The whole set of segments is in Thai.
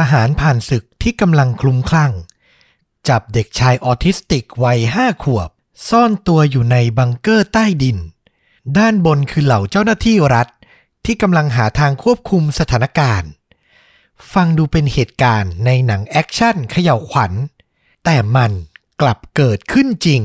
ทหารผ่านศึกที่กำลังคลุ้มคลั่ง จับเด็กชายออทิสติกวัยห้าขวบ ซ่อนตัวอยู่ในบังเกอร์ใต้ดิน ด้านบนคือเหล่าเจ้าหน้าที่รัฐ ที่กำลังหาทางควบคุมสถานการณ์ ฟังดูเป็นเหตุการณ์ในหนังแอคชั่นเขย่าวขวัญ แต่มันกลับเกิดขึ้นจริง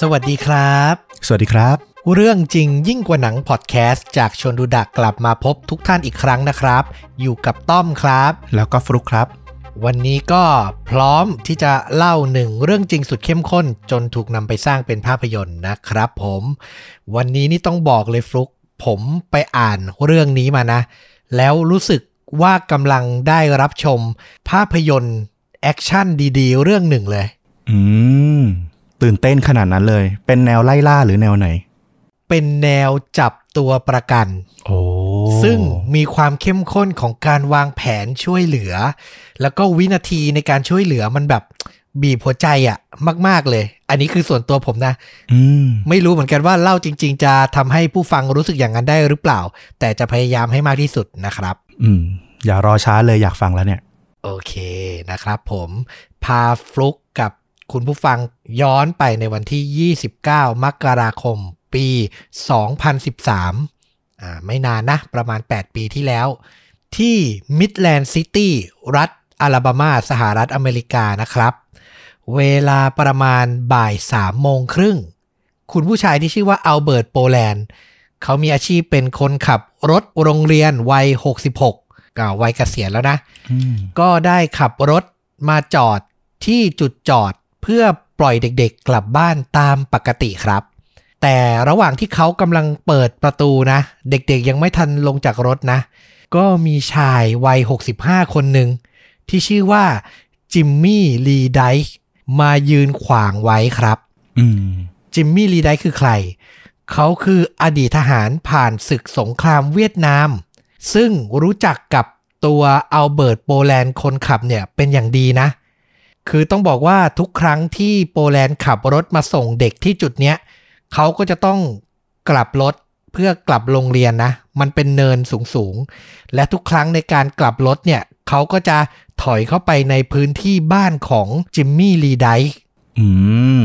สวัสดีครับ สวัสดีครับ เรื่องจริงยิ่งกว่าหนังพอดแคสต์จากชวนดูดักกลับมาพบทุกท่านอีกครั้งนะครับ อยู่กับต้อมครับ แล้วก็ฟลุกครับ วันนี้ก็พร้อมที่จะเล่าหนึ่งเรื่องจริงสุดเข้มข้น จนถูกนำไปสร้างเป็นภาพยนตร์นะครับผม วันนี้นี่ต้องบอกเลยฟลุกผมไปอ่านเรื่องนี้มานะ แล้วรู้สึกว่ากำลังได้รับชม ภาพยนตร์แอคชั่นดีๆ เรื่องหนึ่งเลย อืม ตื่นเต้นขนาดนั้นเลย เป็นแนวไล่ล่าหรือแนวไหน เป็นแนวจับตัวประกันโอ้ซึ่งมีความเข้มข้นของการวางแผนช่วยเหลือ แล้วก็วินาทีในการช่วยเหลือมันแบบบีบหัวใจอะมาก ๆ เลย อันนี้คือส่วนตัวผมนะอืมไม่รู้เหมือนกันว่าเล่าจริง ๆ จะทำให้ผู้ฟังรู้สึกอย่างนั้นได้หรือเปล่า แต่จะพยายามให้มากที่สุดนะครับ อืม อย่ารอช้าเลยอยากฟังแล้วเนี่ย โอเคนะครับผม พาฟลุกกับคุณผู้ฟังย้อนไปในวันที่ 29 มกราคม ปี 2013อ่าไม่นานนะ ประมาณ 8 ปีที่แล้ว ที่มิดแลนด์ซิตี้รัฐอลาบามา สหรัฐอเมริกานะครับ เวลาประมาณบ่าย3โมงครึ่ง คุณผู้ชายที่ชื่อว่าอัลเบิร์ตโปแลนด์เขามีอาชีพเป็นคนขับรถโรงเรียนวัย 66ก็วัยเกษียณแล้วนะอืมก็ได้ขับรถมาจอดที่จุดจอดเพื่อปล่อยเด็กๆกลับบ้านตามปกติครับ แต่ระหว่างที่เขากำลังเปิดประตูนะ เด็กๆยังไม่ทันลงจากรถนะ ก็มีชายวัย 65 คนหนึ่ง ที่ชื่อว่าจิมมี่ลีไดค์มายืนขวางไว้ครับอืมจิมมี่ลีไดค์คือใคร เขาคืออดีตทหารผ่านศึกสงครามเวียดนาม ซึ่งรู้จักกับตัวอัลเบิร์ตโปแลนด์คนขับเนี่ยเป็นอย่างดีนะ คือต้องบอกว่าทุกครั้งที่โปแลนด์ขับรถมาส่งเด็กที่จุดเนี้ย เขาก็จะต้องกลับรถเพื่อกลับโรงเรียนนะ มันเป็นเนินสูงๆและทุกครั้งในการกลับรถเนี่ย เขาก็จะถอยเข้าไปในพื้นที่บ้านของจิมมี่ลีไดค์อืม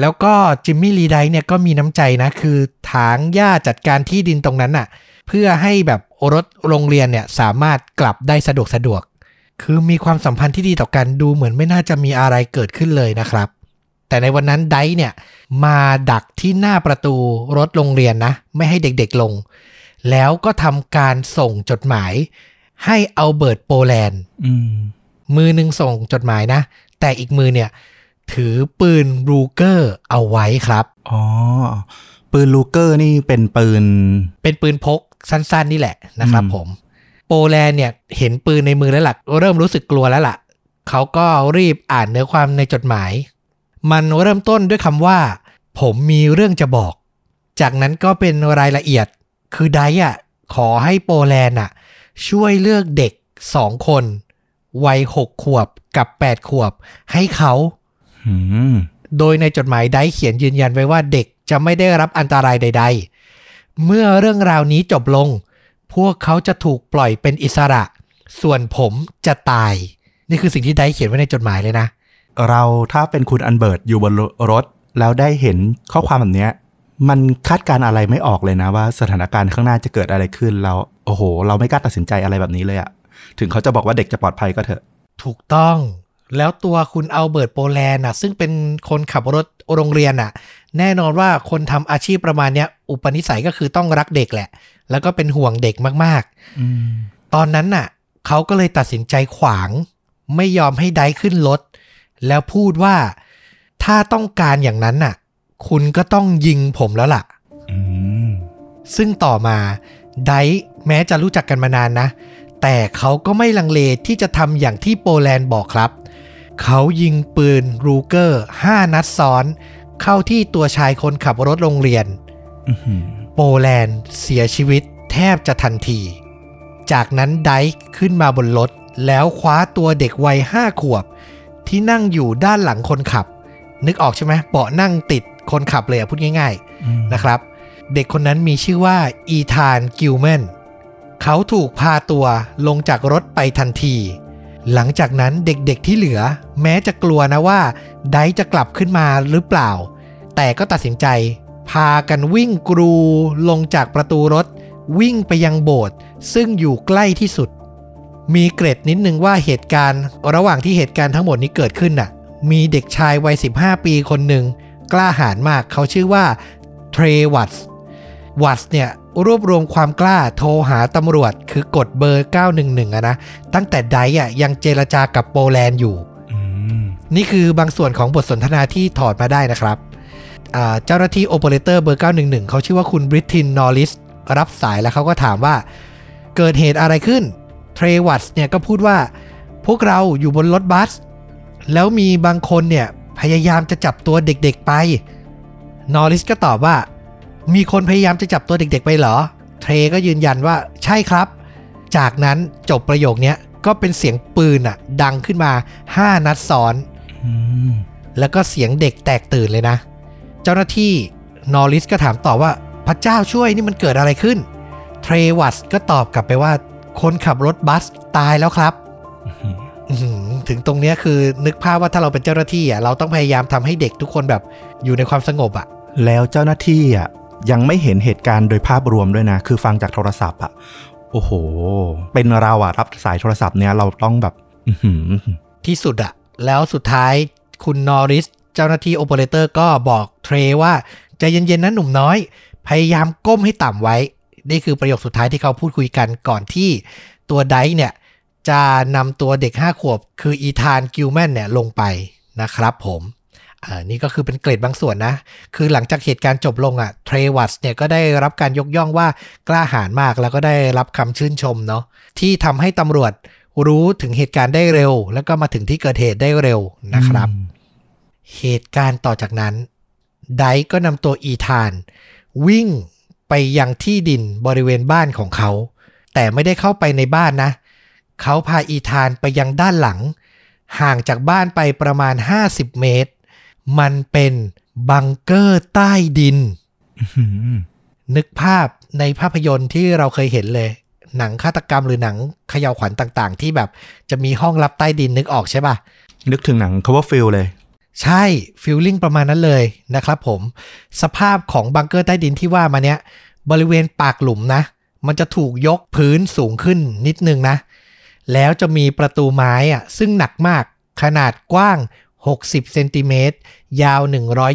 แล้วก็จิมมี่ลีไดค์เนี่ยก็มีน้ำใจนะ คือถางหญ้าจัดการที่ดินตรงนั้นน่ะ เพื่อให้แบบรถโรงเรียนเนี่ยสามารถกลับได้สะดวกสะดวก คือมีความสัมพันธ์ที่ดีต่อกันดูเหมือนไม่น่าจะมีอะไรเกิดขึ้นเลยนะครับ แต่ในวันนั้นไดค์เนี่ยมาดักที่หน้าประตูรถโรงเรียนนะ ไม่ให้เด็กๆลง แล้วก็ทำการส่งจดหมาย ให้อัลเบิร์ตโปแลนด์อืมมือหนึ่งส่งจดหมายนะ แต่อีกมือเนี่ย ถือปืนรูเกอร์เอาไว้ครับ อ๋อ ปืนลูเกอร์นี่เป็นปืน เป็นปืนพกสั้นๆนี่แหละนะครับอืมผม โปแลนด์เนี่ยเห็นปืนในมือแล้วล่ะเริ่มรู้สึกกลัวแล้วล่ะ เขาก็รีบอ่านเนื้อความในจดหมาย มันเริ่มต้นด้วยคำว่า ผมมีเรื่องจะบอก จากนั้นก็เป็นรายละเอียด คือไดอะขอให้โปแลนด์อะช่วยเลือกเด็กสองคน วัยหกขวบกับแปดขวบ ให้เขาอืมโดยในจดหมายได้เขียนยืนยันไว้ว่าเด็กจะไม่ได้รับอันตรายใด ๆ เมื่อเรื่องราวนี้จบลง พวกเขาจะถูกปล่อยเป็นอิสระ ส่วนผมจะตาย นี่คือสิ่งที่ได้เขียนไว้ในจดหมายเลยนะ เราถ้าเป็นคุณอันเบิร์ตอยู่บนรถ แล้วได้เห็นข้อความแบบเนี้ยมันคาดการณ์อะไรไม่ออกเลยนะว่าสถานการณ์ข้างหน้าจะเกิดอะไรขึ้นเราโอ้โห เราไม่กล้าตัดสินใจอะไรแบบนี้เลยอะถึงเขาจะบอกว่าเด็กจะปลอดภัยก็เถอะ ถูกต้องแล้วตัวคุณอัลเบิร์ตโปแลนด์น่ะ ซึ่งเป็นคนขับรถโรงเรียนน่ะ แน่นอนว่าคนทำอาชีพประมาณเนี้ย อุปนิสัยก็คือต้องรักเด็กแหละ แล้วก็เป็นห่วงเด็กมากๆอืมตอนนั้นน่ะ เขาก็เลยตัดสินใจขวาง ไม่ยอมให้ไดซ์ขึ้นรถ แล้วพูดว่าถ้าต้องการอย่างนั้นน่ะ คุณก็ต้องยิงผมแล้วล่ะอืมซึ่งต่อมาไดซ์แม้จะรู้จักกันมานานนะ แต่เขาก็ไม่ลังเลที่จะทำอย่างที่โปแลนด์บอกครับ เขายิงปืนรูเกอร์5นัดซ้อน เข้าที่ตัวชายคนขับรถโรงเรียนอื้อหือโปแลนด์เสียชีวิตแทบจะทันที จากนั้นไดค์ขึ้นมาบนรถแล้วคว้าตัวเด็กวัยห้าขวบ ที่นั่งอยู่ด้านหลังคนขับ นึกออกใช่ไหมเบาะนั่งติดคนขับเลยอะพูดง่ายอืมๆนะครับ เด็กคนนั้นมีชื่อว่าอีธานกิลแมนเขาถูกพาตัวลงจากรถไปทันที หลังจากนั้นเด็กๆที่เหลือ แม้จะกลัวนะว่า ไดจะกลับขึ้นมาหรือเปล่า แต่ก็ตัดสินใจ พากันวิ่งกรูลงจากประตูรถ วิ่งไปยังโบสถ์ซึ่งอยู่ใกล้ที่สุด มีเกร็ดนิดนึงว่าเหตุการณ์ ระหว่างที่เหตุการณ์ทั้งหมดนี้เกิดขึ้นน่ะ มีเด็กชายวัย 15 ปีคนหนึ่งกล้าหาญมากเขาชื่อว่าเทรวัตส์วัตส์เนี่ยรวบรวมความกล้าโทรหาตำรวจคือกดเบอร์ 911อะนะ ตั้งแต่ไดอะยังเจรจากับโปแลนด์อยู่อืมนี่คือบางส่วนของบทสนทนาที่ถอดมาได้นะครับอ่าเจ้าหน้าที่โอเปอเรเตอร์เบอร์ 911 เขาชื่อว่าคุณบริทินนอริสรับสายแล้วเขาก็ถามว่า เกิดเหตุอะไรขึ้น เทรวัตส์เนี่ยก็พูดว่าพวกเราอยู่บนรถบัส แล้วมีบางคนเนี่ยพยายามจะจับตัวเด็กๆไป นอริสก็ตอบว่า มีคนพยายามจะจับตัวเด็กๆไปเหรอ เทรก็ยืนยันว่าใช่ครับ จากนั้นจบประโยคนี้ก็เป็นเสียงปืนอะดังขึ้นมา 5 นัดซ้อน แล้วก็เสียงเด็กแตกตื่นเลยนะ เจ้าหน้าที่นอริสก็ถามต่อว่าพระเจ้าช่วยนี่มันเกิดอะไรขึ้น เทรวัตส์ก็ตอบกลับไปว่า คนขับรถบัสตายแล้วครับอื้อหือถึงตรงเนี้ยคือนึกภาพว่าถ้าเราเป็นเจ้าหน้าที่อะเราต้องพยายามทำให้เด็กทุกคนแบบอยู่ในความสงบอะ แล้วเจ้าหน้าที่อะยังไม่เห็นเหตุการณ์โดยภาพรวมด้วยนะ คือฟังจากโทรศัพท์อะ โอ้โห เป็นเราอะรับสายโทรศัพท์เนี้ยเราต้องแบบอื้อหือที่สุดอะแล้วสุดท้ายคุณนอริสเจ้าหน้าที่โอเปอเรเตอร์ก็บอกเทรว่าใจเย็นๆนะหนุ่มน้อย พยายามก้มให้ต่ำไว้ นี่คือประโยคสุดท้ายที่เขาพูดคุยกันก่อนที่ตัวไดซ์เนี่ย จะนำตัวเด็ก 5 ขวบ คืออีธานกิลแมนเนี่ยลงไปนะครับผมอ่านี่ก็คือเป็นเกร็ดบางส่วนนะ คือหลังจากเหตุการณ์จบลงอะ่ะเทรวัตเนี่ยก็ได้รับการยกย่องว่ากล้าหาญมากแล้วก็ได้รับคำชื่นชมเนาะที่ทำให้ตำรวจรู้ถึงเหตุการณ์ได้เร็ว แล้วก็มาถึงที่เกิดเหตุได้เร็วนะครับ เหตุการณ์ต่อจากนั้น ไดก็นำตัวอีธาน วิ่ง ไปยังที่ดินบริเวณบ้านของเขา แต่ไม่ได้เข้าไปในบ้านนะ เขาพาอีธานไปยังด้านหลัง ห่างจากบ้านไปประมาณ 50 เมตร มันเป็นบังเกอร์ใต้ดินอืมนึกภาพในภาพยนตร์ที่เราเคยเห็นเลย หนังฆาตกรรมหรือหนังเขย่าวขวัญต่าง ๆ ที่แบบจะมีห้องลับใต้ดินนึกออกใช่ปะนึกถึงหนัง Coverfield เลย ใช่ฟิลลิ่งประมาณนั้นเลยนะครับผม สภาพของบังเกอร์ใต้ดินที่ว่ามาเนี้ยบริเวณปากหลุมนะ มันจะถูกยกพื้นสูงขึ้นนิดนึงนะ แล้วจะมีประตูไม้อะซึ่งหนักมากขนาดกว้าง 60เซนติเมตรยาว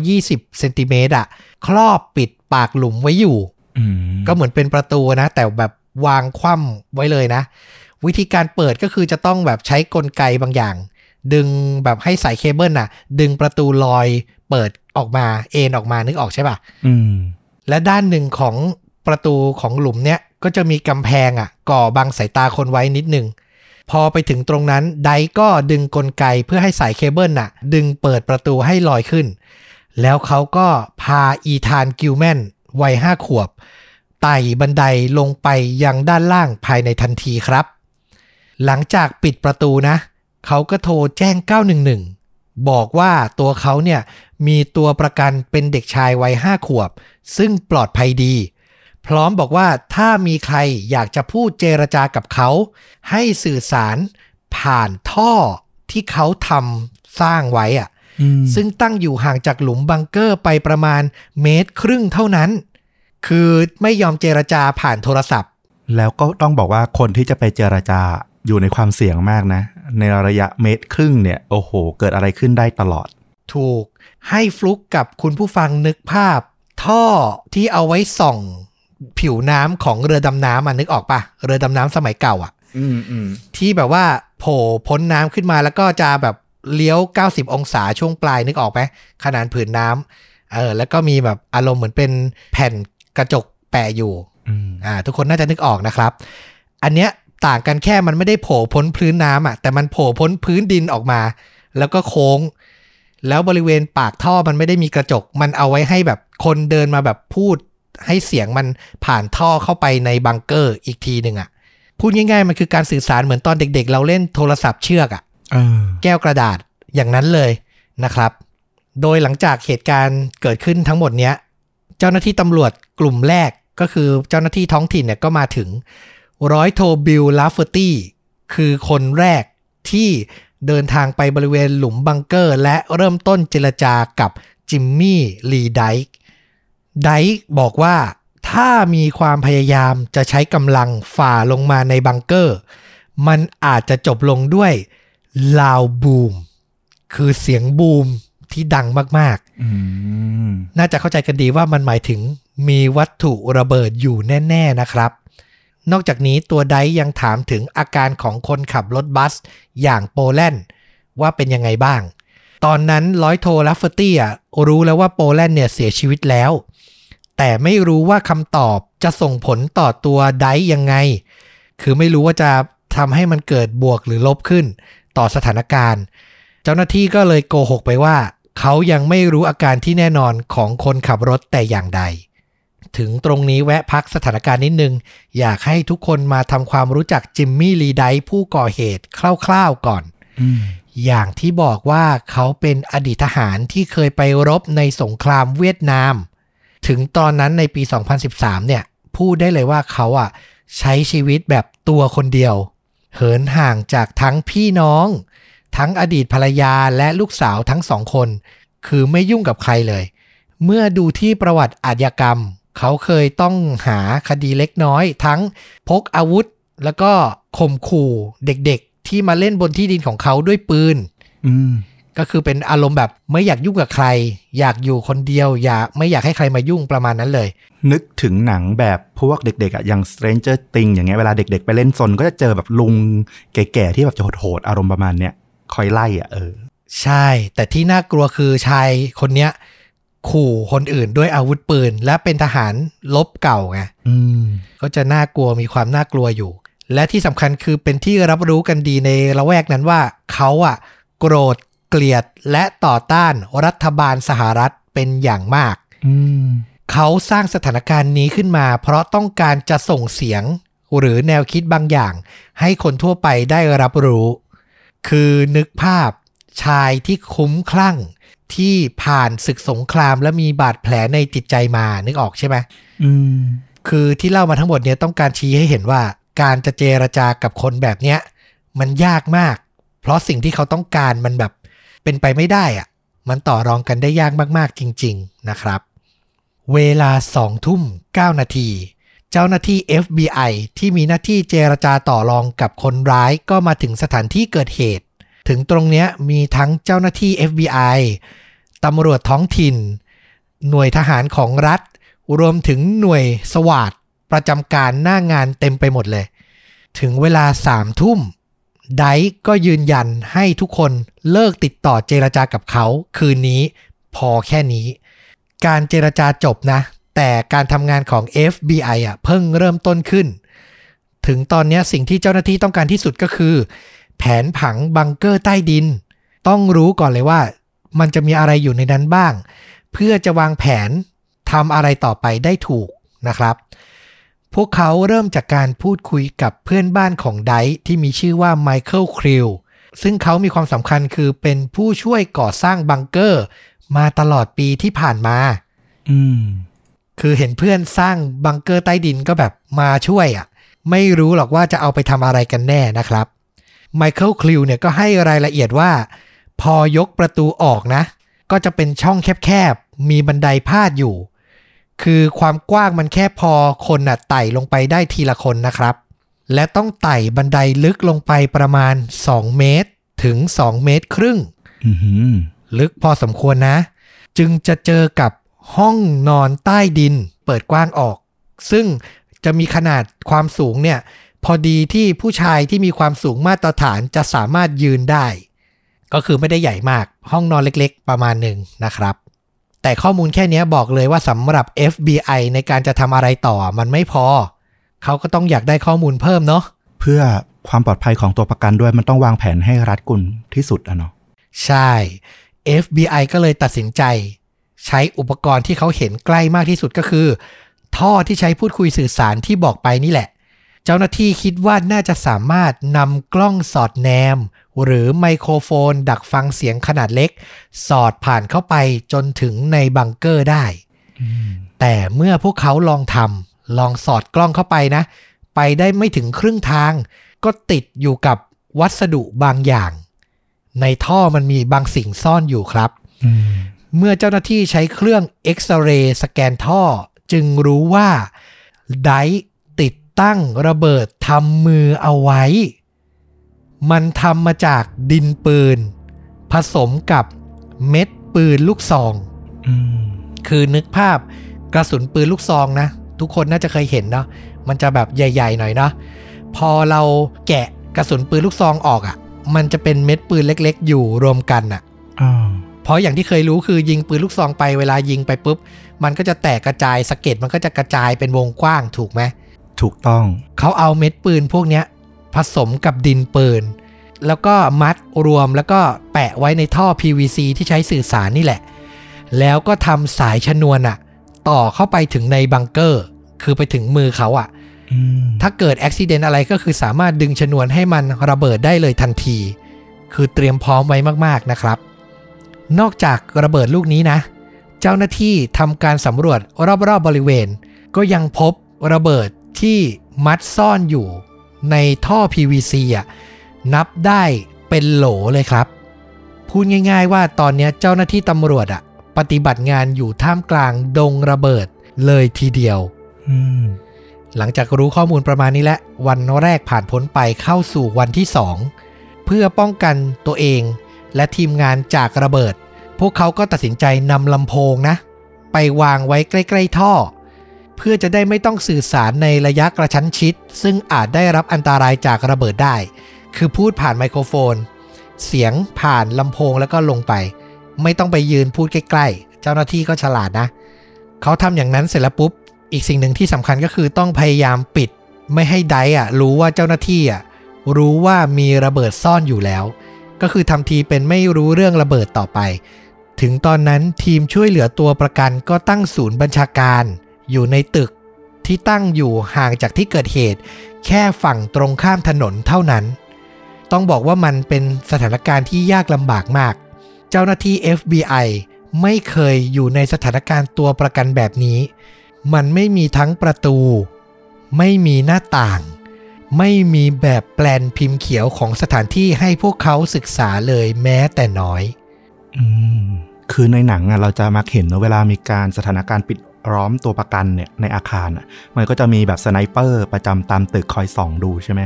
120เซนติเมตรอะครอบปิดปากหลุมไว้อยู่อืมก็เหมือนเป็นประตูนะ แต่แบบวางคว่ำไว้เลยนะ วิธีการเปิดก็คือจะต้องแบบใช้กลไกบางอย่าง ดึงแบบให้สายเคเบิลน่ะ ดึงประตูลอยเปิดออกมาเอนออกมานึกออกใช่ปะอืม และด้านหนึ่งของประตูของหลุมเนี้ยก็จะมีกำแพงอะ ก่อบังสายตาคนไว้นิดนึงพอไปถึงตรงนั้นไดก็ดึงกลไกเพื่อให้สายเคเบิลน่ะ ดึงเปิดประตูให้ลอยขึ้น แล้วเขาก็พาอีธานกิลแมนวัยห้าขวบ ไต่บันไดลงไปยังด้านล่างภายในทันทีครับ หลังจากปิดประตูนะ เขาก็โทรแจ้ง 911 บอกว่าตัวเขาเนี่ยมีตัวประกันเป็นเด็กชายวัยห้าขวบ ซึ่งปลอดภัยดี พร้อมบอกว่าถ้ามีใครอยากจะพูดเจรจากับเขา ให้สื่อสารผ่านท่อที่เขาทำสร้างไว้อะอืมซึ่งตั้งอยู่ห่างจากหลุมบังเกอร์ไปประมาณเมตรครึ่งเท่านั้น คือไม่ยอมเจรจาผ่านโทรศัพท์ แล้วก็ต้องบอกว่าคนที่จะไปเจรจาอยู่ในความเสี่ยงมากนะในระยะเมตรครึ่งเนี่ยโอ้โห เกิดอะไรขึ้นได้ตลอด ถูกให้ฟลุกกับคุณผู้ฟังนึกภาพ ท่อที่เอาไว้ส่องผิวน้ำของเรือดำน้ำอะนึกออกปะเรือดำน้ำสมัยเก่าอะอืมอืมที่แบบว่าโผล่พ้นน้ำขึ้นมาแล้วก็จะแบบเลี้ยว 90 องศาช่วงปลายนึกออกไหมขนาดผืนน้ำเออแล้วก็มีแบบอารมณ์เหมือนเป็นแผ่นกระจกแปะอยู่อืมอ่าทุกคนน่าจะนึกออกนะครับ อันเนี้ย ต่างกันแค่มันไม่ได้โผล่พ้นพื้นน้ำอะแต่มันโผล่พ้นพื้นดินออกมา แล้วก็โค้ง แล้วบริเวณปากท่อมันไม่ได้มีกระจก มันเอาไว้ให้แบบคนเดินมาแบบพูด ให้เสียงมันผ่านท่อเข้าไปในบังเกอร์อีกทีหนึ่งอะพูดง่ายๆมันคือการสื่อสารเหมือนตอนเด็ก ๆ เราเล่นโทรศัพท์เชือกอะเออแก้วกระดาษอย่างนั้นเลยนะครับ โดยหลังจากเหตุการณ์เกิดขึ้นทั้งหมดเนี้ย เจ้าหน้าที่ตำรวจกลุ่มแรกก็คือเจ้าหน้าที่ท้องถิ่นเนี่ยก็มาถึง ร้อยโทบิลลาเฟอร์ตี้คือคนแรกที่เดินทางไปบริเวณหลุมบังเกอร์ และเริ่มต้นเจรจากับจิมมี่ลีไดค์ไดค์บอกว่าถ้ามีความพยายามจะใช้กำลังฝ่าลงมาในบังเกอร์ มันอาจจะจบลงด้วยลาวบูม คือเสียงบูมที่ดังมากอืมๆน่าจะเข้าใจกันดีว่ามันหมายถึงมีวัตถุระเบิดอยู่แน่ ๆนะครับ นอกจากนี้ตัวไดยังถามถึงอาการของคนขับรถบัสอย่างโปแลนด์ว่าเป็นยังไงบ้าง ตอนนั้นร้อยโทลัฟเฟอร์ตี้รู้แล้วว่าโปแลนด์เนี่ยเสียชีวิตแล้ว แต่ไม่รู้ว่าคำตอบจะส่งผลต่อตัวไดยังไง คือไม่รู้ว่าจะทำให้มันเกิดบวกหรือลบขึ้น ต่อสถานการณ์ เจ้าหน้าที่ก็เลยโกหกไปว่า เขายังไม่รู้อาการที่แน่นอนของคนขับรถแต่อย่างใด ถึงตรงนี้แวะพักสถานการณ์นิดนึง อยากให้ทุกคนมาทำความรู้จักจิมมี่ลีไดผู้ก่อเหตุคร่าวๆก่อนอืมอย่างที่บอกว่าเขาเป็นอดีตทหารที่เคยไปรบในสงครามเวียดนาม ถึงตอนนั้นในปี 2013 เนี่ย พูดได้เลยว่าเขาอะใช้ชีวิตแบบตัวคนเดียว เหินห่างจากทั้งพี่น้อง ทั้งอดีตภรรยาและลูกสาวทั้งสองคน คือไม่ยุ่งกับใครเลย เมื่อดูที่ประวัติอาชญากรรม เขาเคยต้องหาคดีเล็กน้อย ทั้งพกอาวุธ แล้วก็ข่มขู่เด็กๆ ที่มาเล่นบนที่ดินของเขาด้วยปืนอืมก็คือเป็นอารมณ์แบบไม่อยากยุ่งกับใคร อยากอยู่คนเดียว อยากไม่อยากให้ใครมายุ่งประมาณนั้นเลย นึกถึงหนังแบบพวกเด็กๆอะอย่าง Stranger Things อย่างเงี้ยเวลาเด็กๆ ไปเล่นซนก็จะเจอแบบลุงแก่ๆที่แบบจะโหดๆอารมณ์ประมาณเนี้ยคอยไล่อะเออ ใช่ แต่ที่น่ากลัวคือชายคนเนี้ย ขู่คนอื่นด้วยอาวุธปืน และเป็นทหารลบเก่าไงอืมก็จะน่ากลัวมีความน่ากลัวอยู่ และที่สำคัญคือเป็นที่รับรู้กันดีในละแวกนั้นว่าเขาอะโกรธเกลียดและต่อต้านรัฐบาลสหรัฐเป็นอย่างมากอืมเขาสร้างสถานการณ์นี้ขึ้นมา เพราะต้องการจะส่งเสียงหรือแนวคิดบางอย่าง ให้คนทั่วไปได้รับรู้ คือนึกภาพชายที่คุ้มคลั่ง ที่ผ่านศึกสงครามและมีบาดแผลในจิตใจมานึกออกใช่ไหมอืมคือที่เล่ามาทั้งหมดเนี่ยต้องการชี้ให้เห็นว่าการจะเจรจากับคนแบบเนี้ย มันยากมาก เพราะสิ่งที่เขาต้องการมันแบบเป็นไปไม่ได้อะมันต่อรองกันได้ยากมากๆจริง ๆนะครับ เวลาสองทุ่ม9นาทีเจ้าหน้าที่ FBI ที่มีหน้าที่เจรจาต่อรองกับคนร้ายก็มาถึงสถานที่เกิดเหตุ ถึงตรงเนี้ยมีทั้งเจ้าหน้าที่ FBI ตำรวจท้องถิ่น หน่วยทหารของรัฐ รวมถึงหน่วยสวาดประจำการหน้างานเต็มไปหมดเลย ถึงเวลาสามทุ่มไดก็ยืนยันให้ทุกคนเลิกติดต่อเจรจากับเขาคืนนี้พอแค่นี้ การเจรจาจบนะ แต่การทำงานของ FBI อะเพิ่งเริ่มต้นขึ้น ถึงตอนนี้สิ่งที่เจ้าหน้าที่ต้องการที่สุดก็คือ แผนผังบังเกอร์ใต้ดิน ต้องรู้ก่อนเลยว่า มันจะมีอะไรอยู่ในนั้นบ้าง เพื่อจะวางแผนทำอะไรต่อไปได้ถูกนะครับ พวกเขาเริ่มจากการพูดคุยกับเพื่อนบ้านของไดซ์ที่มีชื่อว่าไมเคิลคริลซึ่งเขามีความสำคัญคือเป็นผู้ช่วยก่อสร้างบังเกอร์ มาตลอดปีที่ผ่านมา อืม คือเห็นเพื่อนสร้างบังเกอร์ใต้ดินก็แบบมาช่วยอะ่ะ ไม่รู้หรอกว่าจะเอาไปทำอะไรกันแน่นะครับ ไมเคิลคลิวเนี่ยก็ให้รายละเอียดว่า พอยกประตูออกนะ ก็จะเป็นช่องแคบๆ มีบันไดพาดอยู่ คือความกว้างมันแค่พอคนน่ะไต่ลงไปได้ทีละคนนะครับ และต้องไต่บันไดลึกลงไปประมาณ 2 เมตรถึง 2 เมตรครึ่งอืมลึกพอสมควรนะ จึงจะเจอกับห้องนอนใต้ดินเปิดกว้างออก ซึ่งจะมีขนาดความสูงเนี่ย พอดีที่ผู้ชายที่มีความสูงมาตรฐานจะสามารถยืนได้ ก็คือไม่ได้ใหญ่มากห้องนอนเล็กๆ ประมาณหนึ่งนะครับ แต่ข้อมูลแค่เนี้ยบอกเลยว่าสำหรับ FBI ในการจะทำอะไรต่อมันไม่พอ เขาก็ต้องอยากได้ข้อมูลเพิ่มเนาะเพื่อความปลอดภัยของตัวประกันด้วยมันต้องวางแผนให้รัดกุมที่สุดอะเนาะใช่ FBI ก็เลยตัดสินใจ ใช้อุปกรณ์ที่เขาเห็นใกล้มากที่สุดก็คือ ท่อที่ใช้พูดคุยสื่อสารที่บอกไปนี่แหละ เจ้าหน้าที่คิดว่าน่าจะสามารถนำกล้องสอดแนม หรือไมโครโฟนดักฟังเสียงขนาดเล็ก สอดผ่านเข้าไปจนถึงในบังเกอร์ได้อืมแแต่เมื่อพวกเขาลองทำลองสอดกล้องเข้าไปนะ ไปได้ไม่ถึงครึ่งทาง ก็ติดอยู่กับวัสดุบางอย่าง ในท่อมันมีบางสิ่งซ่อนอยู่ครับอืมเมื่อเจ้าหน้าที่ใช้เครื่องเอ็กซเรย์สแกนท่อ จึงรู้ว่าไดร์ ติดตั้งระเบิดทำมือเอาไว้ มันทำมาจากดินปืน ผสมกับเม็ดปืนลูกซองอืมคือนึกภาพกระสุนปืนลูกซองนะ ทุกคนน่าจะเคยเห็นเนาะมันจะแบบใหญ่ ๆ หน่อยเนาะพอเราแกะกระสุนปืนลูกซองออกอะ่ะ มันจะเป็นเม็ดปืนเล็ก ๆ อยู่รวมกันอะอ่าเพราะอย่างที่เคยรู้คือยิงปืนลูกซองไปเวลายิงไปปุ๊บ มันก็จะแตกกระจายสะเก็ดมันก็จะกระจายเป็นวงกว้างถูกไหม ถูกต้อง เขาเอาเม็ดปืนพวกเนี้ยผสมกับดินปืน แล้วก็มัดรวมแล้วก็แปะไว้ในท่อ PVC ที่ใช้สื่อสารนี่แหละ แล้วก็ทำสายชนวนอะต่อเข้าไปถึงในบังเกอร์ คือไปถึงมือเขาอะอืมถ้าเกิดอุบิเหตุอะไรก็คือสามารถดึงชนวนให้มันระเบิดได้เลยทันที คือเตรียมพร้อมไว้มากๆนะครับ นอกจากระเบิดลูกนี้นะ เจ้าหน้าที่ทำการสำรวจรอบๆบริเวณ ก็ยังพบระเบิด ที่มัดซ่อนอยู่ในท่อ PVC อะนับได้เป็นโหลเลยครับ พูดง่ายๆว่าตอนเนี้ยเจ้าหน้าที่ตำรวจอะปฏิบัติงานอยู่ท่ามกลางดงระเบิดเลยทีเดียวอืมหลังจากรู้ข้อมูลประมาณนี้แล้ววันแรกผ่านพ้นไปเข้าสู่วันที่2เพื่อป้องกันตัวเองและทีมงานจากระเบิด พวกเขาก็ตัดสินใจนำลำโพงนะ ไปวางไว้ใกล้ ๆ ท่อ เพื่อจะได้ไม่ต้องสื่อสารในระยะกระชั้นชิด ซึ่งอาจได้รับอันตรายจากระเบิดได้ คือพูดผ่านไมโครโฟน เสียงผ่านลำโพงแล้วก็ลงไป ไม่ต้องไปยืนพูดใกล้ๆ เจ้าหน้าที่ก็ฉลาดนะ เขาทำอย่างนั้นเสร็จแล้วปุ๊บ อีกสิ่งหนึ่งที่สำคัญก็คือต้องพยายามปิด ไม่ให้ไดอะรู้ว่าเจ้าหน้าที่อะรู้ว่ามีระเบิดซ่อนอยู่แล้ว ก็คือทำทีเป็นไม่รู้เรื่องระเบิดต่อไป ถึงตอนนั้นทีมช่วยเหลือตัวประกันก็ตั้งศูนย์บัญชาการ อยู่ในตึกที่ตั้งอยู่ห่างจากที่เกิดเหตุ แค่ฝั่งตรงข้ามถนนเท่านั้น ต้องบอกว่ามันเป็นสถานการณ์ที่ยากลำบากมาก เจ้าหน้าที่ FBI ไม่เคยอยู่ในสถานการณ์ตัวประกันแบบนี้ มันไม่มีทั้งประตู ไม่มีหน้าต่าง ไม่มีแบบแปลนพิมพ์เขียวของสถานที่ให้พวกเขาศึกษาเลยแม้แต่น้อย อืมคือในหนังอะเราจะมักเห็นนะเวลามีการสถานการณ์ปิด ล้อมตัวประกันเนี่ยในอาคารมันก็จะมีแบบ sniper ประจำตามตึกคอยส่องดูใช่ไหม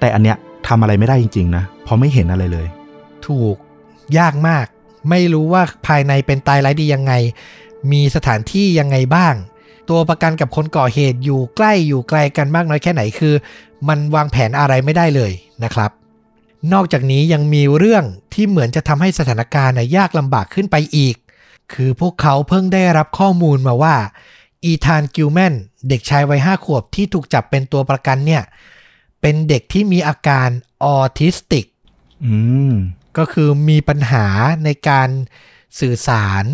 แต่อันเนี้ยทำอะไรไม่ได้จริงๆนะเพราะไม่เห็นอะไรเลย ถูกยากมาก ไม่รู้ว่าภายในเป็นตายร้ายดียังไง มีสถานที่ยังไงบ้าง ตัวประกันกับคนก่อเหตุอยู่ใกล้อยู่ไกลกันมากน้อยแค่ไหนคือ มันวางแผนอะไรไม่ได้เลยนะครับ นอกจากนี้ยังมีเรื่องที่เหมือนจะทำให้สถานการณ์ยากลำบากขึ้นไปอีก คือพวกเขาเพิ่งได้รับข้อมูลมาว่า อีธานกิลแมนเด็กชายวัยห้าขวบที่ถูกจับเป็นตัวประกันเนี่ย เป็นเด็กที่มีอาการออทิสติกอืมก็คือมีปัญหาในการสื่อสาร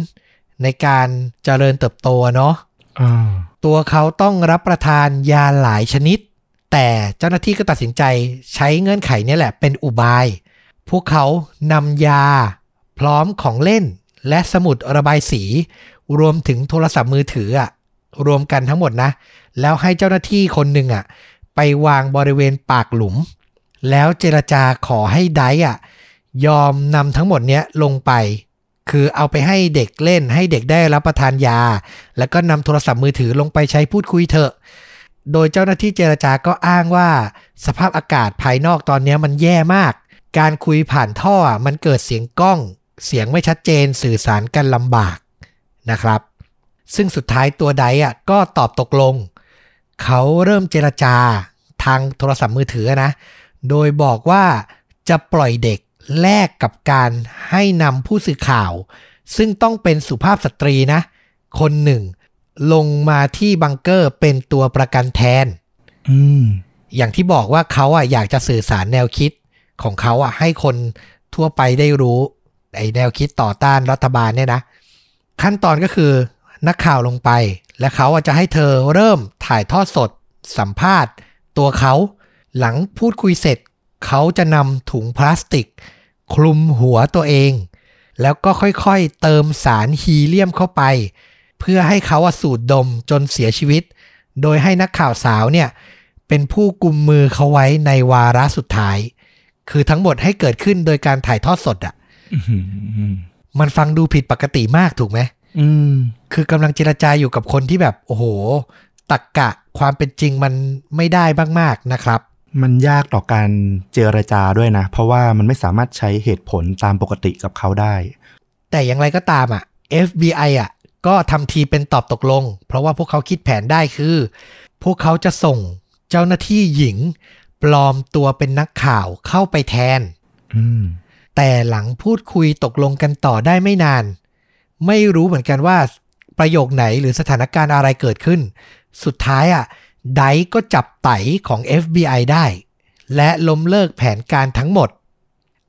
ในการเจริญเติบโตเนาะอ่าตัวเขาต้องรับประทานยาหลายชนิด แต่เจ้าหน้าที่ก็ตัดสินใจใช้เงื่อนไขเนี้แหละเป็นอุบาย พวกเขานำยาพร้อมของเล่น และสมุดระบายสี รวมถึงโทรศัพท์มือถืออะรวมกันทั้งหมดนะ แล้วให้เจ้าหน้าที่คนหนึ่งอะไปวางบริเวณปากหลุม แล้วเจรจาขอให้ไดร์อะยอมนำทั้งหมดเนี้ยลงไป คือเอาไปให้เด็กเล่นให้เด็กได้รับประทานยา แล้วก็นำโทรศัพท์มือถือลงไปใช้พูดคุยเถอะ โดยเจ้าหน้าที่เจรจาก็อ้างว่า สภาพอากาศภายนอกตอนนี้มันแย่มาก การคุยผ่านท่อมันเกิดเสียงกล้อง เสียงไม่ชัดเจนสื่อสารกันลำบากนะครับ ซึ่งสุดท้ายตัวไดอะก็ตอบตกลง เขาเริ่มเจรจาทางโทรศัพท์มือถือนะ โดยบอกว่าจะปล่อยเด็กแลกกับการให้นำผู้สื่อข่าว ซึ่งต้องเป็นสุภาพสตรีนะ คนหนึ่ง ลงมาที่บังเกอร์เป็นตัวประกันแทนอืมอย่างที่บอกว่าเขาอะอยากจะสื่อสารแนวคิดของเขาอะให้คนทั่วไปได้รู้ ไอแนวคิดต่อต้านรัฐบาลเนี่ยนะ ขั้นตอนก็คือนักข่าวลงไป และเขาจะให้เธอเริ่มถ่ายทอดสด สัมภาษณ์ ตัวเขาหลังพูดคุยเสร็จ เขาจะนำถุงพลาสติก คลุมหัวตัวเอง แล้วก็ค่อยๆเติมสารฮีเลียมเข้าไป เพื่อให้เขาสูดดมจนเสียชีวิต โดยให้นักข่าวสาวเนี่ยเป็นผู้กุมมือเขาไว้ในวาระสุดท้าย คือทั้งหมดให้เกิดขึ้นโดยการถ่ายทอดสดอะ มันฟังดูผิดปกติมากถูกไหมอืม คือกำลังเจรจาอยู่กับคนที่แบบ โอ้โห ตักกะความเป็นจริงมันไม่ได้มากๆนะครับ มันยากต่อการเจรจาด้วยนะ เพราะว่ามันไม่สามารถใช้เหตุผลตามปกติกับเขาได้ แต่อย่างไรก็ตามอะ FBI อะ ก็ทำทีเป็นตอบตกลง เพราะว่าพวกเขาคิดแผนได้คือ พวกเขาจะส่งเจ้าหน้าที่หญิง ปลอมตัวเป็นนักข่าวเข้าไปแทนอืม แต่หลังพูดคุยตกลงกันต่อได้ไม่นาน ไม่รู้เหมือนกันว่าประโยคไหนหรือสถานการณ์อะไรเกิดขึ้น สุดท้ายอะไดก็จับไตของ FBI ได้ และล้มเลิกแผนการทั้งหมด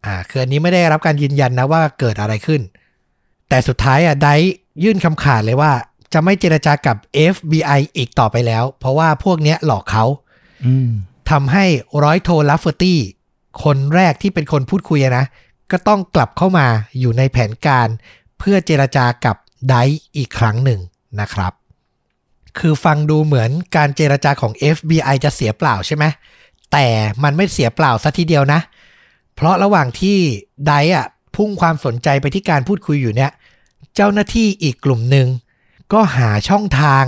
อ่าคืออันนี้ไม่ได้รับการยืนยันนะว่าเกิดอะไรขึ้น แต่สุดท้ายอะไดยื่นคำขาดเลยว่า จะไม่เจรจากับ FBI อีกต่อไปแล้ว เพราะว่าพวกเนี้ยหลอกเขาอืมทำให้ร้อยโทลัฟเฟอร์ตี้คนแรกที่เป็นคนพูดคุยอะนะ ก็ต้องกลับเข้ามาอยู่ในแผนการเพื่อเจรจากับไดอีกครั้งหนึ่งนะครับ คือฟังดูเหมือนการเจรจาของ FBI จะเสียเปล่าใช่ไหมแต่มันไม่เสียเปล่าซะทีเดียวนะ เพราะระหว่างที่ไดอะพุ่งความสนใจไปที่การพูดคุยอยู่เนี่ย เจ้าหน้าที่อีกกลุ่มหนึ่งก็หาช่องทาง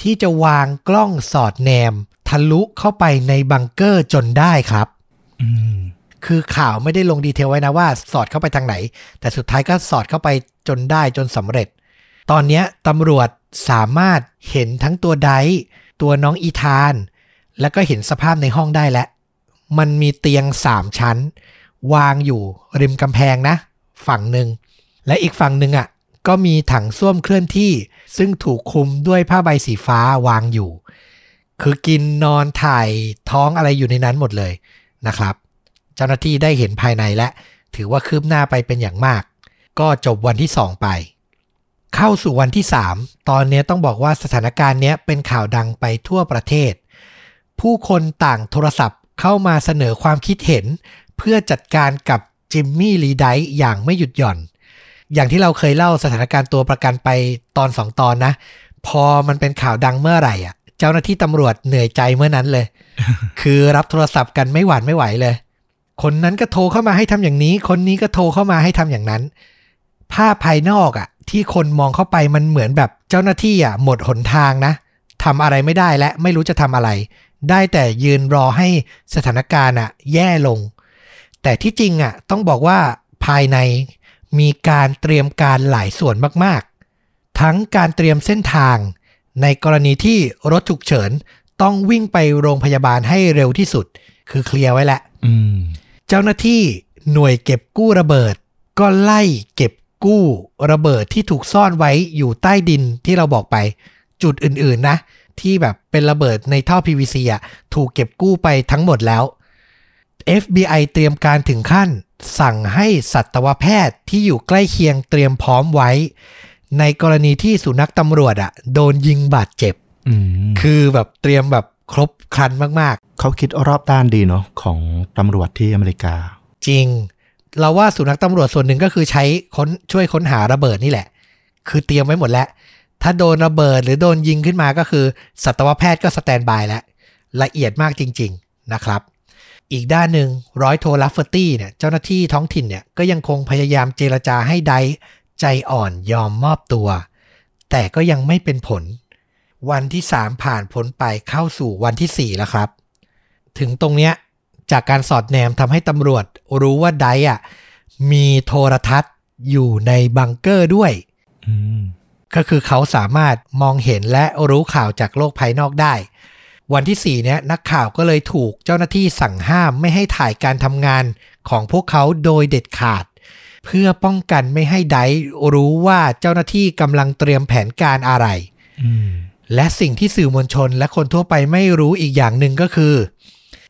ที่จะวางกล้องสอดแนม ทะลุเข้าไปในบังเกอร์จนได้ครับ อืม คือข่าวไม่ได้ลงดีเทลไว้นะว่าสอดเข้าไปทางไหน แต่สุดท้ายก็สอดเข้าไปจนได้จนสำเร็จ ตอนนี้ตำรวจสามารถเห็นทั้งตัวไดตัวน้องอีธาน แล้วก็เห็นสภาพในห้องได้แล้ว มันมีเตียงสามชั้น วางอยู่ริมกำแพงนะ ฝั่งหนึ่ง และอีกฝั่งหนึ่งอะก็มีถังส้วมเคลื่อนที่ ซึ่งถูกคลุมด้วยผ้าใบสีฟ้าวางอยู่ คือกินนอนถ่ายท้องอะไรอยู่ในนั้นหมดเลยนะครับ จ้าหน้าที่ได้เห็นภายในและ ถือว่าคืบหน้าไปเป็นอย่างมาก ก็จบวันที่ 2 ไป เข้าสู่วันที่ 3 ตอนนี้ต้องบอกว่าสถานการณ์เนี้ยเป็นข่าวดังไปทั่วประเทศ ผู้คนต่างโทรศัพท์เข้ามาเสนอความคิดเห็น เพื่อจัดการกับจิมมี่ลีไดท์อย่างไม่หยุดหย่อน อย่างที่เราเคยเล่าสถานการณ์ตัวประกันไปตอนสองตอนนะ พอมันเป็นข่าวดังเมื่อไหร่อะ เจ้าหน้าที่ตำรวจเหนื่อยใจเมื่อนั้นเลย คือรับโทรศัพท์กันไม่หวานไม่ไหวเลย คนนั้นก็โทรเข้ามาให้ทำอย่างนี้ คนนี้ก็โทรเข้ามาให้ทำอย่างนั้น ภาพภายนอกอะ่ะ ที่คนมองเข้าไปมันเหมือนแบบเจ้าหน้าที่อะ หมดหนทางนะทำอะไรไม่ได้และไม่รู้จะทำอะไร ได้แต่ยืนรอให้สถานการณ์อะ แย่ลง แต่ที่จริงอะ ต้องบอกว่าภายในมีการเตรียมการหลายส่วนมากๆ ทั้งการเตรียมเส้นทาง ในกรณีที่รถฉุกเฉินต้องวิ่งไปโรงพยาบาลให้เร็วที่สุด คือเคลียร์ไว้แหละอืม เจ้าหน้าที่หน่วยเก็บกู้ระเบิด ก็ไล่เก็บกู้ระเบิดที่ถูกซ่อนไว้อยู่ใต้ดินที่เราบอกไป จุดอื่นๆนะ ที่แบบเป็นระเบิดในท่อ PVC อะถูกเก็บกู้ไปทั้งหมดแล้ว FBI เตรียมการถึงขั้น สั่งให้สัตวแพทย์ที่อยู่ใกล้เคียงเตรียมพร้อมไว้ ในกรณีที่สุนัขตำรวจอะโดนยิงบาดเจ็บอืมคือแบบเตรียมแบบ ครบครันมากๆ เขาคิดรอบด้านดีเนาะของตำรวจที่อเมริกา จริง เราว่าสุนัขตำรวจส่วนหนึ่งก็คือใช้ค้นช่วยค้นหาระเบิดนี่แหละ คือเตรียมไว้หมดแล้ว ถ้าโดนระเบิดหรือโดนยิงขึ้นมาก็คือ สัตวแพทย์ก็ standby แล้วละเอียดมากจริง ๆนะครับ อีกด้านหนึ่งร้อยโทลัฟเฟอร์ตี้เนี่ยเจ้าหน้าที่ท้องถิ่นเนี่ยก็ยังคงพยายามเจรจาให้ไดซ์ใจอ่อนยอมมอบตัว แต่ก็ยังไม่เป็นผล วันที่ 3 ผ่านพ้นไปเข้าสู่วันที่ 4 แล้วครับ ถึงตรงเนี้ยจากการสอดแนมทำให้ตำรวจรู้ว่าไดซ์อะมีโทรทัศน์อยู่ในบังเกอร์ด้วยอืมก็คือเขาสามารถมองเห็นและรู้ข่าวจากโลกภายนอกได้ วันที่ 4 เนี้ยนักข่าวก็เลยถูกเจ้าหน้าที่สั่งห้ามไม่ให้ถ่ายการทำงานของพวกเขาโดยเด็ดขาด เพื่อป้องกันไม่ให้ไดซ์รู้ว่าเจ้าหน้าที่กำลังเตรียมแผนการอะไรอืม และสิ่งที่สื่อมวลชนและคนทั่วไปไม่รู้อีกอย่างหนึ่งก็คือ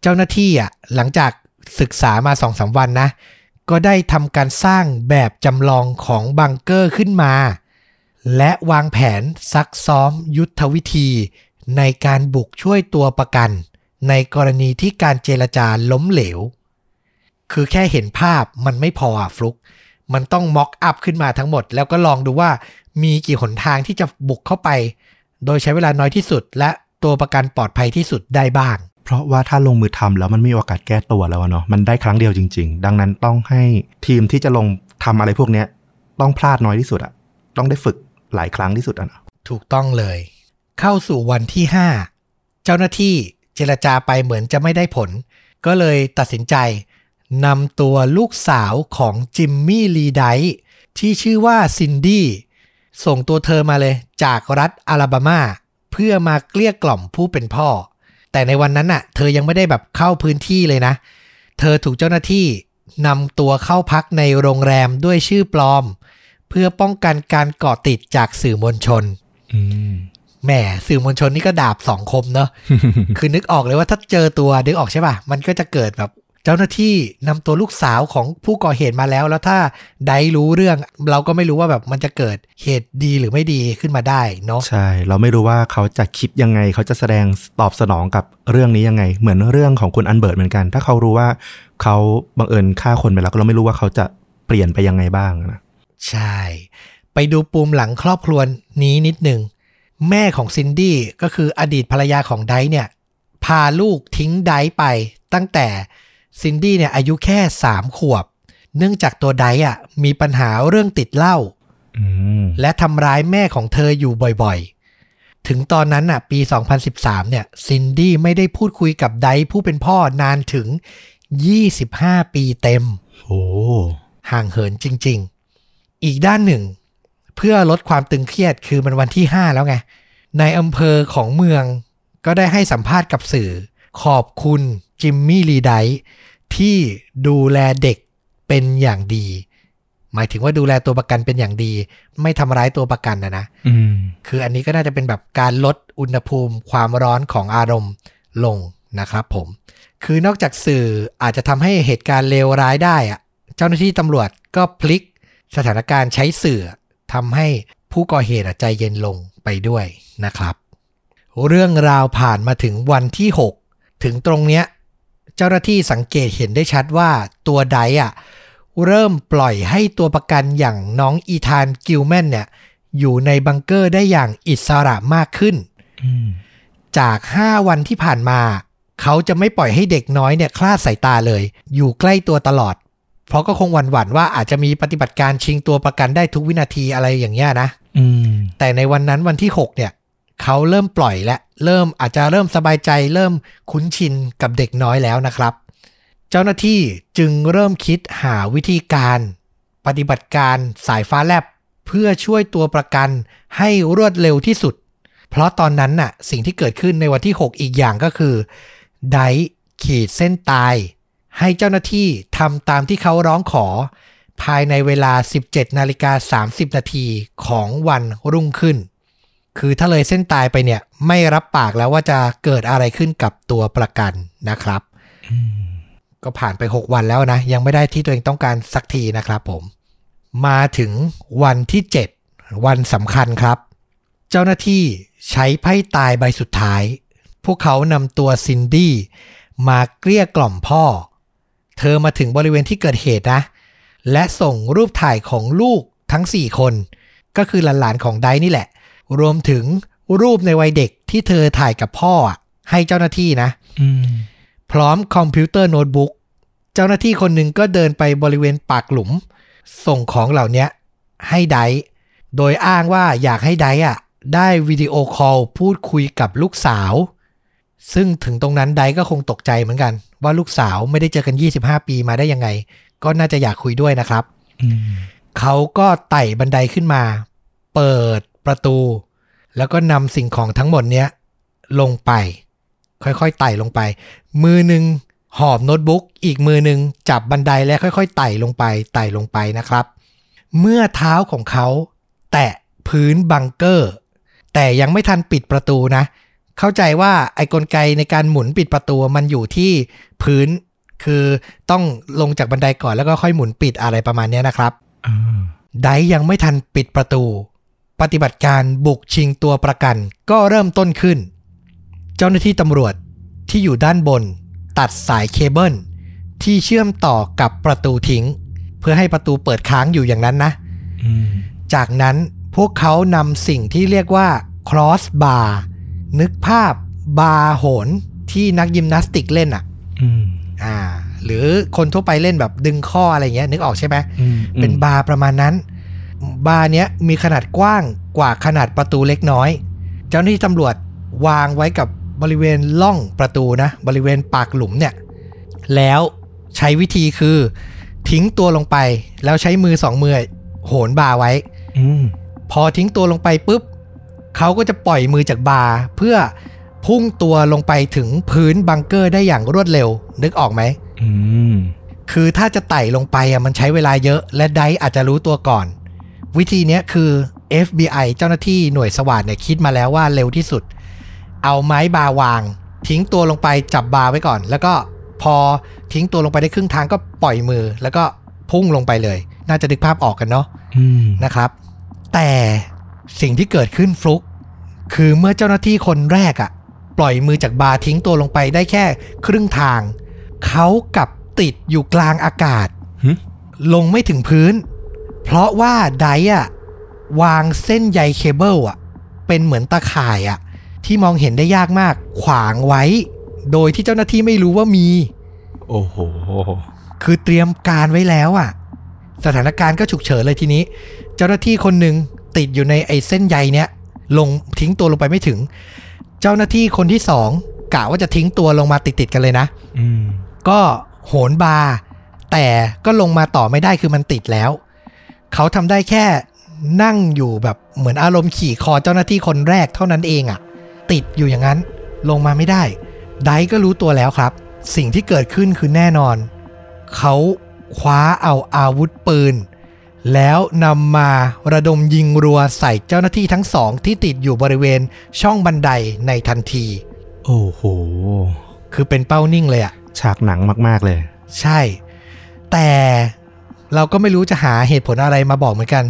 เจ้าหน้าที่อะหลังจากศึกษามาสองสาวันนะ ก็ได้ทำการสร้างแบบจำลองของบังเกอร์ขึ้นมา และวางแผนซักซ้อมยุทธวิธี ในการบุกช่วยตัวประกัน ในกรณีที่การเจรจาล้มเหลว คือแค่เห็นภาพมันไม่พออะฟลุก มันต้องม็อกอัพขึ้นมาทั้งหมด แล้วก็ลองดูว่ามีกี่หนทางที่จะบุกเข้าไป โดยใช้เวลาน้อยที่สุด และตัวประกันปลอดภัยที่สุดได้บ้าง เพราะว่าถ้าลงมือทำแล้วมันไม่มีโอกาสแก้ตัวแล้วอะเนาะมันได้ครั้งเดียวจริง ๆ ดังนั้นต้องให้ทีมที่จะลงทำอะไรพวกเนี้ยต้องพลาดน้อยที่สุดอะต้องได้ฝึกหลายครั้งที่สุดอะเนาะถูกต้องเลย เข้าสู่วันที่ 5 เจ้าหน้าที่เจรจาไปเหมือนจะไม่ได้ผล ก็เลยตัดสินใจนำตัวลูกสาวของจิมมี่ลีไดท์ที่ชื่อว่าซินดี้ ส่งตัวเธอมาเลยจากรัฐอลาบามา เพื่อมาเกลี้ยกล่อมผู้เป็นพ่อ แต่ในวันนั้นน่ะ เธอยังไม่ได้แบบเข้าพื้นที่เลยนะ เธอถูกเจ้าหน้าที่นำตัวเข้าพักในโรงแรมด้วยชื่อปลอม เพื่อป้องกันการเกาะติดจากสื่อมวลชนอืมแหมสื่อมวลชนนี่ก็ดาบสองคมเนอะคือนึกออกเลยว่าถ้าเจอตัวนึกออกใช่ป่ะ มันก็จะเกิดแบบ เจ้าหน้าที่นำตัวลูกสาวของผู้ก่อเหตุมาแล้ว แล้วถ้าไดรู้เรื่อง เราก็ไม่รู้ว่าแบบมันจะเกิดเหตุดีหรือไม่ดีขึ้นมาได้เนาะใช่ เราไม่รู้ว่าเขาจะคิดยังไง เขาจะแสดงตอบสนองกับเรื่องนี้ยังไง เหมือนเรื่องของคุณอันเบิร์ตเหมือนกัน ถ้าเขารู้ว่าเขาบังเอิญฆ่าคนไปแล้วก็เราไม่รู้ว่าเขาจะเปลี่ยนไปยังไงบ้างนะใช่ ไปดูปูมหลังครอบครัวนี้นิดหนึ่งแม่ของซินดี้ก็คืออดีตภรรยาของไดเนี่ยพาลูกทิ้งไดไปตั้งแต่ ซินดี้เนี่ยอายุแค่ 3 ขวบ เนื่องจากตัวไดอะมีปัญหาเรื่องติดเหล้าอืมและทำร้ายแม่ของเธออยู่บ่อยๆ ถึงตอนนั้นน่ะปี 2013 เนี่ยซินดี้ไม่ได้พูดคุยกับไดผู้เป็นพ่อนานถึง 25 ปีเต็มโอ้ห่างเหินจริง ๆ อีกด้านหนึ่ง เพื่อลดความตึงเครียดคือมันวันที่ 5 แล้วไงในอำเภอของเมืองก็ได้ให้สัมภาษณ์กับสื่อ ขอบคุณ จิมมี่ลีไดท์ที่ดูแลเด็กเป็นอย่างดี หมายถึงว่าดูแลตัวประกันเป็นอย่างดี ไม่ทำร้ายตัวประกันนะนะอืมคืออันนี้ก็น่าจะเป็นแบบการลดอุณหภูมิความร้อนของอารมณ์ลงนะครับผม คือนอกจากสื่ออาจจะทำให้เหตุการณ์เลวร้ายได้อะเจ้าหน้าที่ตำรวจก็พลิกสถานการณ์ใช้สื่อทำให้ผู้ก่อเหตุอะใจเย็นลงไปด้วยนะครับ เรื่องราวผ่านมาถึงวันที่ 6 ถึงตรงเนี้ย เจ้าหน้าที่สังเกตเห็นได้ชัดว่าตัวไดอะเริ่มปล่อยให้ตัวประกันอย่างน้องอีธานกิลแมนเนี่ยอยู่ในบังเกอร์ได้อย่างอิสระมากขึ้นอืมจาก 5 วันที่ผ่านมา เขาจะไม่ปล่อยให้เด็กน้อยเนี่ยคลาดสายตาเลย อยู่ใกล้ตัวตลอด เพราะก็คงหวั่นหวั่นๆว่าอาจจะมีปฏิบัติการชิงตัวประกันได้ทุกวินาทีอะไรอย่างเงี้ยนะอืมแต่ในวันนั้นวันที่ 6 เนี่ย เขาเริ่มปล่อยและเริ่มอาจจะเริ่มสบายใจ เริ่มคุ้นชินกับเด็กน้อยแล้วนะครับ เจ้าหน้าที่จึงเริ่มคิดหาวิธีการ ปฏิบัติการสายฟ้าแลบเพื่อช่วยตัวประกันให้รวดเร็วที่สุด เพราะตอนนั้นน่ะสิ่งที่เกิดขึ้นในวันที่ 6 อีกอย่างก็คือไดขีดเส้นตาย ให้เจ้าหน้าที่ทำตามที่เขาร้องขอ ภายในเวลา 17 นาฬิกา 30 นาทีของวันรุ่งขึ้น คือถ้าเลยเส้นตายไปเนี่ยไม่รับปากแล้วว่าจะเกิดอะไรขึ้นกับตัวประกันนะครับ ก็ผ่านไป 6 วันแล้วนะ ยังไม่ได้ที่ตัวเองต้องการสักทีนะครับผม มาถึงวันที่ 7 วันสำคัญครับ เจ้าหน้าที่ใช้ไพ่ตายใบสุดท้าย พวกเขานำตัวซินดี้มาเกลี้ยกล่อมพ่อ เธอมาถึงบริเวณที่เกิดเหตุนะ และส่งรูปถ่ายของลูกทั้ง 4 คน ก็คือหลานๆของไดนี่แหละ รวมถึงรูปในวัยเด็กที่เธอถ่ายกับพ่ออะให้เจ้าหน้าที่นะอืมพร้อมคอมพิวเตอร์โน้ตบุ๊ก เจ้าหน้าที่คนหนึ่งก็เดินไปบริเวณปากหลุม ส่งของเหล่านี้ให้ไดซ์โดยอ้างว่าอยากให้ไดซ์อะ ได้วิดีโอคอลพูดคุยกับลูกสาว ซึ่งถึงตรงนั้นไดซ์ก็คงตกใจเหมือนกัน ว่าลูกสาวไม่ได้เจอกัน 25 ปีมาได้ยังไง ก็น่าจะอยากคุยด้วยนะครับอืมเขาก็ไต่บันไดขึ้นมา เปิด ประตู แล้วก็นำสิ่งของทั้งหมดเนี้ยลงไป ค่อยๆไต่ลงไป มือหนึ่งหอบโน้ตบุ๊กอีกมือหนึ่งจับบันไดและค่อยๆไต่ลงไปไต่ลงไปนะครับ เมื่อเท้าของเขา แตะพื้นบังเกอร์ แต่ยังไม่ทันปิดประตูนะ เข้าใจว่าไอ้กลไกในการหมุนปิดประตูมันอยู่ที่พื้นคือต้องลงจากบันไดก่อนแล้วก็ค่อยหมุนปิดอะไรประมาณเนี้ยนะครับอ่าไดยังไม่ทันปิดประตู ปฏิบัติการบุกชิงตัวประกันก็เริ่มต้นขึ้น เจ้าหน้าที่ตำรวจที่อยู่ด้านบน ตัดสายเคเบิลที่เชื่อมต่อกับประตูทิ้ง เพื่อให้ประตูเปิดค้างอยู่อย่างนั้นนะอืมจากนั้นพวกเขานำสิ่งที่เรียกว่า cross bar นึกภาพบาร์โหนที่นักยิมนาสติกเล่นอะอืมอ่า หรือคนทั่วไปเล่นแบบดึงข้ออะไรเงี้ย นึกออกใช่ไหมอืมเป็นบาร์ประมาณนั้น บาร์เนี้ยมีขนาดกว้างกว่าขนาดประตูเล็กน้อย เจ้าหน้าที่ตำรวจวางไว้กับบริเวณล่องประตูนะ บริเวณปากหลุมเนี่ย แล้วใช้วิธีคือ ทิ้งตัวลงไป แล้วใช้มือสองมือโหนบาร์ไว้อืมพอทิ้งตัวลงไปปุ๊บเขาก็จะปล่อยมือจากบาร์เพื่อพุ่งตัวลงไปถึงพื้นบังเกอร์ได้อย่างรวดเร็ว นึกออกไหมอืมคือถ้าจะไต่ลงไปอะมันใช้เวลาเยอะ และไดอาจจะรู้ตัวก่อน วิธีเนี้ยคือ FBI เจ้าหน้าที่หน่วยสวัสดเนี่ยคิดมาแล้วว่าเร็วที่สุด เอาไม้บาร์วาง ทิ้งตัวลงไปจับบาร์ไว้ก่อน แล้วก็พอทิ้งตัวลงไปได้ครึ่งทางก็ปล่อยมือ แล้วก็พุ่งลงไปเลย น่าจะนึกภาพออกกันเนาะอืมนะครับ แต่สิ่งที่เกิดขึ้นฟลุก คือเมื่อเจ้าหน้าที่คนแรกอะปล่อยมือจากบาร์ทิ้งตัวลงไปได้แค่ครึ่งทาง เขากลับติดอยู่กลางอากาศหึลงไม่ถึงพื้น เพราะว่าไดอะวางเส้นใยเคเบิลอะเป็นเหมือนตาข่ายอะที่มองเห็นได้ยากมาก ขวางไว้ โดยที่เจ้าหน้าที่ไม่รู้ว่ามี โอ้โห คือเตรียมการไว้แล้วอะสถานการณ์ก็ฉุกเฉินเลยทีนี้ เจ้าหน้าที่คนหนึ่งติดอยู่ในไอ้เส้นใยเนี้ยลงทิ้งตัวลงไปไม่ถึง เจ้าหน้าที่คนที่สองกะว่าจะทิ้งตัวลงมาติดๆกันเลยนะอืมก็โหนบาร์แต่ก็ลงมาต่อไม่ได้คือมันติดแล้ว เขาทำได้แค่นั่งอยู่แบบเหมือนอารมณ์ขี่คอเจ้าหน้าที่คนแรกเท่านั้นเองอะติดอยู่อย่างนั้นลงมาไม่ได้ ไดก็รู้ตัวแล้วครับ สิ่งที่เกิดขึ้นคือแน่นอน เขาคว้าเอาอาวุธปืน แล้วนำมาระดมยิงรัวใส่เจ้าหน้าที่ทั้งสองที่ติดอยู่บริเวณช่องบันไดในทันที โอ้โห คือเป็นเป้านิ่งเลยอะฉากหนังมาก ๆ เลย ใช่ แต่ เราก็ไม่รู้จะหาเหตุผลอะไรมาบอกเหมือนกัน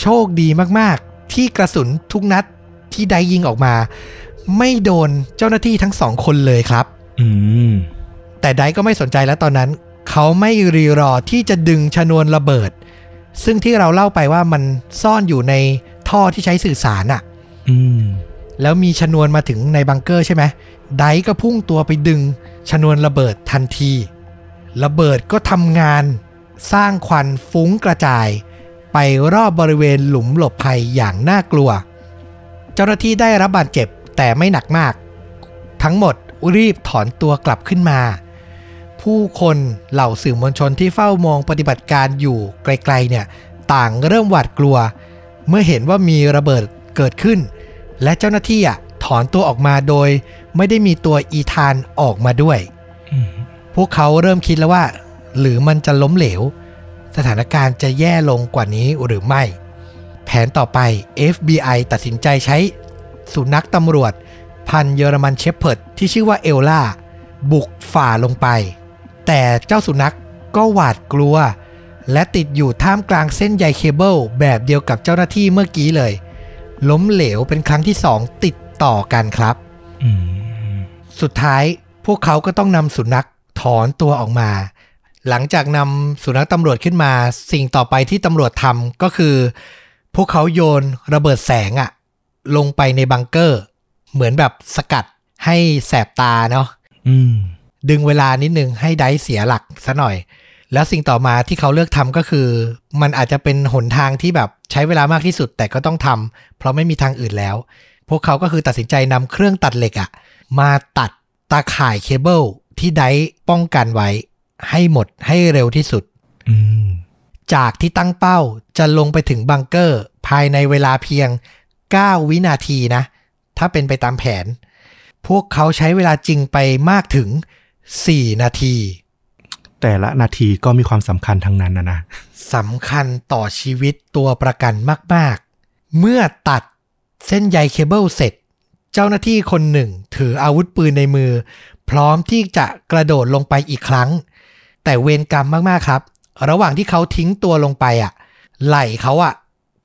โชคดีมากๆ ที่กระสุนทุกนัดที่ได้ยิงออกมา ไม่โดนเจ้าหน้าที่ทั้งสองคนเลยครับ อืม แต่ไดก็ไม่สนใจแล้วตอนนั้น เขาไม่รีรอที่จะดึงชนวนระเบิด ซึ่งที่เราเล่าไปว่ามันซ่อนอยู่ในท่อที่ใช้สื่อสารอะอืม แล้วมีชนวนมาถึงในบังเกอร์ใช่ไหมไดก็พุ่งตัวไปดึงชนวนระเบิดทันที ระเบิดก็ทำงาน สร้างควันฟุ้งกระจาย ไปรอบบริเวณหลุมหลบภัยอย่างน่ากลัว เจ้าหน้าที่ได้รับบาดเจ็บแต่ไม่หนักมาก ทั้งหมดรีบถอนตัวกลับขึ้นมา ผู้คนเหล่าสื่อมวลชนที่เฝ้ามองปฏิบัติการอยู่ไกลๆเนี่ยต่างเริ่มหวาดกลัว เมื่อเห็นว่ามีระเบิดเกิดขึ้น และเจ้าหน้าที่อะถอนตัวออกมาโดย ไม่ได้มีตัวอีธานออกมาด้วยอืมพวกเขาเริ่มคิดแล้วว่า หรือมันจะล้มเหลว สถานการณ์จะแย่ลงกว่านี้หรือไม่ แผนต่อไป FBI ตัดสินใจใช้สุนัขตำรวจ พันธุ์เยอรมันเชพเพิร์ดที่ชื่อว่าเอลล่า บุกฝ่าลงไป แต่เจ้าสุนัขก็หวาดกลัว และติดอยู่ท่ามกลางเส้นใยเคเบิลแบบเดียวกับเจ้าหน้าที่เมื่อกี้เลย ล้มเหลวเป็นครั้งที่สองติดต่อกันครับอืมสุดท้ายพวกเขาก็ต้องนำสุนัขถอนตัวออกมา หลังจากนำสุนัขตำรวจขึ้นมา สิ่งต่อไปที่ตำรวจทำก็คือ พวกเขาโยนระเบิดแสงอะลงไปในบังเกอร์ เหมือนแบบสกัดให้แสบตาเนาะอืมดึงเวลานิดนึงให้ไดซ์เสียหลักซะหน่อย แล้วสิ่งต่อมาที่เขาเลือกทำก็คือ มันอาจจะเป็นหนทางที่แบบใช้เวลามากที่สุดแต่ก็ต้องทำเพราะไม่มีทางอื่นแล้ว พวกเขาก็คือตัดสินใจนำเครื่องตัดเหล็กอะมาตัดตาข่ายเคเบิลที่ไดซ์ป้องกันไว้ ให้หมดให้เร็วที่สุดอืมจากที่ตั้งเป้าจะลงไปถึงบังเกอร์ ภายในเวลาเพียง 9 วินาทีนะ ถ้าเป็นไปตามแผน พวกเขาใช้เวลาจริงไปมากถึง 4 นาที แต่ละนาทีก็มีความสำคัญทั้งนั้นนะนะสำคัญต่อชีวิตตัวประกันมาก ๆ เมื่อตัดเส้นใยเคเบิลเสร็จ เจ้าหน้าที่คนหนึ่ง ถืออาวุธปืนในมือ พร้อมที่จะกระโดดลงไปอีกครั้ง แต่เวรกรรมมากๆครับ ระหว่างที่เขาทิ้งตัวลงไปอะ ไหล่เขาอะ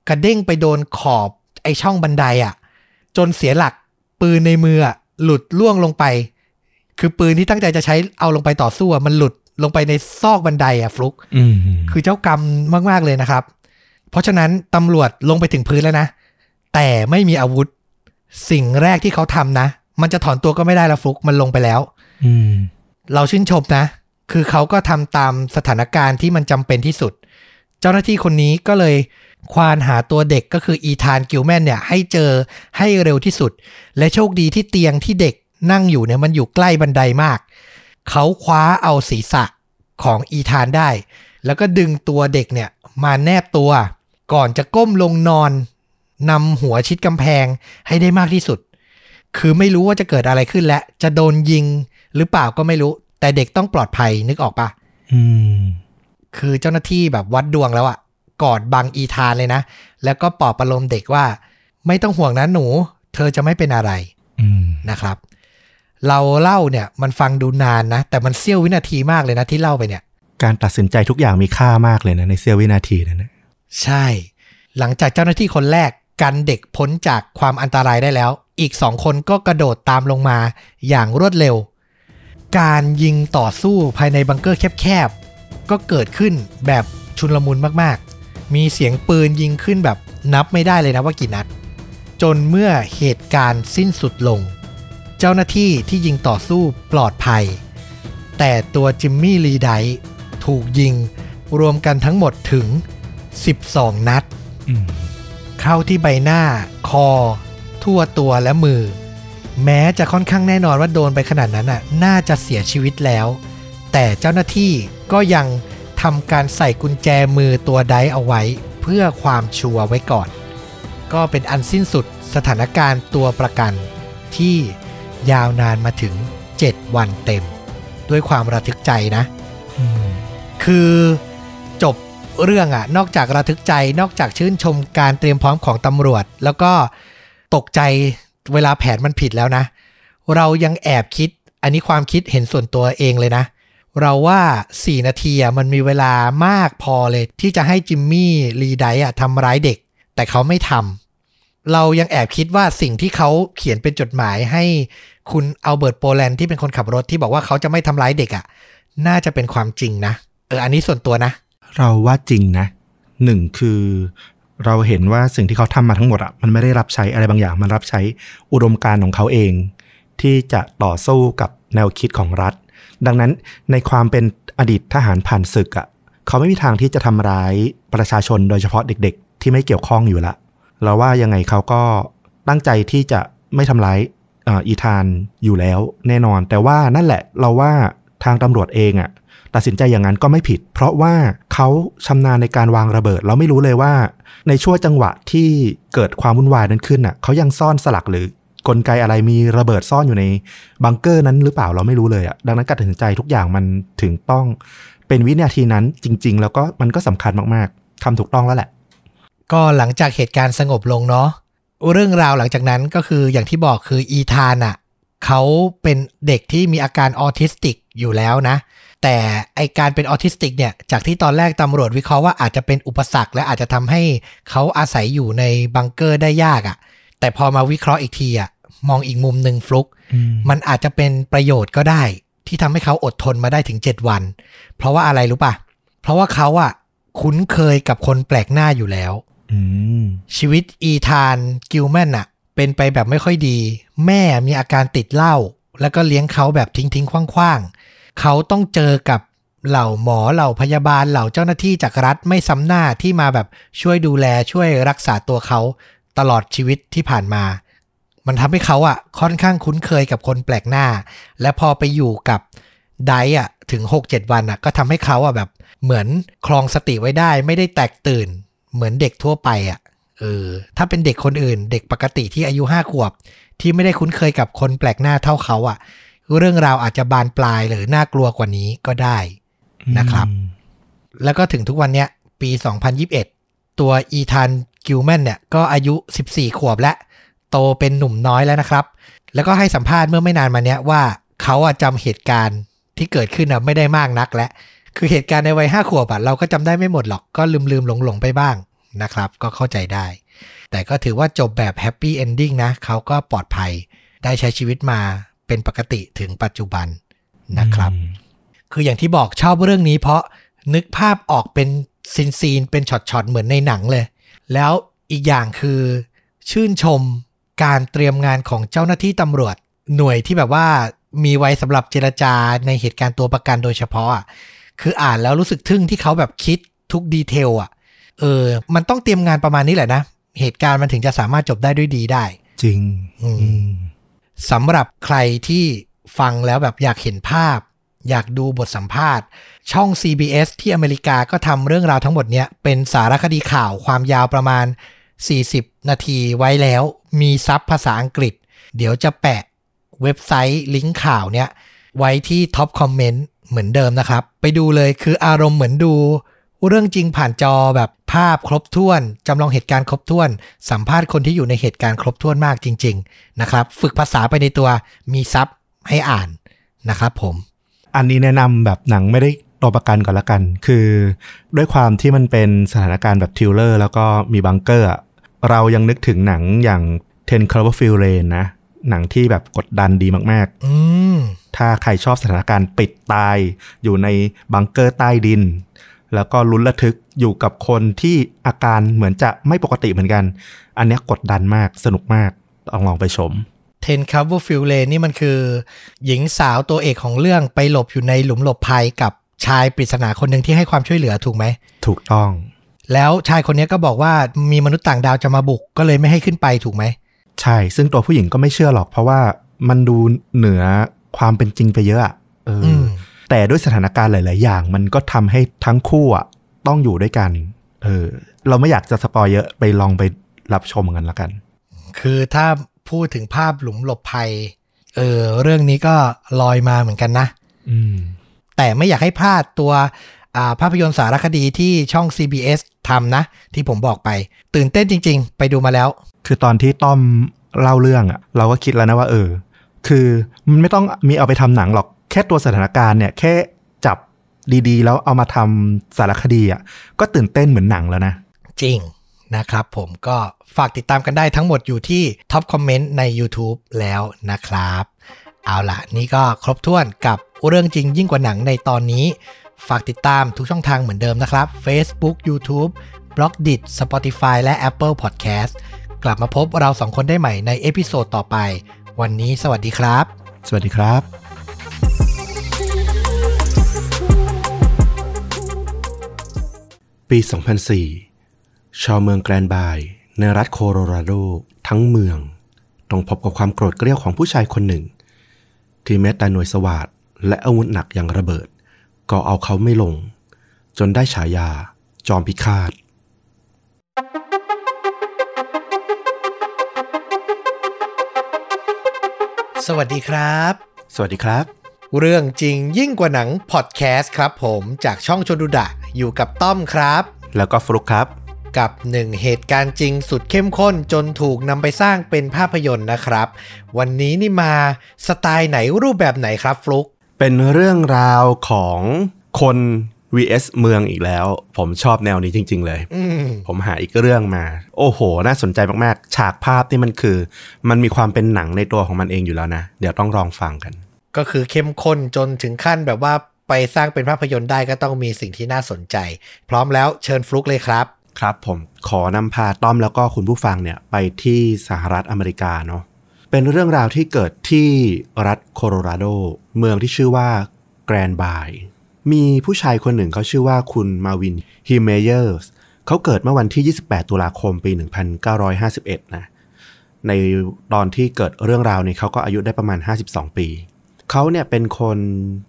กระเด้งไปโดนขอบไอช่องบันไดอะ จนเสียหลักปืนในมืออะหลุดล่วงลงไป คือปืนที่ตั้งใจจะใช้เอาลงไปต่อสู้อะมันหลุดลงไปในซอกบันไดอะฟลุกอืมคือเจ้ากรรมมาก ๆ เลยนะครับ เพราะฉะนั้นตำรวจลงไปถึงพื้นแล้วนะ แต่ไม่มีอาวุธ สิ่งแรกที่เขาทำนะ มันจะถอนตัวก็ไม่ได้แล้วฟลุกมันลงไปแล้วอืมเราชื่นชมนะ คือเขาก็ทำตามสถานการณ์ที่มันจำเป็นที่สุด เจ้าหน้าที่คนนี้ก็เลยควานหาตัวเด็กก็คืออีธานกิลแมนเนี่ยให้เจอให้เร็วที่สุด และโชคดีที่เตียงที่เด็กนั่งอยู่เนี่ยมันอยู่ใกล้บันไดมาก เขาคว้าเอาศีรษะของอีธานได้ แล้วก็ดึงตัวเด็กเนี่ยมาแนบตัว ก่อนจะก้มลงนอนนำหัวชิดกำแพงให้ได้มากที่สุด คือไม่รู้ว่าจะเกิดอะไรขึ้นและจะโดนยิงหรือเปล่าก็ไม่รู้ แต่เด็กต้องปลอดภัยนึกออกปะอืมคือเจ้าหน้าที่แบบวัดดวงแล้วอะกอดบังอีธานเลยนะ แล้วก็ปลอบประโลมเด็กว่า ไม่ต้องห่วงนะหนู เธอจะไม่เป็นอะไรอืมนะครับ เราเล่าเนี่ยมันฟังดูนานนะ แต่มันเสี้ยววินาทีมากเลยนะที่เล่าไปเนี่ย การตัดสินใจทุกอย่างมีค่ามากเลยนะในเสี้ยววินาทีนั้นนะใช่ หลังจากเจ้าหน้าที่คนแรกกันเด็กพ้นจากความอันตรายได้แล้ว อีกสองคนก็กระโดดตามลงมาอย่างรวดเร็ว การยิงต่อสู้ภายในบังเกอร์แคบๆ ก็เกิดขึ้นแบบชุนลมุนมากๆ มีเสียงปืนยิงขึ้นแบบนับไม่ได้เลยนะว่ากี่นัด จนเมื่อเหตุการณ์สิ้นสุดลง เจ้าหน้าที่ที่ยิงต่อสู้ปลอดภัย แต่ตัวจิมมี่ลีไดท์ถูกยิงรวมกันทั้งหมดถึง 12 นัดอืมเข้าที่ใบหน้า คอ ทั่วตัวและมือ แม้จะค่อนข้างแน่นอนว่าโดนไปขนาดนั้นน่ะน่าจะเสียชีวิตแล้ว แต่เจ้าหน้าที่ก็ยังทำการใส่กุญแจมือตัวไดเอาไว้ เพื่อความชัวร์ไว้ก่อน ก็เป็นอันสิ้นสุดสถานการณ์ตัวประกัน ที่ยาวนานมาถึง 7 วันเต็ม ด้วยความระทึกใจนะอืมคือจบเรื่องอะนอกจากระทึกใจนอกจากชื่นชมการเตรียมพร้อมของตำรวจ แล้วก็ตกใจ เวลาแผนมันผิดแล้วนะ เรายังแอบคิด อันนี้ความคิดเห็นส่วนตัวเองเลยนะ เราว่า 4 นาทีอะมันมีเวลามากพอเลย ที่จะให้จิมมี่ลีไดอะทำร้ายเด็ก แต่เขาไม่ทำเรายังแอบคิดว่าสิ่งที่เขาเขียนเป็นจดหมายให้คุณอัลเบิร์ตโปแลนด์ที่เป็นคนขับรถที่บอกว่าเขาจะไม่ทำร้ายเด็กอะน่าจะเป็นความจริงนะ เออ อันนี้ส่วนตัวนะ เราว่าจริงนะหนึ่งคือ เราเห็นว่าสิ่งที่เขาทำมาทั้งหมดอะมันไม่ได้รับใช้อะไรบางอย่าง มันรับใช้อุดมการณ์ของเขาเอง ที่จะต่อสู้กับแนวคิดของรัฐ ดังนั้นในความเป็นอดีตทหารผ่านศึกอะเขาไม่มีทางที่จะทำร้ายประชาชนโดยเฉพาะเด็ก ๆ ที่ไม่เกี่ยวข้องอยู่ละเราว่ายังไงเขาก็ตั้งใจที่จะไม่ทำร้ายอีธานอยู่แล้วแน่นอน แต่ว่านั่นแหละเราว่าทางตำรวจเองอะ ตัดสินใจอย่างนั้นก็ไม่ผิด เพราะว่าเขาชำนาญในการวางระเบิด เราไม่รู้เลยว่า ในช่วงจังหวะที่เกิดความวุ่นวายนั้นขึ้นน่ะเขายังซ่อนสลักหรือกลไกอะไรมีระเบิดซ่อนอยู่ในบังเกอร์นั้นหรือเปล่าเราไม่รู้เลยอะดังนั้นการตัดสินใจทุกอย่างมันถึงต้อง เป็นวินาทีนั้นจริง ๆ แล้วก็มันก็สำคัญมากๆทำถูกต้องแล้วแหละ ก็หลังจากเหตุการณ์สงบลงเนาะเรื่องราวหลังจากนั้นก็คืออย่างที่บอกคืออีธานอะเขาเป็นเด็กที่มีอาการออทิสติกอยู่แล้วนะ แต่ไอการเป็นออทิสติกเนี่ย จากที่ตอนแรกตำรวจวิเคราะห์ว่าอาจจะเป็นอุปสรรค และอาจจะทำให้เขาอาศัยอยู่ในบังเกอร์ได้ยากอะ แต่พอมาวิเคราะห์อีกทีอะ มองอีกมุมหนึ่งฟลุก มันอาจจะเป็นประโยชน์ก็ได้ ที่ทำให้เขาอดทนมาได้ถึง 7 วัน เพราะว่าอะไรรู้ป่ะเพราะว่าเขาอะคุ้นเคยกับคนแปลกหน้าอยู่แล้วอืมชีวิตอีธานกิลแมนอะเป็นไปแบบไม่ค่อยดี แม่มีอาการติดเหล้าแล้วก็เลี้ยงเขาแบบทิ้งทิ้งคว่างๆ เขาต้องเจอกับเหล่าหมอเหล่าพยาบาลเหล่าเจ้าหน้าที่จากรัฐไม่ซ้ำหน้าที่มาแบบช่วยดูแลช่วยรักษาตัวเขาตลอดชีวิตที่ผ่านมา มันทำให้เขาอะค่อนข้างคุ้นเคยกับคนแปลกหน้า และพอไปอยู่กับไดอะถึง 6-7 วันอะก็ทำให้เขาอะแบบเหมือนคลองสติไว้ได้ ไม่ได้แตกตื่น เหมือนเด็กทั่วไปอะเออถ้าเป็นเด็กคนอื่น เด็กปกติที่อายุห้าขวบ ที่ไม่ได้คุ้นเคยกับคนแปลกหน้าเท่าเขาอะ เรื่องราวอาจจะบานปลายหรือน่ากลัวกว่านี้ก็ได้นะครับ แล้วก็ถึงทุกวันเนี้ย ปี 2021 ตัวอีธานกิลแมนเนี่ย ก็อายุ 14 ขวบและ โตเป็นหนุ่มน้อยแล้วนะครับ แล้วก็ให้สัมภาษณ์เมื่อไม่นานมาเนี้ยว่าเขาอะจำเหตุการณ์ที่เกิดขึ้นอะไม่ได้มากนักและ คือเหตุการณ์ในวัยห้าขวบอะเราก็จำได้ไม่หมดหรอกก็ลืมลืมหลงหลงๆไปบ้างนะครับ ก็เข้าใจได้ แต่ก็ถือว่าจบแบบ happy ending นะเขาก็ปลอดภัยได้ใช้ชีวิตมา เป็นปกติถึงปัจจุบันนะครับ คืออย่างที่บอกชอบเรื่องนี้ เพราะนึกภาพออกเป็น scene scene ๆเป็นช็อตๆเหมือนในหนังเลย แล้วอีกอย่างคือชื่นชมการเตรียมงานของเจ้าหน้าที่ตำรวจ หน่วยที่แบบว่ามีไว้สำหรับเจรจาในเหตุการณ์ตัวประกันโดยเฉพาะอะคืออ่านแล้วรู้สึกทึ่งที่เขาแบบคิดทุก detail อะเออ มันต้องเตรียมงานประมาณนี้แหละนะ เหตุการณ์มันถึงจะสามารถจบได้ด้วยดีได้ จริง อืมอืม สำหรับใครที่ฟังแล้วแบบอยากเห็นภาพ อยากดูบทสัมภาษณ์ ช่อง CBS ที่อเมริกาก็ทำเรื่องราวทั้งหมดเนี้ยเป็นสารคดีข่าวความยาวประมาณ 40 นาทีไว้แล้ว มี sub ภาษาอังกฤษ เดี๋ยวจะแปะเว็บไซต์ลิงก์ข่าวเนี้ยไว้ที่ top comment เหมือนเดิมนะครับ ไปดูเลยคืออารมณ์เหมือนดู เรื่องจริงผ่านจอแบบภาพครบถ้วนจำลองเหตุการณ์ครบถ้วน สัมภาษณ์คนที่อยู่ในเหตุการณ์ครบถ้วนมากจริง ๆ นะครับ ฝึกภาษาไปในตัวมี sub ให้อ่านนะครับผม อันนี้แนะนำแบบหนังไม่ได้ตัวประกันก่อนละกัน คือด้วยความที่มันเป็นสถานการณ์แบบ thriller แล้วก็มีบังเกอร์อะเรายังนึกถึงหนังอย่าง Ten Cloverfield Lane นะ หนังที่แบบกดดันดีมากอืมๆถ้าใครชอบสถานการณ์ปิดตายอยู่ในบังเกอร์ใต้ดิน แล้วก็ลุ้นระทึกอยู่กับคนที่อาการเหมือนจะไม่ปกติเหมือนกัน อันเนี้ยกดดันมากสนุกมากลองลองไปชม Ten Cloverfield Lane นี่มันคือ หญิงสาวตัวเอกของเรื่องไปหลบอยู่ในหลุมหลบภัยกับชายปริศนาคนหนึ่งที่ให้ความช่วยเหลือถูกไหม ถูกต้อง แล้วชายคนนี้ก็บอกว่ามีมนุษย์ต่างดาวจะมาบุกก็เลยไม่ให้ขึ้นไปถูกไหม ใช่ ซึ่งตัวผู้หญิงก็ไม่เชื่อหรอกเพราะว่ามันดูเหนือความเป็นจริงไปเยอะอะเออออืม แต่ด้วยสถานการณ์หลาย ๆ อย่าง มันก็ทำให้ทั้งคู่อะต้องอยู่ด้วยกัน เออ เราไม่อยากจะสปอยเยอะไปลองไปรับชมกันละกัน คือถ้าพูดถึงภาพหลุมหลบภัย เออ เรื่องนี้ก็ลอยมาเหมือนกันนะอืม แต่ไม่อยากให้พลาดตัวอ่าภาพยนตร์สารคดีที่ช่อง CBS ทำนะ ที่ผมบอกไป ตื่นเต้นจริง ๆ ไปดูมาแล้ว คือตอนที่ต้อมเล่าเรื่องอะเราก็คิดแล้วนะว่า เออ คือมันไม่ต้องมีเอาไปทำหนังหรอกแค่ตัวสถานการณ์เนี่ยแค่จับดีๆ แล้วเอามาทำสารคดีอะก็ตื่นเต้นเหมือนหนังแล้วนะ จริงนะครับผมก็ฝากติดตามกันได้ทั้งหมดอยู่ที่ top comment ใน YouTube แล้วนะครับ เอาล่ะ นี่ก็ครบถ้วนกับเรื่องจริงยิ่งกว่าหนังในตอนนี้ ฝากติดตามทุกช่องทางเหมือนเดิมนะครับ Facebook YouTube b l o g d i t Spotify และ Apple Podcast กลับมาพบเราสองคนได้ใหม่ใน episode ต่อไป วันนี้สวัสดีครับ สวัสดีครับ ปี 2004 ชาวเมืองแกรนบาย ในรัฐโคโลราโด ทั้งเมือง ต้องพบกับความโกรธเกรี้ยวของผู้ชายคนหนึ่ง ที่แม้แต่หน่วยสวาดและอาวุธหนักอย่างระเบิด ก็เอาเขาไม่ลง จนได้ฉายา จอมพิฆาตสวัสดีครับ สวัสดีครับ เรื่องจริงยิ่งกว่าหนังพอดแคสต์ครับผมจากช่องชนดูดะอยู่กับต้อมครับ แล้วก็ฟลุกครับ กับหนึ่งเหตุการณ์จริงสุดเข้มข้นจนถูกนำไปสร้างเป็นภาพยนตร์นะครับ วันนี้นี่มาสไตล์ไหนรูปแบบไหนครับฟลุก เป็นเรื่องราวของคน vs เมืองอีกแล้ว ผมชอบแนวนี้จริง ๆ เลยอืมผมหาอีกเรื่องมา โอ้โห น่าสนใจมาก ๆ ฉากภาพที่มันคือ มันมีความเป็นหนังในตัวของมันเองอยู่แล้วนะ เดี๋ยวต้องลองฟังกัน ก็คือเข้มข้นจนถึงขั้นแบบว่าไปสร้างเป็นภาพยนตร์ได้ก็ต้องมีสิ่งที่น่าสนใจ พร้อมแล้วเชิญฟลุกเลยครับ ครับผมขอนำพาต้อมแล้วก็คุณผู้ฟังเนี่ยไปที่สหรัฐอเมริกาเนาะเป็นเรื่องราวที่เกิดที่รัฐโคโลราโด เมืองที่ชื่อว่าแกรนบายมีผู้ชายคนหนึ่งเขาชื่อว่าคุณมาวินฮิมเมเยอร์เขาเกิดเมื่อวันที่ 28 ตุลาคมปี 1951 นะ ในตอนที่เกิดเรื่องราวนี้เขาก็อายุได้ประมาณ 52 ปี เขาเนี่ยเป็นคน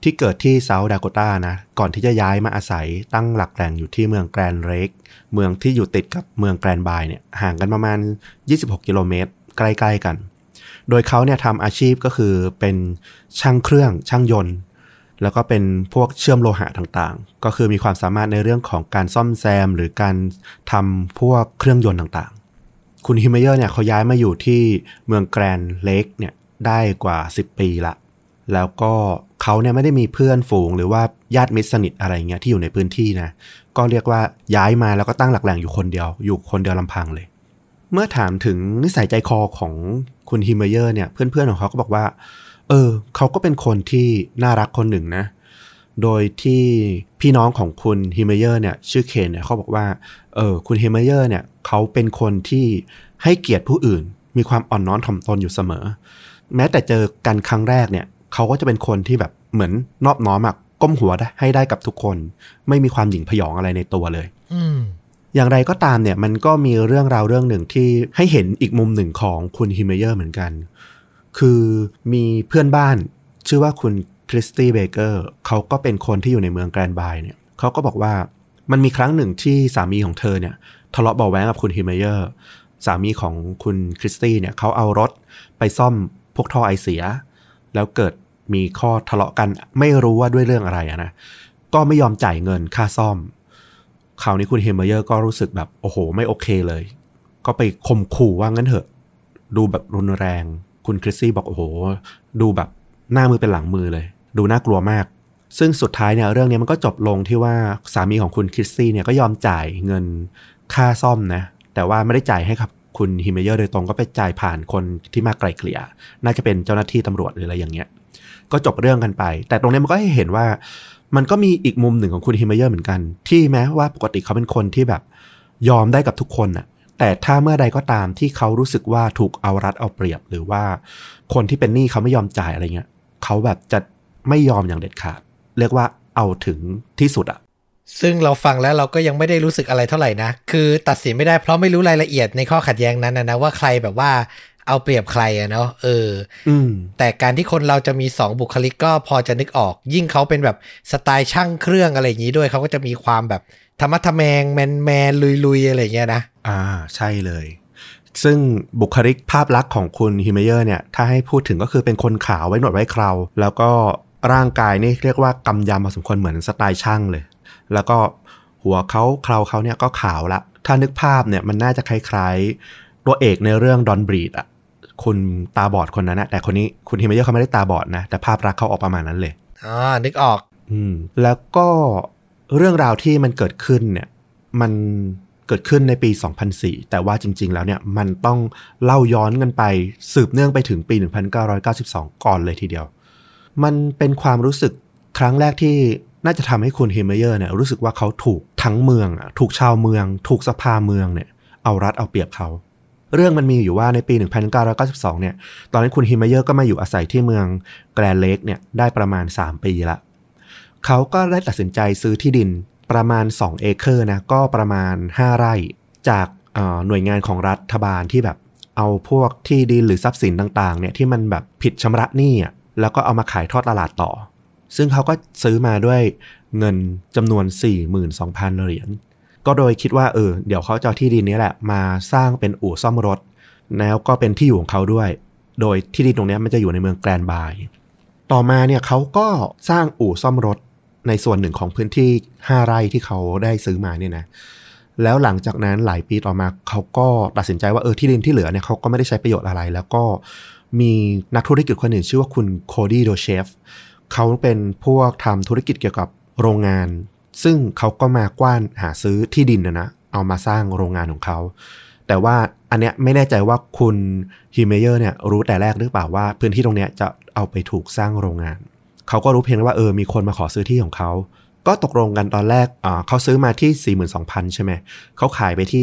ที่เกิดที่เซาท์ดาโกตานะ ก่อนที่จะย้ายมาอาศัยตั้งหลักแหล่งอยู่ที่เมืองแกรนเลก เมืองที่อยู่ติดกับเมืองแกรนบายเนี่ยห่างกันประมาณ 26 กิโลเมตร ใกล้ๆกัน โดยเขาเนี่ยทำอาชีพก็คือเป็นช่างเครื่องช่างยนต์ แล้วก็เป็นพวกเชื่อมโลหะต่างๆ ก็คือมีความสามารถในเรื่องของการซ่อมแซม หรือการทำพวกเครื่องยนต์ต่างๆ คุณฮิมเมเยอร์เนี่ยเขาย้ายมาอยู่ที่เมืองแกรนเลกเนี่ยได้กว่า 10 ปีละ แล้วก็เขาเนี่ยไม่ได้มีเพื่อนฝูงหรือว่าญาติมิตรสนิทอะไรเงี้ยที่อยู่ในพื้นที่นะก็เรียกว่าย้ายมาแล้วก็ตั้งหลักแหล่งอยู่คนเดียว อยู่คนเดียวลำพังเลย เมื่อถามถึงนิสัยใจคอของคุณฮิมเมเยอร์เนี่ยเพื่อนๆของเขาก็บอกว่า เออเขาก็เป็นคนที่น่ารักคนหนึ่งนะ โดยที่พี่น้องของคุณฮิมเมเยอร์เนี่ยชื่อเคนเนี่ยเขาบอกว่าเออคุณฮิมเมเยอร์เนี่ยเขาเป็นคนที่ให้เกียรติผู้อื่น มีความอ่อนน้อมถ่อมตนอยู่เสมอ แม้แต่เจอกันครั้งแรกเนี่ย เขาก็จะเป็นคนที่แบบเหมือนนอบน้อมอะก้มหัวให้ได้กับทุกคน ไม่มีความหยิ่งผยองอะไรในตัวเลย อืมอย่างไรก็ตามเนี่ยมันก็มีเรื่องราวเรื่องหนึ่งที่ให้เห็นอีกมุมหนึ่งของคุณฮิมเมเยอร์เหมือนกัน คือมีเพื่อนบ้านชื่อว่าคุณคริสตี้เบเกอร์เขาก็เป็นคนที่อยู่ในเมืองแกรนบายเนี่ยเขาก็บอกว่ามันมีครั้งหนึ่งที่สามีของเธอเนี่ยทะเลาะเบาะแว้งกับคุณฮิมเมเยอร์สามีของคุณคริสตี้เนี่ยเขาเอารถไปซ่อมพวกท่อไอเสีย แล้วเกิดมีข้อทะเลาะกันไม่รู้ว่าด้วยเรื่องอะไรนะก็ไม่ยอมจ่ายเงินค่าซ่อมคราวนี้คุณเฮมเมเยอร์ก็รู้สึกแบบโอ้โห ไม่โอเคเลย ก็ไปข่มขู่ว่างั้นเถอะ ดูแบบรุนแรง คุณคริสซี่บอกโอ้โห ดูแบบหน้ามือเป็นหลังมือเลย ดูน่ากลัวมาก ซึ่งสุดท้ายเนี่ยเรื่องนี้มันก็จบลงที่ว่าสามีของคุณคริสซี่เนี่ยก็ยอมจ่ายเงินค่าซ่อมนะ แต่ว่าไม่ได้จ่ายให้กับ คุณฮิเมเยอร์โดยตรงก็ไปจ่ายผ่านคนที่มาไกล่เกลี่ย น่าจะเป็นเจ้าหน้าที่ตำรวจหรืออะไรอย่างเงี้ย ก็จบเรื่องกันไป แต่ตรงนี้มันก็ให้เห็นว่า มันก็มีอีกมุมหนึ่งของคุณฮิเมเยอร์เหมือนกัน ที่แม้ว่าปกติเขาเป็นคนที่แบบยอมได้กับทุกคนน่ะแต่ถ้าเมื่อใดก็ตามที่เขารู้สึกว่าถูกเอารัดเอาเปรียบ หรือว่าคนที่เป็นหนี้เขาไม่ยอมจ่ายอะไรเงี้ยเขาแบบจะไม่ยอมอย่างเด็ดขาด เรียกว่าเอาถึงที่สุดอะ ซึ่งเราฟังแล้วเราก็ยังไม่ได้รู้สึกอะไรเท่าไหร่นะ คือตัดสินไม่ได้เพราะไม่รู้รายละเอียดในข้อขัดแย้งนั้นนะนะว่าใครแบบว่าเอาเปรียบใครอะเนาะเอออืมแต่การที่คนเราจะมีสองบุคลิกก็พอจะนึกออก ยิ่งเขาเป็นแบบสไตล์ช่างเครื่องอะไรอย่างนี้ด้วยเขาก็จะมีความแบบทะมัดทะแมงแมนแมนลุยลุยๆอะไรอย่างเงี้ยนะ อ่าใช่เลย ซึ่งบุคลิกภาพลักษณ์ของคุณฮิมเมเยอร์เนี่ย ถ้าให้พูดถึงก็คือเป็นคนขาวไว้หนวดไว้เครา แล้วก็ร่างกายนี่เรียกว่ากำยำพอสมควรเหมือนสไตล์ช่างเลย แล้วก็หนวดเขาเคราเขาเนี่ยก็ขาวละ ถ้านึกภาพเนี่ยมันน่าจะคล้ายๆ ตัวเอกในเรื่อง Don't Breathe อะคุณตาบอดคนนั้นนะแต่คนนี้คุณฮิมเมเยอร์เขาไม่ได้ตาบอดนะ แต่ภาพลักษณ์เขาออกประมาณนั้นเลยอ๋อนึกออก อืม แล้วก็เรื่องราวที่มันเกิดขึ้นเนี่ย มันเกิดขึ้นในปี 2004 แต่ว่าจริง ๆ แล้วเนี่ยมันต้องเล่าย้อนกันไปสืบเนื่องไปถึงปี 1992 ก่อนเลยทีเดียว มันเป็นความรู้สึกครั้งแรกที่ น่าจะทำให้คุณเฮมเมเยอร์เนี่ยรู้สึกว่าเขาถูกทั้งเมืองอะถูกชาวเมือง ถูกสภาเมืองเนี่ยเอารัดเอาเปรียบเขา เรื่องมันมีอยู่ว่าในปี 1992 เนี่ย ตอนนั้นคุณฮิมเมเยอร์ก็มาอยู่อาศัยที่เมืองแกรนเลกเนี่ยได้ประมาณ 3 ปีละเขาก็ได้ตัดสินใจซื้อที่ดินประมาณ 2 เอเคอร์นะก็ประมาณ 5 ไร่จากหน่วยงานของรัฐบาลที่แบบเอาพวกที่ดินหรือทรัพย์สินต่างๆเนี่ยที่มันแบบผิดชำระหนี้อะแล้วก็เอามาขายทอดตลาดต่อ ซึ่งเขาก็ซื้อมาด้วยเงินจำนวน 42,000 เหรียญ ก็โดยคิดว่าเออเดี๋ยวเขาจะที่ดินนี้แหละ มาสร้างเป็นอู่ซ่อมรถ แล้วก็เป็นที่อยู่ของเขาด้วย โดยที่ดินตรงนี้มันจะอยู่ในเมืองแกรนบาย ต่อมาเนี่ยเขาก็สร้างอู่ซ่อมรถในส่วนหนึ่งของพื้นที่ 5 ไร่ที่เขาได้ซื้อมาเนี่ยนะ แล้วหลังจากนั้นหลายปีต่อมาเขาก็ตัดสินใจว่าเออที่ดินที่เหลือเนี่ยเขาก็ไม่ได้ใช้ประโยชน์อะไร แล้วก็มีนักธุรกิจคนหนึ่งชื่อว่าคุณโคดี้โดเชฟเขาเป็นพวกทำธุรกิจเกี่ยวกับโรงงาน ซึ่งเขาก็มากว้านหาซื้อที่ดินนะนะ เอามาสร้างโรงงานของเขา แต่ว่าอันเนี้ยไม่แน่ใจว่าคุณฮิเมเยอร์เนี่ยรู้แต่แรกหรือเปล่าว่าพื้นที่ตรงเนี้ยจะเอาไปถูกสร้างโรงงาน เขาก็รู้เพียงว่าเออมีคนมาขอซื้อที่ของเขาก็ตกลงกันตอนแรกเขาซื้อมาที่ 42,000 ใช่ไหม เขาขายไปที่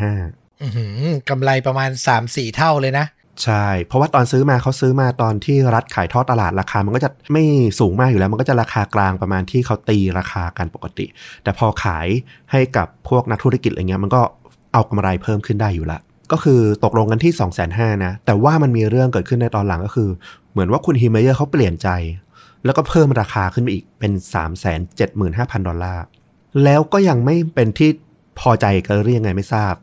2,500,000อือหือกำไรประมาณ 3-4 เท่าเลยนะ ใช่ เพราะว่าตอนซื้อมาเขาซื้อมาตอนที่รัฐขายทอดตลาดราคา มันก็จะไม่สูงมากอยู่แล้ว มันก็จะราคากลางประมาณที่เขาตีราคากันปกติ แต่พอขายให้กับพวกนักธุรกิจอะไรเงี้ยมันก็เอากำไรเพิ่มขึ้นได้อยู่ละ ก็คือตกลงกันที่2 5 0 0 0นห้านะ แต่ว่ามันมีเรื่องเกิดขึ้นในตอนหลังก็คือ เหมือนว่าคุณฮิมเมเยอร์เขาเปลี่ยนใจ แล้วก็เพิ่มราคาขึ้นไปอีกเป็น 3 7 5 0 0 0 ดอลลาร์ แล้วก็ยังไม่เป็นที่พอใจกันหรือยังไงไม่ทราบ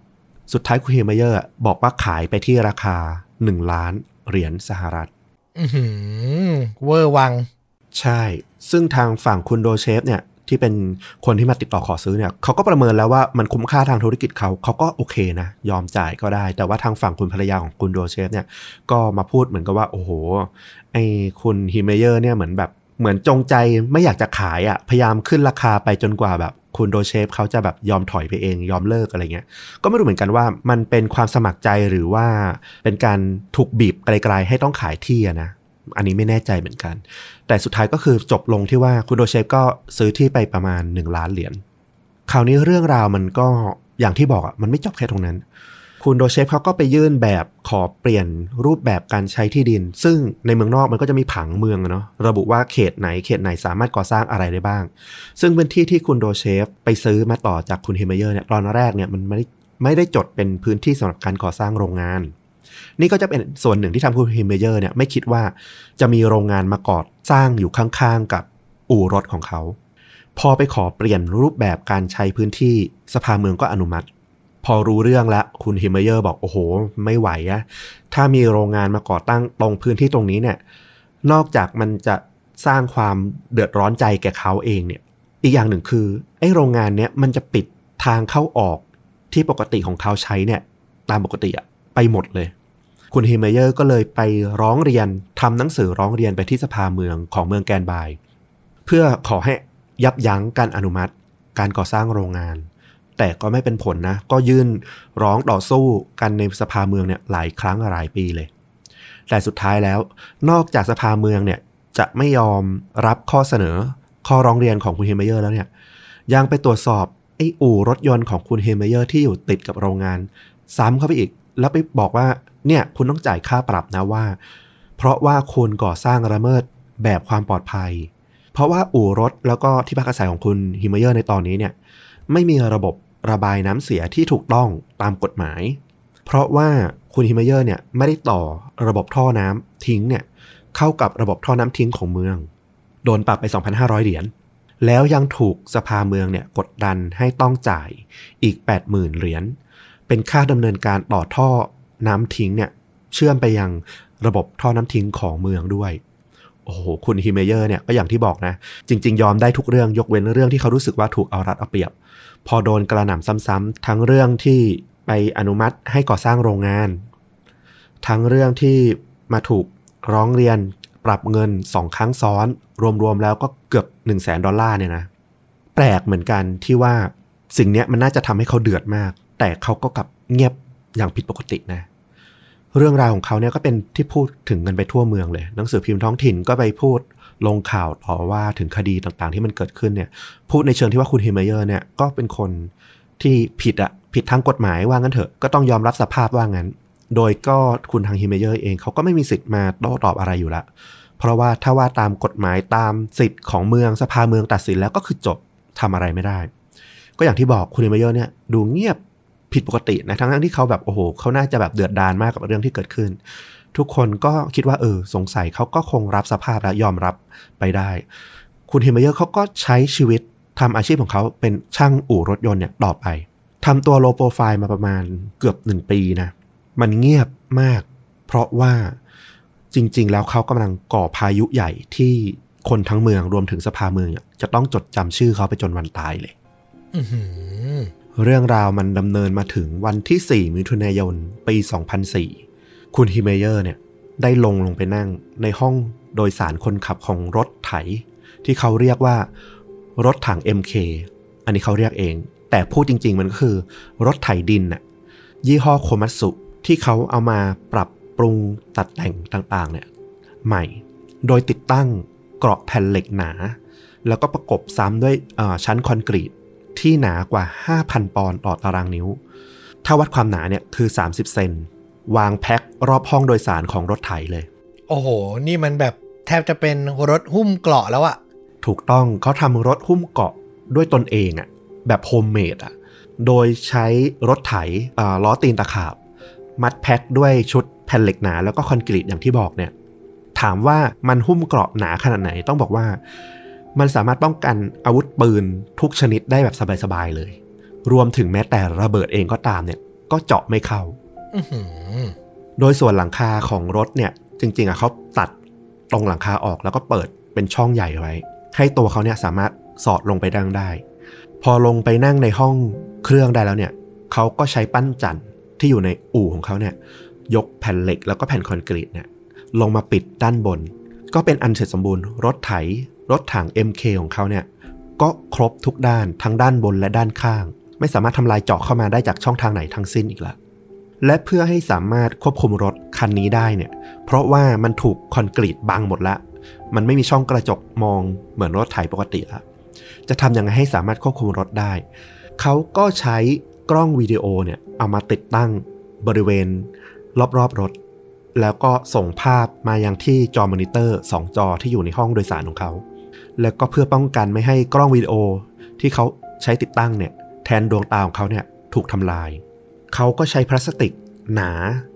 สุดท้ายคุณฮิมเมเยอร์บอกว่าขายไปที่ราคา 1 ล้านเหรียญสหรัฐอือหือเวอร์วัง ใช่ ซึ่งทางฝั่งคุณโดเชฟเนี่ยที่เป็นคนที่มาติดต่อขอซื้อเนี่ยเขาก็ประเมินแล้วว่ามันคุ้มค่าทางธุรกิจเขาเขาก็โอเคนะ ยอมจ่ายก็ได้ แต่ว่าทางฝั่งคุณภรรยาของคุณโดเชฟเนี่ยก็มาพูดเหมือนกับว่า โอ้โห ไอ้คุณฮิมเมเยอร์เนี่ยเหมือนแบบ เหมือนจงใจไม่อยากจะขายอะ่ะพยายามขึ้นราคาไปจนกว่าแบบคุณโดเชฟเขาจะแบบยอมถอยไปเองยอมเลิกอะไรเงี้ย ก็ไม่รู้เหมือนกันว่ามันเป็นความสมัครใจหรือว่าเป็นการถูกบีบกลายๆให้ต้องขายที่อะนะ อันนี้ไม่แน่ใจเหมือนกัน แต่สุดท้ายก็คือจบลงที่ว่าคุณโดเชฟก็ซื้อที่ไปประมาณ 1 ล้านเหรียญคราวนี้เรื่องราวมันก็อย่างที่บอกอะมันไม่จบแค่ตรงนั้น คุณโดเชฟเขาก็ไปยื่นแบบขอเปลี่ยนรูปแบบการใช้ที่ดิน ซึ่งในเมืองนอกมันก็จะมีผังเมืองเนาะระบุว่าเขตไหนเขตไหนสามารถก่อสร้างอะไรได้บ้าง ซึ่งพื้นที่ที่คุณโดเชฟไปซื้อมาต่อจากคุณเฮเมเยอร์เนี่ยตอนแรกเนี่ยมันไม่ได้ไม่ได้จดเป็นพื้นที่สำหรับการก่อสร้างโรงงาน นี่ก็จะเป็นส่วนหนึ่งที่ทำคุณเฮเมเยอร์เนี่ยไม่คิดว่าจะมีโรงงานมาก่อสร้างอยู่ข้างๆกับอู่รถของเขา พอไปขอเปลี่ยนรูปแบบการใช้พื้นที่สภาเมืองก็อนุมัติ พอรู้เรื่องแล้วคุณฮิมเมเยอร์บอกโอ้โห ไม่ไหวอะถ้ามีโรงงานมาก่อตั้งตรงพื้นที่ตรงนี้เนี่ย นอกจากมันจะสร้างความเดือดร้อนใจแก่เขาเองเนี่ย อีกอย่างหนึ่งคือไอ้โรงงานเนี้ยมันจะปิดทางเข้าออกที่ปกติของเขาใช้เนี่ย ตามปกติอะไปหมดเลย คุณฮิมเมเยอร์ก็เลยไปร้องเรียนทำหนังสือร้องเรียนไปที่สภาเมืองของเมืองแกรนบี เพื่อขอให้ยับยั้งการอนุมัติ การก่อสร้างโรงงาน แต่ก็ไม่เป็นผลนะ ก็ยื่นร้องต่อสู้กันในสภาเมืองเนี่ยหลายครั้งหลายปีเลย แต่สุดท้ายแล้วนอกจากสภาเมืองเนี่ยจะไม่ยอมรับข้อเสนอข้อร้องเรียนของคุณเฮเมเยอร์แล้วเนี่ยยังไปตรวจสอบไอ้อู่รถยนต์ของคุณเฮเมเยอร์ที่อยู่ติดกับโรงงาน ซ้ำเข้าไปอีก แล้วไปบอกว่าเนี่ยคุณต้องจ่ายค่าปรับนะว่า เพราะว่าคุณก่อสร้างละเมิดแบบความปลอดภัย เพราะว่าอู่รถแล้วก็ที่พักอาศัยของคุณฮิมเมเยอร์ในตอนนี้เนี่ยไม่มีระบบ ระบายน้ำเสียที่ถูกต้องตามกฎหมาย เพราะว่าคุณฮิมเมเยอร์เนี่ยไม่ได้ต่อระบบท่อน้ำทิ้งเนี่ยเข้ากับระบบท่อน้ำทิ้งของเมือง โดนปรับไป 2,500 เหรียญแล้วยังถูกสภาเมืองเนี่ยกดดันให้ต้องจ่ายอีก 80,000 เหรียญเป็นค่าดำเนินการต่อท่อน้ำทิ้งเนี่ยเชื่อมไปยังระบบท่อน้ำทิ้งของเมืองด้วย โอ้โห คุณฮิเมเยอร์เนี่ยก็อย่างที่บอกนะ จริง ๆ ยอมได้ทุกเรื่องยกเว้นเรื่องที่เขารู้สึกว่าถูกเอารัดเอาเปรียบ พอโดนกระหน่ำซ้ำๆทั้งเรื่องที่ไปอนุมัติให้ก่อสร้างโรงงาน ทั้งเรื่องที่มาถูกร้องเรียนปรับเงินสองครั้งซ้อน รวมๆแล้วก็เกือบ1 0 0 0 0แสนดอลลาร์เนี่ยนะ แปลกเหมือนกันที่ว่าสิ่งนี้มันน่าจะทำให้เขาเดือดมาก แต่เขาก็กลับเงียบอย่างผิดปกตินะ เรื่องราวของเขาเนี่ยก็เป็นที่พูดถึงกันไปทั่วเมืองเลย หนังสือพิมพ์ท้องถิ่นก็ไปพูด ลงข่าวต่อว่าถึงคดีต่างๆ ที่มันเกิดขึ้นเนี่ยพูดในเชิงที่ว่าคุณเฮเมเยอร์เนี่ยก็เป็นคนที่ผิดอะผิดทางกฎหมายว่างั้นเถอะก็ต้องยอมรับสภาพว่างั้น โดยก็คุณทางฮิเมเยอร์เองเขาก็ไม่มีสิทธิ์มาโต้ตอบอะไรอยู่ละเพราะว่าถ้าว่าตามกฎหมายตามสิทธิ์ของเมืองสภาเมืองตัดสินแล้วก็คือจบทำอะไรไม่ได้ ก็อย่างที่บอกคุณฮิเมเยอร์เนี่ยดูเงียบผิดปกตินะทั้งที่เขาแบบโอ้โหเขาน่าจะแบบเดือดดาลมากกับเรื่องที่เกิดขึ้น ทุกคนก็คิดว่าเออสงสัยเขาก็คงรับสภาพและยอมรับไปได้ คุณฮิเมเยอร์เขาก็ใช้ชีวิตทำอาชีพของเขาเป็นช่างอู่รถยนต์เนี่ยต่อไปทำตัว low profile มาประมาณเกือบหนึ่งปีนะ มันเงียบมาก เพราะว่าจริง ๆ แล้วเขากำลังก่อพายุใหญ่ที่คนทั้งเมืองรวมถึงสภาเมืองจะต้องจดจำชื่อเขาไปจนวันตายเลยอื้อหือเรื่องราวมันดำเนินมาถึงวันที่ 4 มิถุนายน ปี 2004 คุณฮิเมเยอร์เนี่ยได้ลงลงไปนั่งในห้องโดยสารคนขับของรถไถ ที่เขาเรียกว่ารถถัง MK อันนี้เขาเรียกเอง แต่พูดจริง ๆ มันก็คือ รถไถดินน่ะยี่ห้อโคมัตสุที่เขาเอามาปรับปรุงตัดแต่งต่างๆเนี่ยใหม่ โดยติดตั้งเกราะแผ่นเหล็กหนา แล้วก็ประกบซ้ำด้วยชั้นคอนกรีตที่หนากว่า 5,000 ปอนด์ต่อตารางนิ้ว ถ้าวัดความหนาเนี่ยคือ 30 เซน วางแพ็ครอบห้องโดยสารของรถไถเลย โอ้โห นี่มันแบบแทบจะเป็นรถหุ้มเกราะแล้วอะถูกต้องเขาทำรถหุ้มเกราะด้วยตนเองอะแบบโฮมเมดอะโดยใช้รถไถอ่าล้อตีนตะขาบ มัดแพ็คด้วยชุดแผ่นเหล็กหนาแล้วก็คอนกรีตอย่างที่บอกเนี่ย ถามว่ามันหุ้มเกราะหนาขนาดไหนต้องบอกว่า มันสามารถป้องกันอาวุธปืนทุกชนิดได้แบบสบายๆเลย รวมถึงแม้แต่ระเบิดเองก็ตามเนี่ย ก็เจาะไม่เข้าอื้อหือ โดยส่วนหลังคาของรถเนี่ย จริง ๆอะเขาตัดตรงหลังคาออกแล้วก็เปิดเป็นช่องใหญ่ไว้ ให้ตัวเขาเนี่ยสามารถสอดลงไปดังได้ พอลงไปนั่งในห้องเครื่องได้แล้วเนี่ยเขาก็ใช้ปั้นจันทร์ที่อยู่ในอู่ของเขาเนี่ย ยกแผ่นเหล็กแล้วก็แผ่นคอนกรีตเนี่ย ลงมาปิดด้านบน ก็เป็นอันเสร็จสมบูรณ์ รถไถ รถถัง MK ของเขาเนี่ย ก็ครบทุกด้านทั้งด้านบนและด้านข้าง ไม่สามารถทำลายเจาะเข้ามาได้จากช่องทางไหนทั้งสิ้นอีกละ และเพื่อให้สามารถควบคุมรถคันนี้ได้เนี่ย เพราะว่ามันถูกคอนกรีตบังหมดละ มันไม่มีช่องกระจกมองเหมือนรถไถปกติละ จะทำยังไงให้สามารถควบคุมรถได้ เขาก็ใช้กล้องวิดีโอเนี่ยเอามาติดตั้งบริเวณ รอบๆรถแล้วก็ส่งภาพมายังที่จอมอนิเตอร์ 2 จอที่อยู่ในห้องโดยสารของเขา แล้วก็เพื่อป้องกันไม่ให้กล้องวิดีโอที่เขาใช้ติดตั้งเนี่ยแทนดวงตาของเขาเนี่ยถูกทำลาย เขาก็ใช้พลาสติกหนา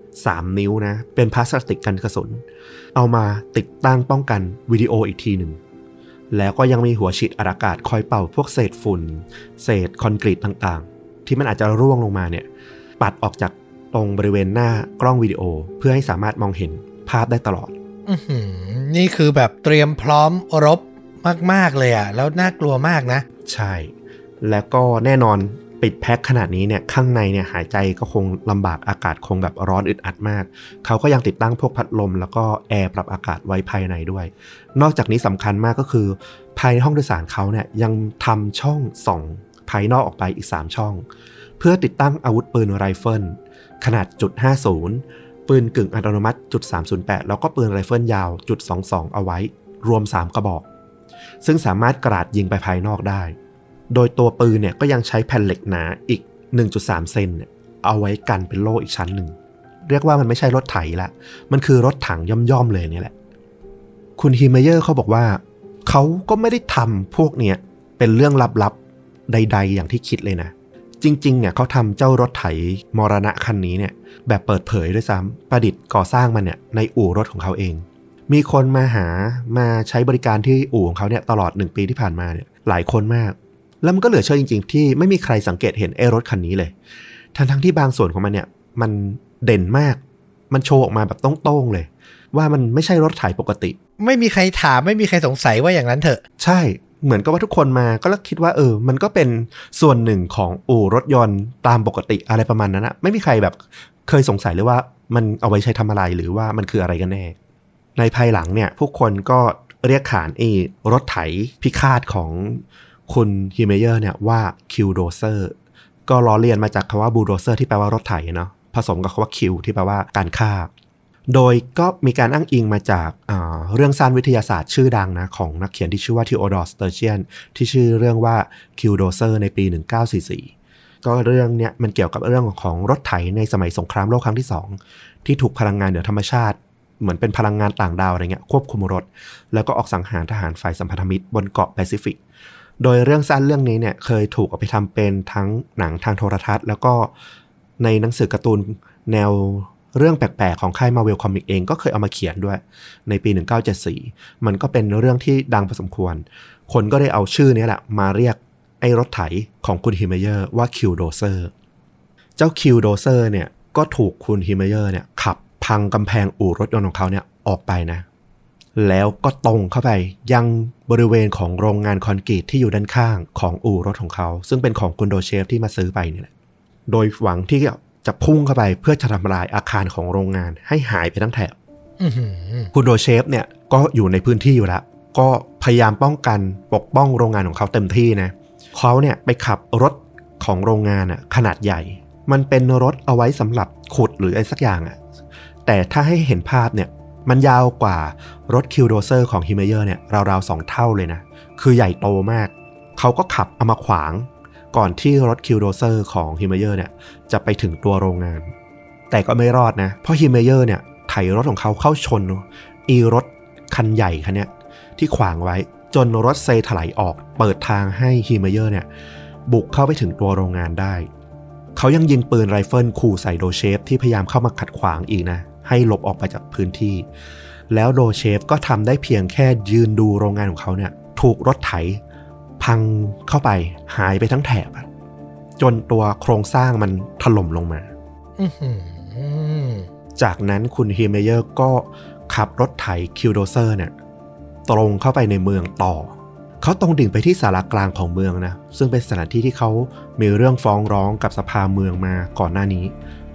3 นิ้วนะ เป็นพลาสติกกันกระสุน เอามาติดตั้งป้องกันวิดีโออีกทีหนึ่ง แล้วก็ยังมีหัวฉีดอากาศคอยเป่าพวกเศษฝุ่น เศษคอนกรีตต่างๆ ที่มันอาจจะร่วงลงมาเนี่ย ปัดออกจากตรงบริเวณหน้ากล้องวิดีโอเพื่อให้สามารถมองเห็นภาพได้ตลอดอื้อหือนี่คือแบบเตรียมพร้อมรบมาก ๆ เลยอะแล้วน่ากลัวมากนะ ใช่ แล้วก็แน่นอน ปิดแพ็คขนาดนี้เนี่ยข้างในเนี่ยหายใจก็คงลำบากอากาศคงแบบร้อนอึดอัดมาก เขาก็ยังติดตั้งพวกพัดลม แล้วก็แอร์ปรับอากาศไว้ภายในด้วย นอกจากนี้สำคัญมากก็คือ ภายในห้องโดยสารเขาเนี่ยยังทำช่องส่องภายนอกออกไปอีก 3 ช่อง เพื่อติดตั้งอาวุธปืนไรเฟิลขนาดจุด50 ปืนกึ่งอัตโนมัติจุด308 แล้วก็ปืนไรเฟิลยาวจุด22 เอาไว้ รวม 3 กระบอก ซึ่งสามารถกราดยิงไปภายนอกได้ โดยตัวปืนเนี่ยก็ยังใช้แผ่นเหล็กหนาอีก 1.3 เซนฯเนี่ยเอาไว้กันเป็นโล่อีกชั้นหนึ่ง เรียกว่ามันไม่ใช่รถไถละ มันคือรถถังย่อมๆเลยเนี่ยแหละ คุณฮีเมเยอร์เขาบอกว่า เขาก็ไม่ได้ทำพวกเนี้ยเป็นเรื่องลับๆใด ๆ อย่างที่คิดเลยนะ จริงๆเนี่ยเขาทำเจ้ารถไถมรณะคันนี้เนี่ยแบบเปิดเผยด้วยซ้ำประดิษฐ์ก่อสร้างมันเนี่ยในอู่รถของเขาเอง มีคนมาหามาใช้บริการที่อู่ของเขาเนี่ยตลอด1ปีที่ผ่านมาเนี่ยหลายคนมาก แล้วมันก็เหลือเชื่อจริง ๆ ที่ไม่มีใครสังเกตเห็นไอ้รถคันนี้เลย ทั้งๆที่บางส่วนของมันเนี่ย มันเด่นมาก มันโชว์ออกมาแบบต้องโต้งๆเลย ว่ามันไม่ใช่รถไถปกติ ไม่มีใครถามไม่มีใครสงสัยว่าอย่างนั้นเถอะ ใช่เหมือนกับว่าทุกคนมาก็คิดว่าเออ มันก็เป็นส่วนหนึ่งของอู่รถยนต์ตามปกติอะไรประมาณนั้นนะไม่มีใครแบบเคยสงสัยเลยว่ามันเอาไว้ใช้ทำอะไรหรือว่ามันคืออะไรกันแน่ ในภายหลังเนี่ย ผู้คนก็เรียกขานไอ้รถไถพิฆาตของ คุณฮิเมเยอร์เนี่ยว่า Killdozer ก็ล้อเลียนมาจากคำว่าบูโดเซอร์ที่แปลว่ารถไถเนาะผสมกับคำว่า kill ที่แปลว่าการฆ่า โดยก็มีการอ้างอิงมาจากอ่าเรื่องสั้นวิทยาศาสตร์ชื่อดังนะของนักเขียนที่ชื่อว่า Theodore Sturgeonที่ชื่อเรื่องว่า Killdozer ในปี 1944 ก็เรื่องเนี้ยมันเกี่ยวกับเรื่องของรถไถในสมัยสงครามโลกครั้งที่ 2 ที่ถูกพลังงานเหนือธรรมชาติเหมือนเป็นพลังงานต่างดาวอะไรเงี้ยควบคุมรถ แล้วก็ออกสังหารทหารฝ่ายสัมพันธมิตรบนเกาะแปซิฟิก โดยเรื่องสั้นเรื่องนี้เนี่ยเคยถูกเอาไปทำเป็นทั้งหนังทางโทรทัศน์ แล้วก็ในหนังสือการ์ตูนแนวเรื่องแปลกๆ ของค่าย Marvel Comics เองก็เคยเอามาเขียนด้วย ในปี 1974 มันก็เป็นเรื่องที่ดังพอสมควร คนก็ได้เอาชื่อนี้แหละมาเรียกไอ้รถไถของคุณฮิมเมเยอร์ว่า Killdozer เจ้า Killdozer เนี่ยก็ถูกคุณฮิเมเยอร์เนี่ยขับพังกำแพงอู่รถยนต์ของเขาเนี่ยออกไปนะ แล้วก็ตรงเข้าไปยังบริเวณของโรงงานคอนกรีตที่อยู่ด้านข้างของอู่รถของเขา ซึ่งเป็นของคุณโดเชฟที่มาซื้อไปนี่แหละโดยหวังที่จะพุ่งเข้าไปเพื่อจะทำลายอาคารของโรงงานให้หายไปทั้งแถบอื้อหือคุณโดเชฟเนี่ยก็อยู่ในพื้นที่อยู่แล้ว ก็พยายามป้องกันปกป้องโรงงานของเขาเต็มที่นะเขาเนี่ยไปขับรถของโรงงานอะขนาดใหญ่ มันเป็นรถเอาไว้สำหรับขุดหรืออะไรสักอย่างอะแต่ถ้าให้เห็นภาพเนี่ย มันยาวกว่ารถ Killdozer ของฮิมเมเยอร์เนี่ยราวๆสองเท่าเลยนะ คือใหญ่โตมาก เขาก็ขับเอามาขวาง ก่อนที่รถ Killdozer ของฮิมเมเยอร์เนี่ยจะไปถึงตัวโรงงาน แต่ก็ไม่รอดนะ เพราะฮิมเมเยอร์เนี่ยไถรถของเขาเข้าชน อีรถคันใหญ่คันเนี้ยที่ขวางไว้จนรถเซถลาออกเปิดทางให้ฮิมเมเยอร์เนี่ยบุกเข้าไปถึงตัวโรงงานได้ เขายังยิงปืนไรเฟิลขู่ใส่โดเชฟที่พยายามเข้ามาขัดขวางอีกนะ ให้หลบออกไปจากพื้นที่ แล้วโดเชฟก็ทำได้เพียงแค่ยืนดูโรงงานของเขาเนี่ยถูกรถไถ พังเข้าไปหายไปทั้งแถบอะจนตัวโครงสร้างมันถล่มลงมาอื้อหือจากนั้นคุณฮีเมเยอร์ก็ขับรถไถ Killdozer เนี่ยตรงเข้าไปในเมืองต่อ เขาตรงดิ่งไปที่ศาลากลางของเมืองนะ ซึ่งเป็นสถานที่ที่เขามีเรื่องฟ้องร้องกับสภาเมืองมาก่อนหน้านี้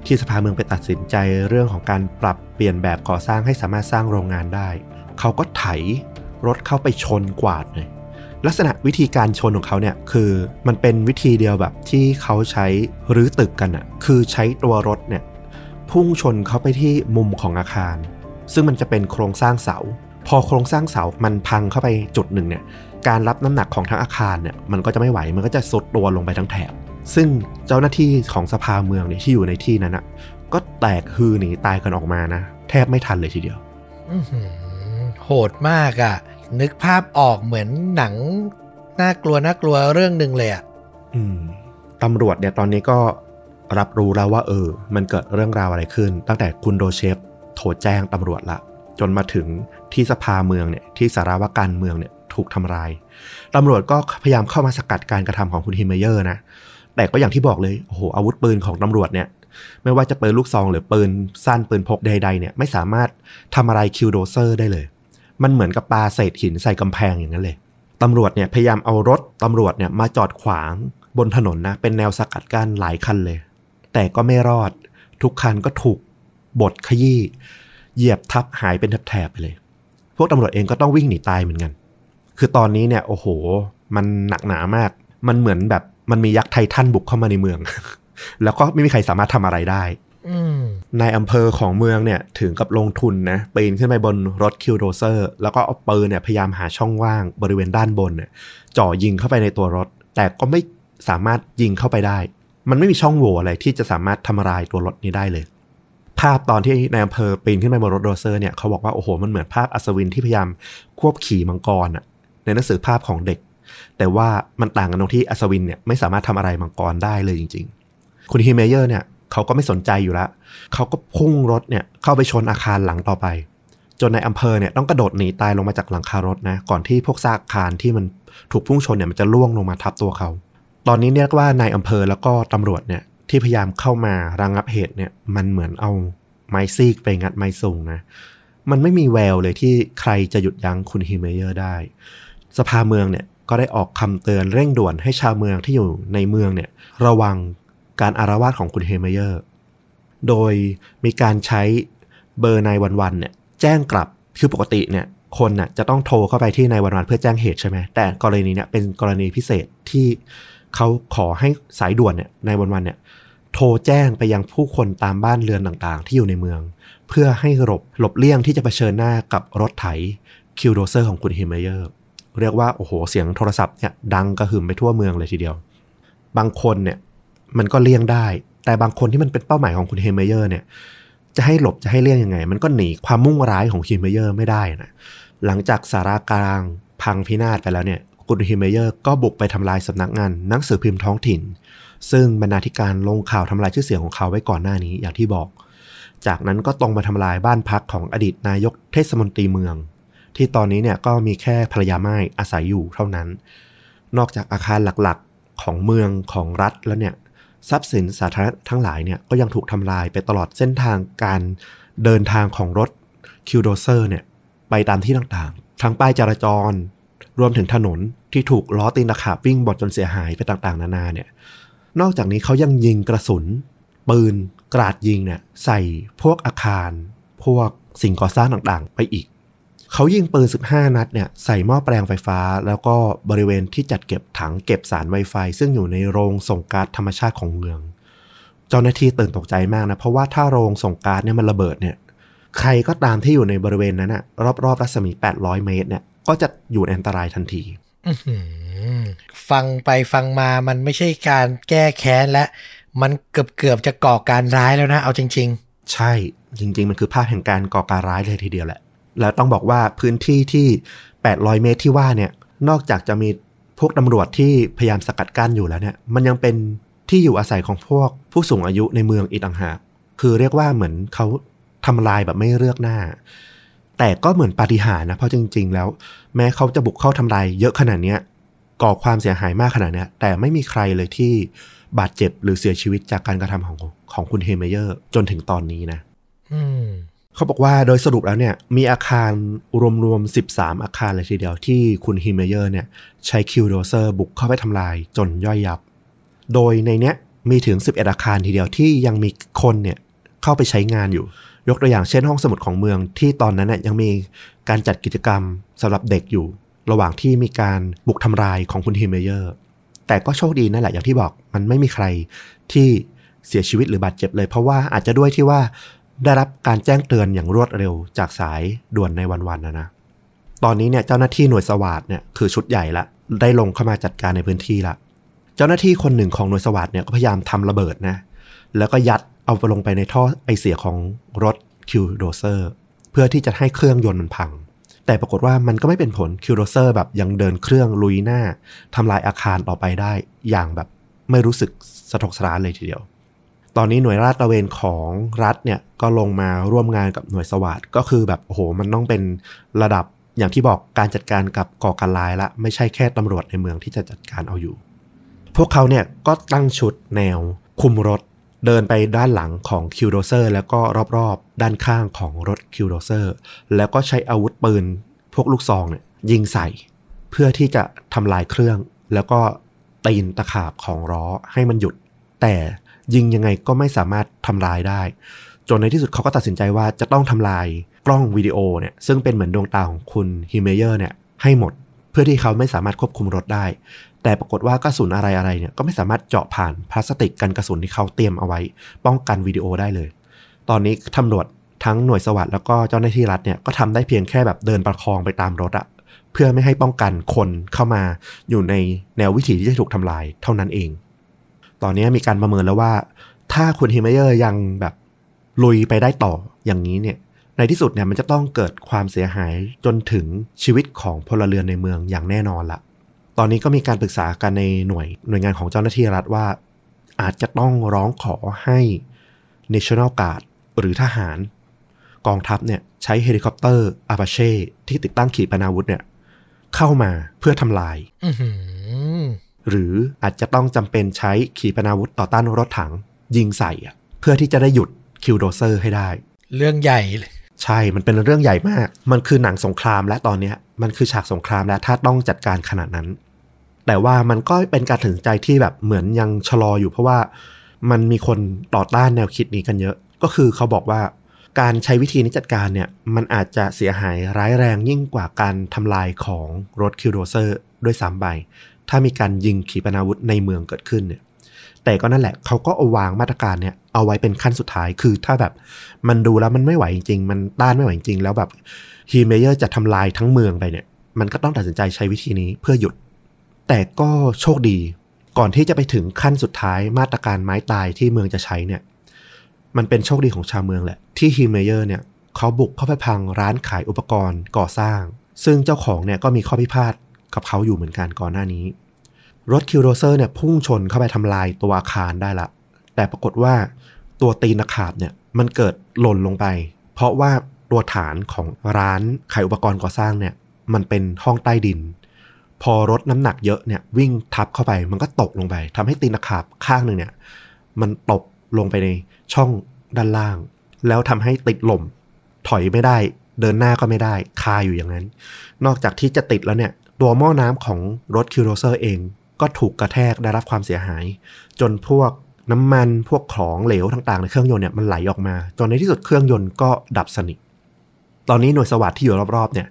ที่สภาเมืองไปตัดสินใจเรื่องของการปรับเปลี่ยนแบบก่อสร้างให้สามารถสร้างโรงงานได้ เขาก็ไถรถเข้าไปชนกวาดเลย ลักษณะวิธีการชนของเขาเนี่ยคือมันเป็นวิธีเดียวแบบที่เขาใช้รื้อตึกกันอะ่ะคือใช้ตัวรถเนี่ยพุ่งชนเข้าไปที่มุมของอาคาร ซึ่งมันจะเป็นโครงสร้างเสา พอโครงสร้างเสามันพังเข้าไปจุดหนึ่งเนี่ยการรับน้ำหนักของทั้งอาคารเนี่ยมันก็จะไม่ไหวมันก็จะสุดตัวลงไปทั้งแถบ ซึ่งเจ้าหน้าที่ของสภาเมืองเนี่ยที่อยู่ในที่นั้นอะก็แตกฮือหนีตายกันออกมานะ แทบไม่ทันเลยทีเดียวอื้อหือโหดมากอะ่ะนึกภาพออกเหมือนหนังน่ากลัวน่ากลัวเรื่องหนึ่งเลยอะ่ะอืมตำรวจเนี่ยตอนนี้ก็รับรู้แล้วว่า เออ มันเกิดเรื่องราวอะไรขึ้น ตั้งแต่คุณโดเชฟโทรแจ้งตำรวจละ จนมาถึงที่สภาเมืองเนี่ย ที่ศาลาว่าการเมืองเนี่ยถูกทำลายตำรวจก็พยายามเข้ามาสกัดการกระทำของคุณฮิมเมเยอร์นะ แต่ก็อย่างที่บอกเลยโอ้โหอาวุธปืนของตำรวจเนี่ยไม่ว่าจะปืนลูกซองหรือปืนสั้นปืนพกใดๆเนี่ยไม่สามารถทำอะไรคิวโดเซอร์ได้เลย มันเหมือนกับปาเศษหินใส่กำแพงอย่างนั้นเลยตำรวจเนี่ยพยายามเอารถตำรวจเนี่ยมาจอดขวางบนถนนนะเป็นแนวสกัดกั้นหลายคันเลย แต่ก็ไม่รอด ทุกคันก็ถูกบดขยี้เหยียบทับหายเป็นแถบๆไปเลย พวกตำรวจเองก็ต้องวิ่งหนีตายเหมือนกัน คือตอนนี้เนี่ยโอ้โห มันหนักหนามาก มันเหมือนแบบ มันมียักษ์ไททันบุกเข้ามาในเมือง แล้วก็ไม่มีใครสามารถทำอะไรได้อืมนายอำเภอของเมืองเนี่ยถึงกับลงทุนนะปีนขึ้นไปบนรถคิวโดเซอร์ แล้วก็เอาปืนเนี่ยพยายามหาช่องว่างบริเวณด้านบนเนี่ยจ่อยิงเข้าไปในตัวรถ แต่ก็ไม่สามารถยิงเข้าไปได้ มันไม่มีช่องโหว่อะไรที่จะสามารถทำลายตัวรถนี้ได้เลย ภาพตอนที่นายอำเภอปีนขึ้นไปบนรถโดเซอร์เนี่ยเขาบอกว่าโอ้โหมันเหมือนภาพอัศวินที่พยายามควบขี่มังกรอะในหนังสือภาพของเด็ก แต่ว่ามันต่างกันตรงที่อัศวินเนี่ยไม่สามารถทำอะไรมังกรได้เลยจริง ๆ คุณฮิเมเยอร์เนี่ยเขาก็ไม่สนใจอยู่ล้วเขาก็พุ่งรถเนี่ยเข้าไปชนอาคารหลังต่อไป จนในอำเภอเนี่ยต้องกระโดดหนีตายลงมาจากหลังคารถนะก่อนที่พวกซากคารที่มันถูกพุ่งชนเนี่ยมันจะล่วงลงมาทับตัวเขา ตอนนี้เรียกว่านายอำเภอแล้วก็ตำรวจเนี่ยที่พยายามเข้ามาระงับเหตุเนี่ยมันเหมือนเอาไม้ซีกไปงัดไม้ซุงนะมันไม่มีแววเลยที่ใครจะหยุดยั้งคุณฮิเมเยอร์ได้ สภาเมืองเนี่ย ก็ได้ออกคำเตือนเร่งด่วนให้ชาวเมืองที่อยู่ในเมืองเนี่ยระวังการอาละวาดของคุณเฮเมเยอร์ โดยมีการใช้เบอร์ nine one one เนี่ยแจ้งกลับคือปกติเนี่ยคนน่ะจะต้องโทรเข้าไปที่ nine one one เพื่อแจ้งเหตุใช่ไหมแต่กรณีเนี่ยเป็นกรณีพิเศษที่เขาขอให้สายด่วนเนี่ย nine one one เนี่ยโทรแจ้งไปยังผู้คนตามบ้านเรือนต่างๆ ที่อยู่ในเมือง เพื่อให้หลบหลบเลี่ยงที่จะเผชิญหน้ากับรถไถ Killdozer ของคุณเฮเมเยอร์ เรียกว่าโอ้โหเสียงโทรศัพท์เนี่ยดังกระหึ่มไปทั่วเมืองเลยทีเดียว บางคนเนี่ยมันก็เลี่ยงได้ แต่บางคนที่มันเป็นเป้าหมายของคุณเฮเมเยอร์เนี่ยจะให้หลบจะให้เลี่ยงยังไง มันก็หนีความมุ่งร้ายของฮิมเมเยอร์ไม่ได้นะหลังจากศาลากลางพังพินาศไปแล้วเนี่ยคุณฮิมเมเยอร์ก็บุกไปทำลายสำนักงานหนังสือพิมพ์ท้องถิ่น ซึ่งบรรณาธิการลงข่าวทำลายชื่อเสียงของเขาไว้ก่อนหน้านี้อย่างที่บอก จากนั้นก็ตรงมาทำลายบ้านพักของอดีตนายกเทศมนตรีเมือง ที่ตอนนี้เนี่ยก็มีแค่ภรรยาม่ายอาศัยอยู่เท่านั้น นอกจากอาคารหลักๆของเมืองของรัฐแล้วเนี่ยทรัพย์สินสาธารณะทั้งหลายเนี่ยก็ยังถูกทำลายไปตลอดเส้นทางการเดินทางของรถคิวโดเซอร์เนี่ยไปตามที่ต่างๆ ทั้งป้ายจราจร รวมถึงถนนที่ถูกล้อตีนตะขาบวิ่งบดจนเสียหายไปต่างๆ นานาเนี่ยนอกจากนี้เขายังยิงกระสุน ปืน กราดยิงเนี่ยใส่พวกอาคาร พวกสิ่งก่อสร้างต่างๆ ไปอีก เขายิงปืน 15 นัดเนี่ยใส่หม้อแปลงไฟฟ้า แล้วก็บริเวณที่จัดเก็บถังเก็บสารไวไฟ ซึ่งอยู่ในโรงส่งก๊าซธรรมชาติของเมือง เจ้าหน้าที่ตื่นตกใจมากนะ เพราะว่าถ้าโรงส่งก๊าซเนี่ยมันระเบิดเนี่ยใครก็ตามที่อยู่ในบริเวณนั้นอะรอบๆรัศมี 800 เมตรเนี่ยก็จะอยู่ในอันตรายทันทีอื้อหือฟังไปฟังมามันไม่ใช่การแก้แค้นและ มันเกือบเกือบๆจะก่อการร้ายแล้วนะ เอาจริงใช่จริง ๆ มันคือภาพแห่งการก่อการร้ายเลยทีเดียวแหละ แล้วต้องบอกว่าพื้นที่ที่ 800 เมตรที่ว่าเนี่ยนอกจากจะมีพวกตำรวจที่พยายามสกัดกั้นอยู่แล้วเนี่ยมันยังเป็นที่อยู่อาศัยของพวกผู้สูงอายุในเมืองอีกต่างหากคือเรียกว่าเหมือนเขาทำลายแบบไม่เลือกหน้า แต่ก็เหมือนปาฏิหาริย์นะเพราะจริง ๆ แล้ว แม้เขาจะบุกเข้าทำลายเยอะขนาดเนี้ยก่อความเสียหายมากขนาดนี้แต่ไม่มีใครเลยที่บาดเจ็บหรือเสียชีวิตจากการกระทำของของคุณเฮเมเยอร์ จนถึงตอนนี้นะ อืม เขาบอกว่าโดยสรุปแล้วเนี่ยมีอาคารรวมๆ 13 อาคารเลยทีเดียวที่คุณฮิมเมเยอร์เนี่ยใช้ Killdozer บุกเข้าไปทำลายจนย่อยยับ โดยในเนี้ยมีถึง 11 อาคารทีเดียวที่ยังมีคนเนี่ยเข้าไปใช้งานอยู่ ยกตัวอย่างเช่นห้องสมุดของเมืองที่ตอนนั้นเนี่ยยังมีการจัดกิจกรรมสำหรับเด็กอยู่ ระหว่างที่มีการบุกทำลายของคุณฮิมเมเยอร์แต่ก็โชคดีนั่นแหละอย่างที่บอกมันไม่มีใครที่เสียชีวิตหรือบาดเจ็บเลย เพราะว่าอาจจะด้วยที่ว่า ได้รับการแจ้งเตือนอย่างรวดเร็วจากสายด่วนในวันๆนะนะ ตอนนี้เนี่ยเจ้าหน้าที่หน่วยสวาดเนี่ยคือชุดใหญ่ละ ได้ลงเข้ามาจัดการในพื้นที่ละ เจ้าหน้าที่คนหนึ่งของหน่วยสวาดเนี่ยก็พยายามทำระเบิดนะ แล้วก็ยัดเอาไปลงไปในท่อไอเสียของรถคิวโดเซอร์เพื่อที่จะให้เครื่องยนต์มันพัง แต่ปรากฏว่ามันก็ไม่เป็นผลคิวโดเซอร์แบบยังเดินเครื่องลุยหน้าทำลายอาคารต่อไปได้ อย่างแบบไม่รู้สึกสะทกสะท้านเลยทีเดียว ตอนนี้หน่วยลาดตระเวนของรัฐเนี่ยก็ลงมาร่วมงานกับหน่วยสวัสดก็คือแบบโอ้โหมันต้องเป็นระดับอย่างที่บอกการจัดการกับก่อการร้ายละไม่ใช่แค่ตำรวจในเมืองที่จะจัดการเอาอยู่ พวกเขาเนี่ยก็ตั้งชุดแนว คุมรถ เดินไปด้านหลังของ Killdozer แล้วก็รอบๆ ด้านข้างของรถ Killdozer แล้วก็ใช้อาวุธปืน พวกลูกซองเนี่ยยิงใส่ เพื่อที่จะทำลายเครื่อง แล้วก็ตีนตะขาบของล้อให้มันหยุด แต่ ยิงยังไงก็ไม่สามารถทำลายได้ จนในที่สุดเขาก็ตัดสินใจว่าจะต้องทำลายกล้องวิดีโอเนี่ยซึ่งเป็นเหมือนดวงตาของคุณฮิเมเยอร์เนี่ยให้หมด เพื่อที่เขาไม่สามารถควบคุมรถได้ แต่ปรากฏว่ากระสุนอะไรอะไรเนี่ยก็ไม่สามารถเจาะผ่านพลาสติกกันกระสุนที่เขาเตรียมเอาไว้ ป้องกันวิดีโอได้เลย ตอนนี้ตำรวจทั้งหน่วยสวัสด์แล้วก็เจ้าหน้าที่รัฐเนี่ยก็ทำได้เพียงแค่แบบเดินประคองไปตามรถอะเพื่อไม่ให้ป้องกันคนเข้ามาอยู่ในแนววิถีที่จะถูกทำลายเท่านั้นเอง ตอนนี้มีการประเมินแล้วว่า ถ้าคุณเฮมเมเยอร์ยังแบบลุยไปได้ต่ออย่างนี้เนี่ย ในที่สุดเนี่ยมันจะต้องเกิดความเสียหายจนถึงชีวิตของพลเรือนในเมืองอย่างแน่นอนละตอนนี้ก็มีการปรึกษากันในหน่วยหน่วยงานของเจ้าหน้าที่รัฐว่า อาจจะต้องร้องขอให้ National Guard หรือทหาร กองทัพเนี่ยใช้เฮลิคอปเตอร์ Apache ที่ติดตั้งขีปนาวุธเนี่ย เข้ามาเพื่อทำลาย หือหรืออาจจะต้องจำเป็นใช้ขีปนาวุธต่อต้านรถถัง ยิงใส่อะเพื่อที่จะได้หยุด Killdozer ให้ได้ เรื่องใหญ่เลยใช่ มันเป็นเรื่องใหญ่มาก มันคือหนังสงครามและตอนเนี้ยมันคือฉากสงครามและถ้าต้องจัดการขนาดนั้น แต่ว่ามันก็เป็นการตัดสินใจที่แบบเหมือนยังชะลออยู่เพราะว่ามันมีคนต่อต้านแนวคิดนี้กันเยอะ ก็คือเขาบอกว่าการใช้วิธีนี้จัดการเนี่ย มันอาจจะเสียหายร้ายแรงยิ่งกว่าการทำลายของรถ Killdozer ด้วยซ้ำไป ถ้ามีการยิงขีปนาวุธในเมืองเกิดขึ้นเนี่ยแต่ก็นั่นแหละเขาก็เอาวางมาตรการเนี่ยเอาไว้เป็นขั้นสุดท้ายคือถ้าแบบมันดูแล้วมันไม่ไหวจริง มันต้านไม่ไหวจริง แล้วแบบฮีเมเยอร์จะทำลายทั้งเมืองไปเนี่ย มันก็ต้องตัดสินใจใช้วิธีนี้เพื่อหยุด แต่ก็โชคดีก่อนที่จะไปถึงขั้นสุดท้ายมาตรการไม้ตายที่เมืองจะใช้เนี่ย มันเป็นโชคดีของชาวเมืองแหละ ที่ฮีเมเยอร์เนี่ยเขาบุกเข้าไปพังร้านขายอุปกรณ์ก่อสร้าง ซึ่งเจ้าของเนี่ยก็มีข้อพิพาท กับเขาอยู่เหมือนกันก่อนหน้านี้ รถ Killdozer เนี่ยพุ่งชนเข้าไปทำลายตัวอาคารได้ละ แต่ปรากฏว่าตัวตีนตะขาบเนี่ยมันเกิดหล่นลงไป เพราะว่าตัวฐานของร้านขายอุปกรณ์ก่อสร้างเนี่ยมันเป็นห้องใต้ดิน พอรถน้ำหนักเยอะเนี่ยวิ่งทับเข้าไปมันก็ตกลงไปทำให้ตีนตะขาบข้างหนึ่งเนี่ยมันตกลงไปในช่องด้านล่าง แล้วทำให้ติดหล่มถอยไม่ได้เดินหน้าก็ไม่ได้ คาอยู่อย่างนั้น นอกจากที่จะติดแล้วเนี่ย ตัวหม้อน้ำของรถ Killdozer เองก็ถูกกระแทกได้รับความเสียหาย จนพวกน้ำมันพวกของเหลวต่างๆ ในเครื่องยนต์เนี่ยมันไหลออกมา จนในที่สุดเครื่องยนต์ก็ดับสนิท ตอนนี้หน่วยสวัสดที่อยู่รอบๆเนี่ย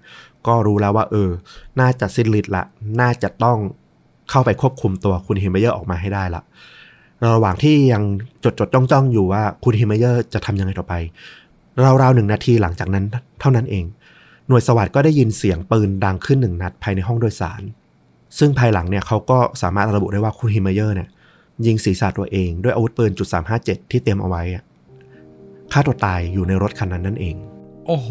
ก็รู้แล้วว่าเออ น่าจะสิ้นฤทธิ์ละ น่าจะต้องเข้าไปควบคุมตัวคุณเฮมเมเยอร์ออกมาให้ได้ละ ระหว่างที่ยังจดจดจ้องจ้องๆอยู่ว่าคุณเฮมเมเยอร์จะทำยังไงต่อไป ราวๆหนึ่งนาทีหลังจากนั้นเท่านั้นเอง หน่วยสวัสด์ก็ได้ยินเสียงปืนดังขึ้นหนึ่งนัดภายในห้องโดยสาร ซึ่งภายหลังเนี่ยเขาก็สามารถระบุได้ว่าคุณฮิมเมเยอร์เนี่ยยิงศีรษะตัวเองด้วยอาวุธปืนจุด357 ที่เตรียมเอาไว้อะฆ่าตัวตายอยู่ในรถคันนั้นนั่นเอง โอ้โห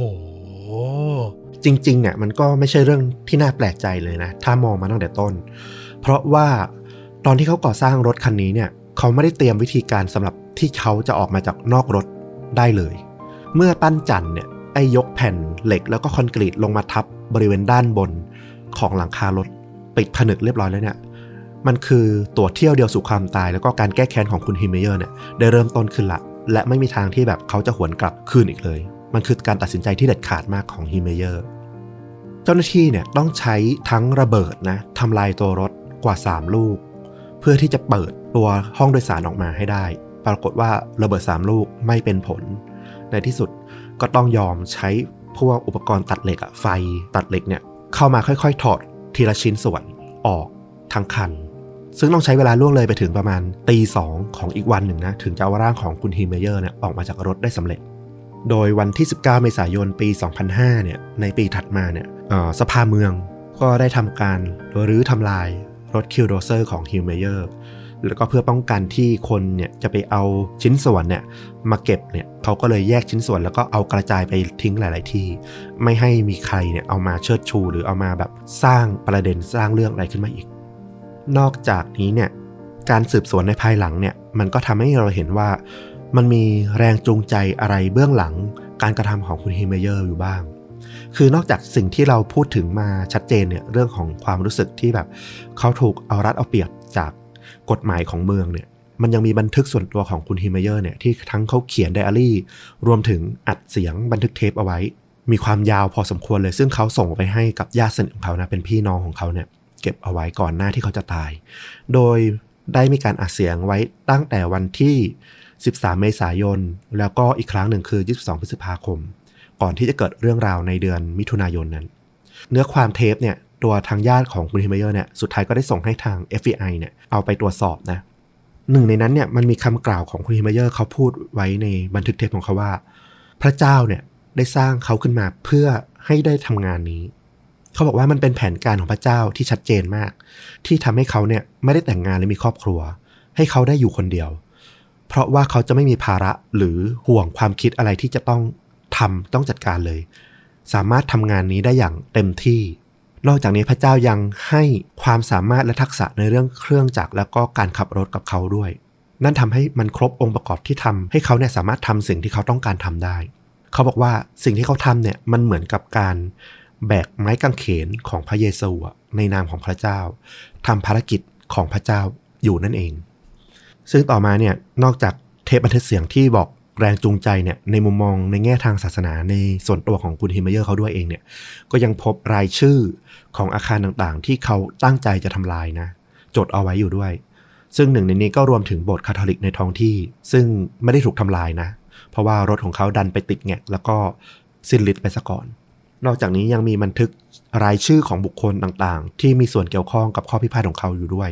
จริงๆเนี่ยมันก็ไม่ใช่เรื่องที่น่าแปลกใจเลยนะ ถ้ามองมาตั้งแต่ต้น เพราะว่าตอนที่เขาก่อสร้างรถคันนี้เนี่ยเขาไม่ได้เตรียมวิธีการสำหรับที่เขาจะออกมาจากนอกรถได้เลย เมื่อปั้นจันทร์เนี่ย ไอ้ยกแผ่นเหล็กแล้วก็คอนกรีตลงมาทับบริเวณด้านบนของหลังคารถปิดผนึกเรียบร้อยแล้วเนี่ย มันคือตั๋วเที่ยวเดียวสู่ความตาย แล้วก็การแก้แค้นของคุณฮิมเมเยอร์เนี่ยได้เริ่มต้นขึ้นละ และไม่มีทางที่แบบเขาจะหวนกลับคืนอีกเลย มันคือการตัดสินใจที่เด็ดขาดมากของฮิมเมเยอร์ เจ้าหน้าที่เนี่ยต้องใช้ทั้งระเบิดนะทำลายตัวรถกว่า 3 ลูก เพื่อที่จะเปิดตัวห้องโดยสารออกมาให้ได้ ปรากฏว่าระเบิด 3 ลูกไม่เป็นผล ในที่สุด ก็ต้องยอมใช้พวกอุปกรณ์ตัดเหล็กอะไฟตัดเหล็กเนี่ยเข้ามาค่อยๆ ถอดทีละชิ้นส่วนออกทั้งคัน ซึ่งต้องใช้เวลาล่วงเลยไปถึงประมาณตีสองของอีกวันหนึ่งนะถึงจะเอาร่างของคุณฮีเมเยอร์เนี่ยออกมาจากรถได้สำเร็จ โดยวันที่ 19 เมษายนปี 2005 เนี่ยในปีถัดมาเนี่ยสภาเมืองก็ได้ทำการรื้อทำลายรถ Killdozer ของฮีเมเยอร์ แล้วก็เพื่อป้องกันที่คนเนี่ยจะไปเอาชิ้นส่วนเนี่ยมาเก็บเนี่ยเขาก็เลยแยกชิ้นส่วนแล้วก็เอากระจายไปทิ้งหลาย ๆ ที่ ไม่ให้มีใครเนี่ยเอามาเชิดชู หรือเอามาแบบสร้างประเด็นสร้างเรื่องอะไรขึ้นมาอีก นอกจากนี้เนี่ยการสืบสวนในภายหลังเนี่ยมันก็ทำให้เราเห็นว่า มันมีแรงจูงใจอะไรเบื้องหลังการกระทำของคุณฮิเมเยอร์อยู่บ้าง คือนอกจากสิ่งที่เราพูดถึงมาชัดเจนเนี่ยเรื่องของความรู้สึกที่แบบเขาถูกเอารัดเอาเปรียบจาก กฎหมายของเมืองเนี่ยมันยังมีบันทึกส่วนตัวของคุณฮิเมเยอร์เนี่ยที่ทั้งเขาเขียนไดอารี่ รวมถึงอัดเสียงบันทึกเทปเอาไว้ มีความยาวพอสมควรเลย ซึ่งเขาส่งไปให้กับญาติสนิทของเขานะเป็นพี่น้องของเขาเนี่ยเก็บเอาไว้ก่อนหน้าที่เขาจะตาย โดยได้มีการอัดเสียงไว้ตั้งแต่วันที่ 13 เมษายน แล้วก็อีกครั้งหนึ่งคือ 22 พฤษภาคม ก่อนที่จะเกิดเรื่องราวในเดือนมิถุนายนนั้น เนื้อความเทปเนี่ย ตัวทางญาติของคุณฮิมเมเยอร์เนี่ยสุดท้ายก็ได้ส่งให้ทาง FBI เนี่ยเอาไปตรวจสอบนะหนึ่งในนั้นเนี่ยมันมีคำกล่าวของคุณฮิมเมเยอร์เขาพูดไว้ในบันทึกเทปของเขาว่า พระเจ้าเนี่ยได้สร้างเขาขึ้นมาเพื่อให้ได้ทำงานนี้ เขาบอกว่ามันเป็นแผนการของพระเจ้าที่ชัดเจนมาก ที่ทำให้เขาเนี่ยไม่ได้แต่งงานและมีครอบครัว ให้เขาได้อยู่คนเดียว เพราะว่าเขาจะไม่มีภาระหรือห่วงความคิดอะไรที่จะต้องทำต้องจัดการเลย สามารถทำงานนี้ได้อย่างเต็มที่ นอกจากนี้พระเจ้ายังให้ความสามารถและทักษะในเรื่องเครื่องจักรแล้วก็การขับรถกับเขาด้วย นั่นทำให้มันครบองค์ประกอบที่ทำให้เขาเนี่ยสามารถทำสิ่งที่เขาต้องการทำได้ เขาบอกว่าสิ่งที่เขาทำเนี่ยมันเหมือนกับการแบกไม้กางเขนของพระเยซูในนามของพระเจ้าทำภารกิจของพระเจ้าอยู่นั่นเอง ซึ่งต่อมาเนี่ยนอกจากเทปบันทึกเสียงที่บอกแรงจูงใจเนี่ยในมุมมองในแง่ทางศาสนาในส่วนตัวของคุณฮิมเมเยอร์เขาด้วยเองเนี่ยก็ยังพบรายชื่อ ของอาคารต่างๆ ที่เขาตั้งใจจะทำลายนะ จดเอาไว้อยู่ด้วย ซึ่งหนึ่งในนี้ก็รวมถึงโบสถ์คาทอลิกในท้องที่ ซึ่งไม่ได้ถูกทำลายนะ เพราะว่ารถของเขาดันไปติดแหง็กแล้วก็สิ้นฤทธิ์ไปซะก่อน นอกจากนี้ยังมีบันทึกรายชื่อของบุคคลต่างๆ ที่มีส่วนเกี่ยวข้องกับข้อพิพาทของเขาอยู่ด้วย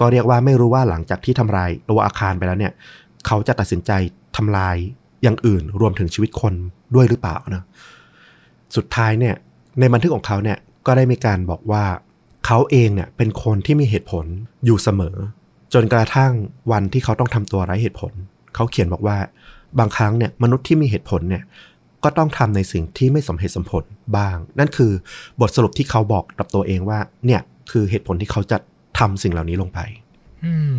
ก็เรียกว่าไม่รู้ว่าหลังจากที่ทำลายตัวอาคารไปแล้วเนี่ยเขาจะตัดสินใจทำลายอย่างอื่นรวมถึงชีวิตคนด้วยหรือเปล่านะ สุดท้ายเนี่ยในบันทึกของเขาเนี่ย ก็ได้มีการบอกว่า เขาเองเนี่ยเป็นคนที่มีเหตุผลอยู่เสมอ จนกระทั่งวันที่เขาต้องทำตัวไร้เหตุผล เขาเขียนบอกว่า บางครั้งเนี่ยมนุษย์ที่มีเหตุผลเนี่ยก็ต้องทำในสิ่งที่ไม่สมเหตุสมผลบ้าง นั่นคือบทสรุปที่เขาบอกกับตัวเองว่า เนี่ยคือเหตุผลที่เขาจะทำสิ่งเหล่านี้ลงไปอืม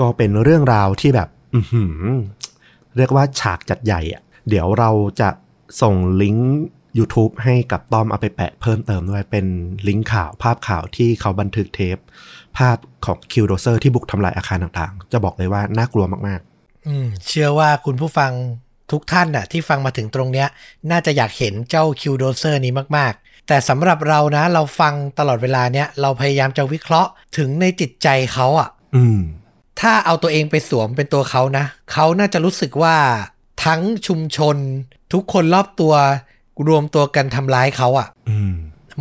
ก็เป็นเรื่องราวที่แบบ อือหือเรียกว่าฉากจัดใหญ่อะเดี๋ยวเราจะส่งลิงก์ YouTube ให้กับต้อมเอาไปแปะเพิ่มเติมด้วยเป็นลิงก์ข่าวภาพข่าวที่เขาบันทึกเทป ภาพของ Killdozer ที่บุกทำลายอาคารต่างๆ จะบอกเลยว่าน่ากลัวมากอืมเชื่อว่าคุณผู้ฟังทุกท่านน่ะที่ฟังมาถึงตรงเนี้ย น่าจะอยากเห็นเจ้า Killdozer นี้มากๆ แต่สำหรับเรานะ เราฟังตลอดเวลาเนี้ยเราพยายามจะวิเคราะห์ถึงในจิตใจเขาอะๆอืม ถ้าเอาตัวเองไปสวมเป็นตัวเขานะเขาน่าจะรู้สึกว่าทั้งชุมชน ทุกคนรอบตัว รวมตัวกันทำร้ายเขาอะ่ะอืม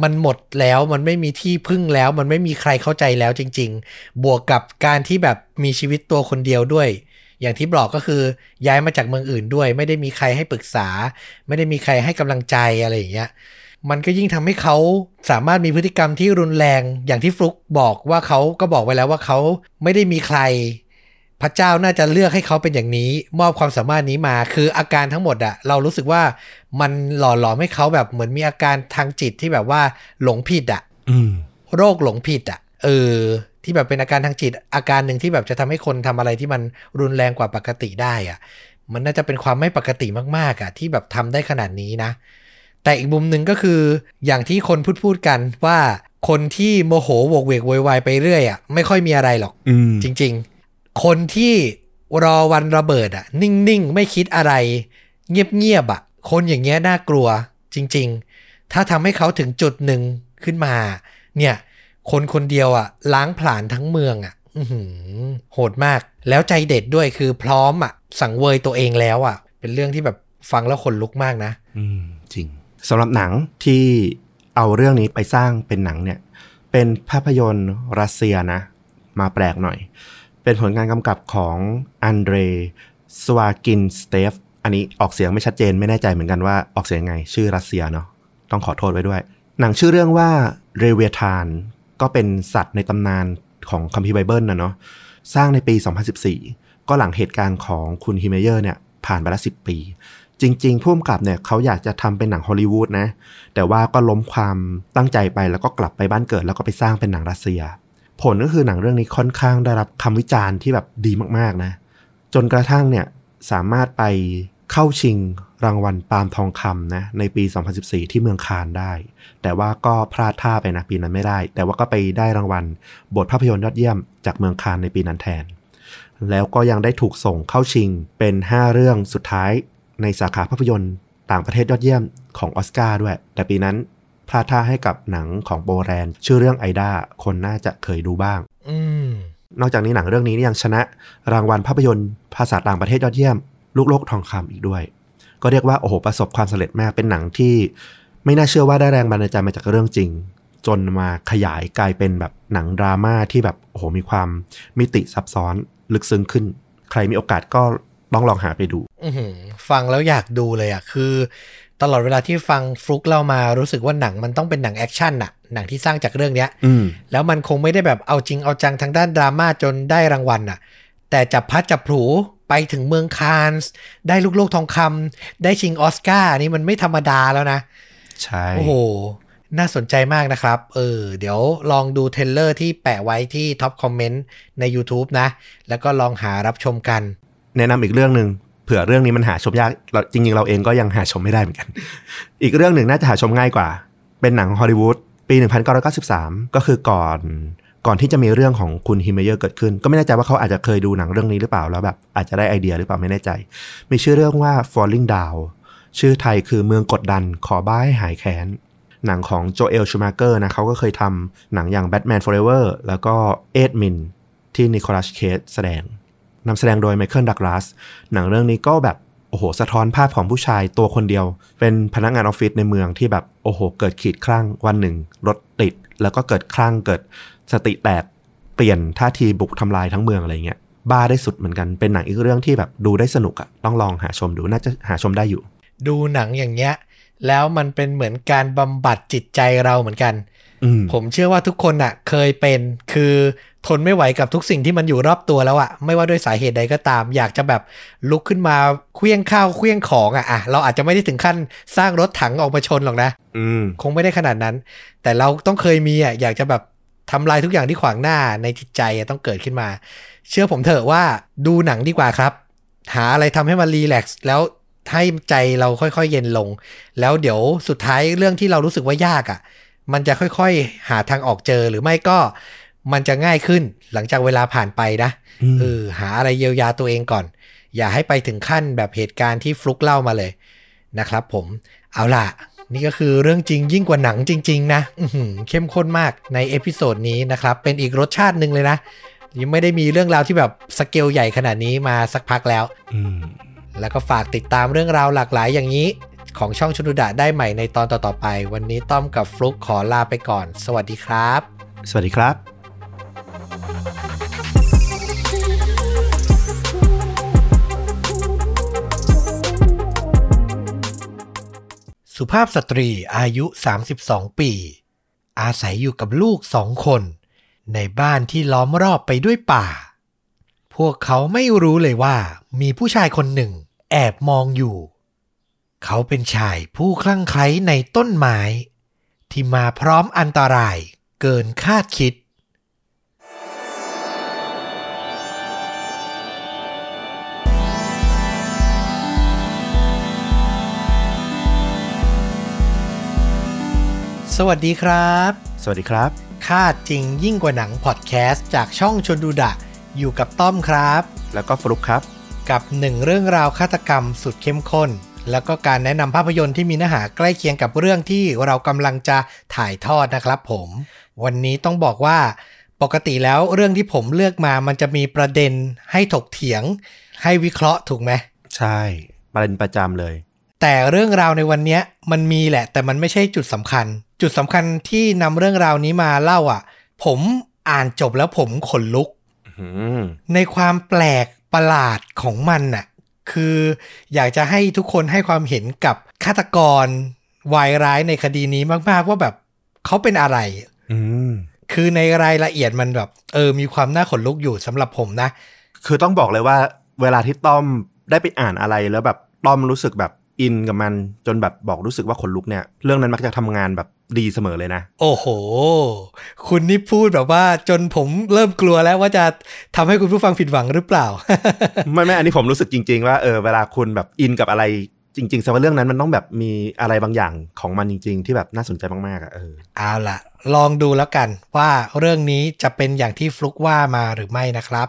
มันหมดแล้วมันไม่มีที่พึ่งแล้ว มันไม่มีใครเข้าใจแล้วจริง ๆ บวกกับการที่แบบมีชีวิตตัวคนเดียวด้วย อย่างที่บอกก็คือย้ายมาจากเมืองอื่นด้วย ไม่ได้มีใครให้ปรึกษา ไม่ได้มีใครให้กำลังใจอะไรอย่างเงี้ยมันก็ยิ่งทำให้เขาสามารถมีพฤติกรรมที่รุนแรงอย่างที่ฟลุกบอกว่าเขาก็บอกไว้แล้วว่าเขาไม่ได้มีใคร พระเจ้าน่าจะเลือกให้เขาเป็นอย่างนี้ มอบความสามารถนี้มา คืออาการทั้งหมดอะเรารู้สึกว่ามันหล่อหลอมให้เขาแบบเหมือนมีอาการทางจิตที่แบบว่าหลงผิดอะอืมโรคหลงผิดอะเออ ที่แบบเป็นอาการทางจิต อาการหนึ่งที่แบบจะทำให้คนทำอะไรที่มันรุนแรงกว่าปกติได้อะมันน่าจะเป็นความไม่ปกติมากๆอะที่แบบทำได้ขนาดนี้นะ แต่อีกมุมหนึ่งก็คือ อย่างที่คนพูดพูดๆกันว่าคนที่โมโหโวกเวกโวยวายไปเรื่อยอะไม่ค่อยมีอะไรหรอกอืมจริง ๆ คนที่รอวันระเบิดอะนิ่งๆ ไม่คิดอะไร เงียบๆอะคนอย่างเงี้ยน่ากลัวจริง ๆ ถ้าทำให้เขาถึงจุดหนึ่งขึ้นมา เนี่ย คนคนเดียวอะล้างผลาญทั้งเมืองอะอโหดมาก แล้วใจเด็ดด้วยคือพร้อมอะสังเวยตัวเองแล้วอะเป็นเรื่องที่แบบฟังแล้วขนลุกมากนะ อืม จริงสำหรับหนังที่เอาเรื่องนี้ไปสร้างเป็นหนังเนี่ย เป็นภาพยนตร์รัสเซียนะ มาแปลกหน่อย เป็นผลงานกำกับของอันเดรสวากินสเตฟอันนี้ออกเสียงไม่ชัดเจนไม่แน่ใจเหมือนกันว่าออกเสียงไง ชื่อรัสเซียเนาะต้องขอโทษไว้ด้วย หนังชื่อเรื่องว่าLeviathan ก็เป็นสัตว์ในตำนานของคัมภีร์ไบเบิลนะเนาะสร้างในปี 2014 ก็หลังเหตุการณ์ของคุณฮิเมเยอร์เนี่ยผ่านไปแล้ว10ปี จริงๆผู้กำกับเนี่ยเขาอยากจะทำเป็นหนังฮอลลีวูดนะ แต่ว่าก็ล้มความตั้งใจไปแล้วก็กลับไปบ้านเกิด แล้วก็ไปสร้างเป็นหนังรัสเซีย ผลก็คือหนังเรื่องนี้ค่อนข้างได้รับคำวิจารณ์ที่แบบดีมากๆนะ จนกระทั่งเนี่ยสามารถไปเข้าชิงรางวัลปาล์มทองคำนะในปี 2014 ที่เมืองคานได้ แต่ว่าก็พลาดท่าไปนะปีนั้นไม่ได้ แต่ว่าก็ไปได้รางวัลบทภาพยนตร์ยอดเยี่ยมจากเมืองคานในปีนั้นแทน แล้วก็ยังได้ถูกส่งเข้าชิงเป็น 5 เรื่องสุดท้ายในสาขาภาพยนตร์ต่างประเทศยอดเยี่ยมของออสการ์ด้วย แต่ปีนั้น พลาดท่าให้กับหนังของโบแรนชื่อเรื่องไอดาคนน่าจะเคยดูบ้างอืมนอกจากนี้หนังเรื่องนี้ยังชนะ รางวัลภาพยนตร์ภาษาต่างประเทศยอดเยี่ยม ลูกโลกทองคำอีกด้วย ก็เรียกว่าโอ้โหประสบความสำเร็จมากเป็นหนังที่ไม่น่าเชื่อว่าได้แรงบันดาลใจมาจากเรื่องจริง จนมาขยายกลายเป็นแบบหนังดราม่าที่แบบโอ้โหมีความมิติซับซ้อนลึกซึ้งขึ้น ใครมีโอกาสก็ต้องลองหาไปดูอือหือฟังแล้วอยากดูเลยอะคือ ตลอดเวลาที่ฟังฟลุกเล่ามารู้สึกว่าหนังมันต้องเป็นหนังแอคชั่นน่ะหนังที่สร้างจากเรื่องเนี้ยอืมแล้วมันคงไม่ได้แบบเอาจริงเอาจังทางด้านดราม่าจนได้รางวัลน่ะแต่จับพลัดจับผลูไปถึงเมืองคานส์ได้ลูกโลกทองคำได้ชิงออสการ์นี่มันไม่ธรรมดาแล้วนะ ใช่ โอ้โห น่าสนใจมากนะครับ เออ เดี๋ยวลองดู trailer ที่แปะไว้ที่ top comment ใน YouTube นะ แล้วก็ลองหารับชมกัน แนะนำอีกเรื่องหนึ่ง เผื่อเรื่องนี้มันหาชมยากเราจริง ๆ เราเองก็ยังหาชมไม่ได้เหมือนกัน อีกเรื่องหนึ่งน่าจะหาชมง่ายกว่า เป็นหนังฮอลลีวูดปี 1993 ก็คือก่อนก่อนที่จะมีเรื่องของคุณฮิมเมเยอร์เกิดขึ้น ก็ไม่แน่ใจว่าเขาอาจจะเคยดูหนังเรื่องนี้หรือเปล่าแล้วแบบอาจจะได้ไอเดียหรือเปล่าไม่แน่ใจ มีชื่อเรื่องว่า Falling Down ชื่อไทยคือเมืองกดดันขอบ้าให้หายแค้นหนังของโจเอลชูมาเกอร์นะเขาก็เคยทำหนังอย่าง Batman Forever แล้วก็ 8MM ที่นิโคลัสเคจแสดง นำแสดงโดยไมเคิลดักลาสหนังเรื่องนี้ก็แบบโอ้โห สะท้อนภาพของผู้ชายตัวคนเดียว เป็นพนักงานออฟฟิศในเมืองที่แบบโอ้โห เกิดขีดคลั่งวันหนึ่ง รถติด แล้วก็เกิดคลั่งเกิดสติแตกเปลี่ยนท่าทีบุกทำลายทั้งเมืองอะไรเงี้ยบ้าได้สุดเหมือนกันเป็นหนังอีกเรื่องที่แบบดูได้สนุกอะต้องลองหาชมดูน่าจะหาชมได้อยู่ ดูหนังอย่างเงี้ยแล้วมันเป็นเหมือนการบำบัดจิตใจเราเหมือนกัน ผมเชื่อว่าทุกคนอะ เคยเป็นคือทนไม่ไหวกับทุกสิ่งที่มันอยู่รอบตัวแล้วอะไม่ว่าด้วยสาเหตุใดก็ตาม อยากจะแบบลุกขึ้นมาเคลี้ยงข้าวเคลี้ยงของอะอะเราอาจจะไม่ได้ถึงขั้นสร้างรถถังออกมาชนหรอกนะอืมคงไม่ได้ขนาดนั้น แต่เราต้องเคยมีอะอยากจะแบบทำลายทุกอย่างที่ขวางหน้าในจิตใจอะต้องเกิดขึ้นมา เชื่อผมเถอะว่าดูหนังดีกว่าครับ หาอะไรทำให้มันรีแลกซ์แล้วให้ใจเราค่อยๆ เย็นลง แล้วเดี๋ยวสุดท้ายเรื่องที่เรารู้สึกว่ายากอะ มันจะค่อยๆ หาทางออกเจอหรือไม่ก็มันจะง่ายขึ้นหลังจากเวลาผ่านไปนะอืมเออหาอะไรเยียวยาตัวเองก่อน อย่าให้ไปถึงขั้นแบบเหตุการณ์ที่ฟลุกเล่ามาเลยนะครับผมเอาล่ะ นี่ก็คือเรื่องจริงยิ่งกว่าหนังจริง ๆ นะอื้อหือเข้มข้นมากใน episode นี้นะครับ เป็นอีกรสชาติหนึ่งเลยนะยังไม่ได้มีเรื่องราวที่แบบสเกลใหญ่ขนาดนี้มาสักพักแล้วอืมแล้วก็ฝากติดตามเรื่องราวหลากหลายอย่างนี้ ของช่องชวนดูดะได้ใหม่ในตอนต่อๆไป วันนี้ต้อมกับฟลุกขอลาไปก่อน สวัสดีครับ สวัสดีครับสุภาพสตรีอายุ 32 ปี อาศัยอยู่กับลูกสองคน ในบ้านที่ล้อมรอบไปด้วยป่า พวกเขาไม่รู้เลยว่ามีผู้ชายคนหนึ่ง แอบมองอยู่ เขาเป็นชายผู้คลั่งไคล้ในต้นไม้ ที่มาพร้อมอันตรายเกินคาดคิด สวัสดีครับ สวัสดีครับ คาดจริงยิ่งกว่าหนังพอดแคสต์จากช่องชนดูดะ อยู่กับต้อมครับ แล้วก็ฟลุกครับ กับหนึ่งเรื่องราวฆาตกรรมสุดเข้มข้น แล้วก็การแนะนำภาพยนตร์ที่มีเนื้อหาใกล้เคียงกับเรื่องที่เรากำลังจะถ่ายทอดนะครับผม วันนี้ต้องบอกว่าปกติแล้วเรื่องที่ผมเลือกมามันจะมีประเด็นให้ถกเถียง ให้วิเคราะห์ถูกไหม ใช่ ประเด็นประจำเลย แต่เรื่องราวในวันเนี้ยมันมีแหละ แต่มันไม่ใช่จุดสำคัญ จุดสำคัญที่นำเรื่องราวนี้มาเล่าอะ ผมอ่านจบแล้วผมขนลุกอืมในความแปลกประหลาดของมันน่ะ คืออยากจะให้ทุกคนให้ความเห็นกับฆาตกรวายร้ายในคดีนี้มากๆว่าแบบเขาเป็นอะไรอืมคือในรายละเอียดมันแบบ เออ มีความน่าขนลุกอยู่สำหรับผมนะ คือต้องบอกเลยว่า เวลาที่ต้อมได้ไปอ่านอะไรแล้วแบบต้อมรู้สึกแบบอินกับมันจนแบบบอกรู้สึกว่าขนลุกเนี่ย เรื่องนั้นมักจะทำงานแบบ ดีเสมอเลยนะ โอ้โห คุณนี่พูดแบบว่าจนผมเริ่มกลัวแล้วว่าจะทำให้คุณผู้ฟังผิดหวังหรือเปล่า ไม่ไม่อันนี้ผมรู้สึกจริง ๆ ว่าเออเวลาคุณแบบอินกับอะไร จริงๆแสดงว่าเรื่องนั้นมันต้องแบบมีอะไรบางอย่างของมันจริง ๆ ที่แบบน่าสนใจมากๆอะเออเอาล่ะ ลองดูแล้วกันว่าเรื่องนี้จะเป็นอย่างที่ฟลุกว่ามาหรือไม่นะครับ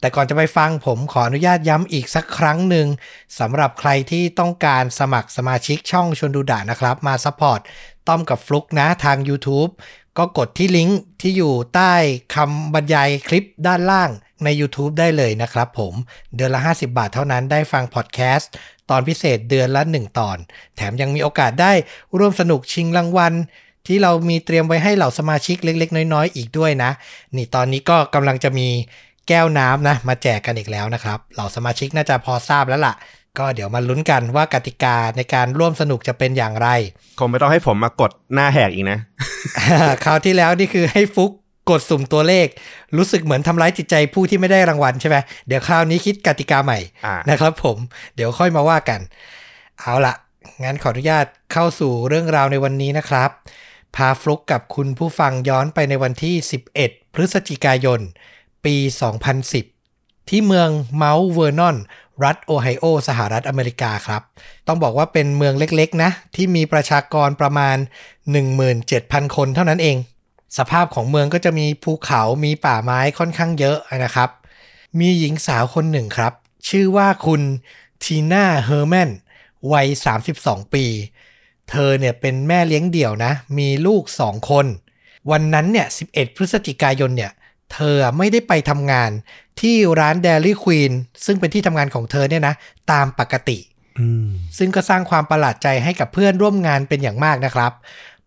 แต่ก่อนจะไปฟังผมขออนุญาตย้ำอีกสักครั้งหนึ่งสำหรับใครที่ต้องการสมัครสมาชิกช่องชวนดูดะนะครับ มา support ต้อมกับฟลุกนะทาง YouTube ก็กดที่ลิงก์ที่อยู่ใต้คำบรรยายคลิปด้านล่างใน YouTube ได้เลยนะครับผม เดือนละ 50 บาทเท่านั้นได้ฟังพอดแคสต์ ตอนพิเศษเดือนละ 1 ตอน แถมยังมีโอกาสได้ร่วมสนุกชิงรางวัล ที่เรามีเตรียมไว้ให้เหล่าสมาชิกเล็ก ๆ น้อยๆ อีกด้วยนะ นี่ตอนนี้ก็กำลังจะมีแก้วน้ำนะมาแจกกันอีกแล้วนะครับ เหล่าสมาชิกน่าจะพอทราบแล้วล่ะ ก็เดี๋ยวมาลุ้นกันว่ากติกาในการร่วมสนุกจะเป็นอย่างไร คงไม่ต้องให้ผมมากดหน้าแหกอีกนะ คราวที่แล้วนี่คือให้ฟุก กดสุ่มตัวเลข รู้สึกเหมือนทำร้ายจิตใจผู้ที่ไม่ได้รางวัลใช่ไหมเดี๋ยวคราวนี้คิดกติกาใหม่อ่านะครับผมเดี๋ยวค่อยมาว่ากัน เอาละงั้นขออนุญาตเข้าสู่เรื่องราวในวันนี้นะครับ พาฟลุกกับคุณผู้ฟังย้อนไปในวันที่ 11 พฤศจิกายน ปี 2010 ที่เมืองเมาท์เวอร์นอน รัฐโอไฮโอ สหรัฐอเมริกาครับ ต้องบอกว่าเป็นเมืองเล็กๆนะ ที่มีประชากรประมาณ 17,000 คนเท่านั้นเอง สภาพของเมืองก็จะมีภูเขามีป่าไม้ค่อนข้างเยอะนะครับ มีหญิงสาวคนหนึ่งครับ ชื่อว่าคุณทีน่าเฮอร์แมนวัย 32 ปี เธอเนี่ยเป็นแม่เลี้ยงเดี่ยวนะ มีลูกสองคน วันนั้นเนี่ย 11 พฤศจิกายนเนี่ย เธอไม่ได้ไปทำงานที่ร้าน Dairy Queen ซึ่งเป็นที่ทำงานของเธอเนี่ยนะ ตามปกติอืมซึ่งก็สร้างความประหลาดใจให้กับเพื่อนร่วมงานเป็นอย่างมากนะครับ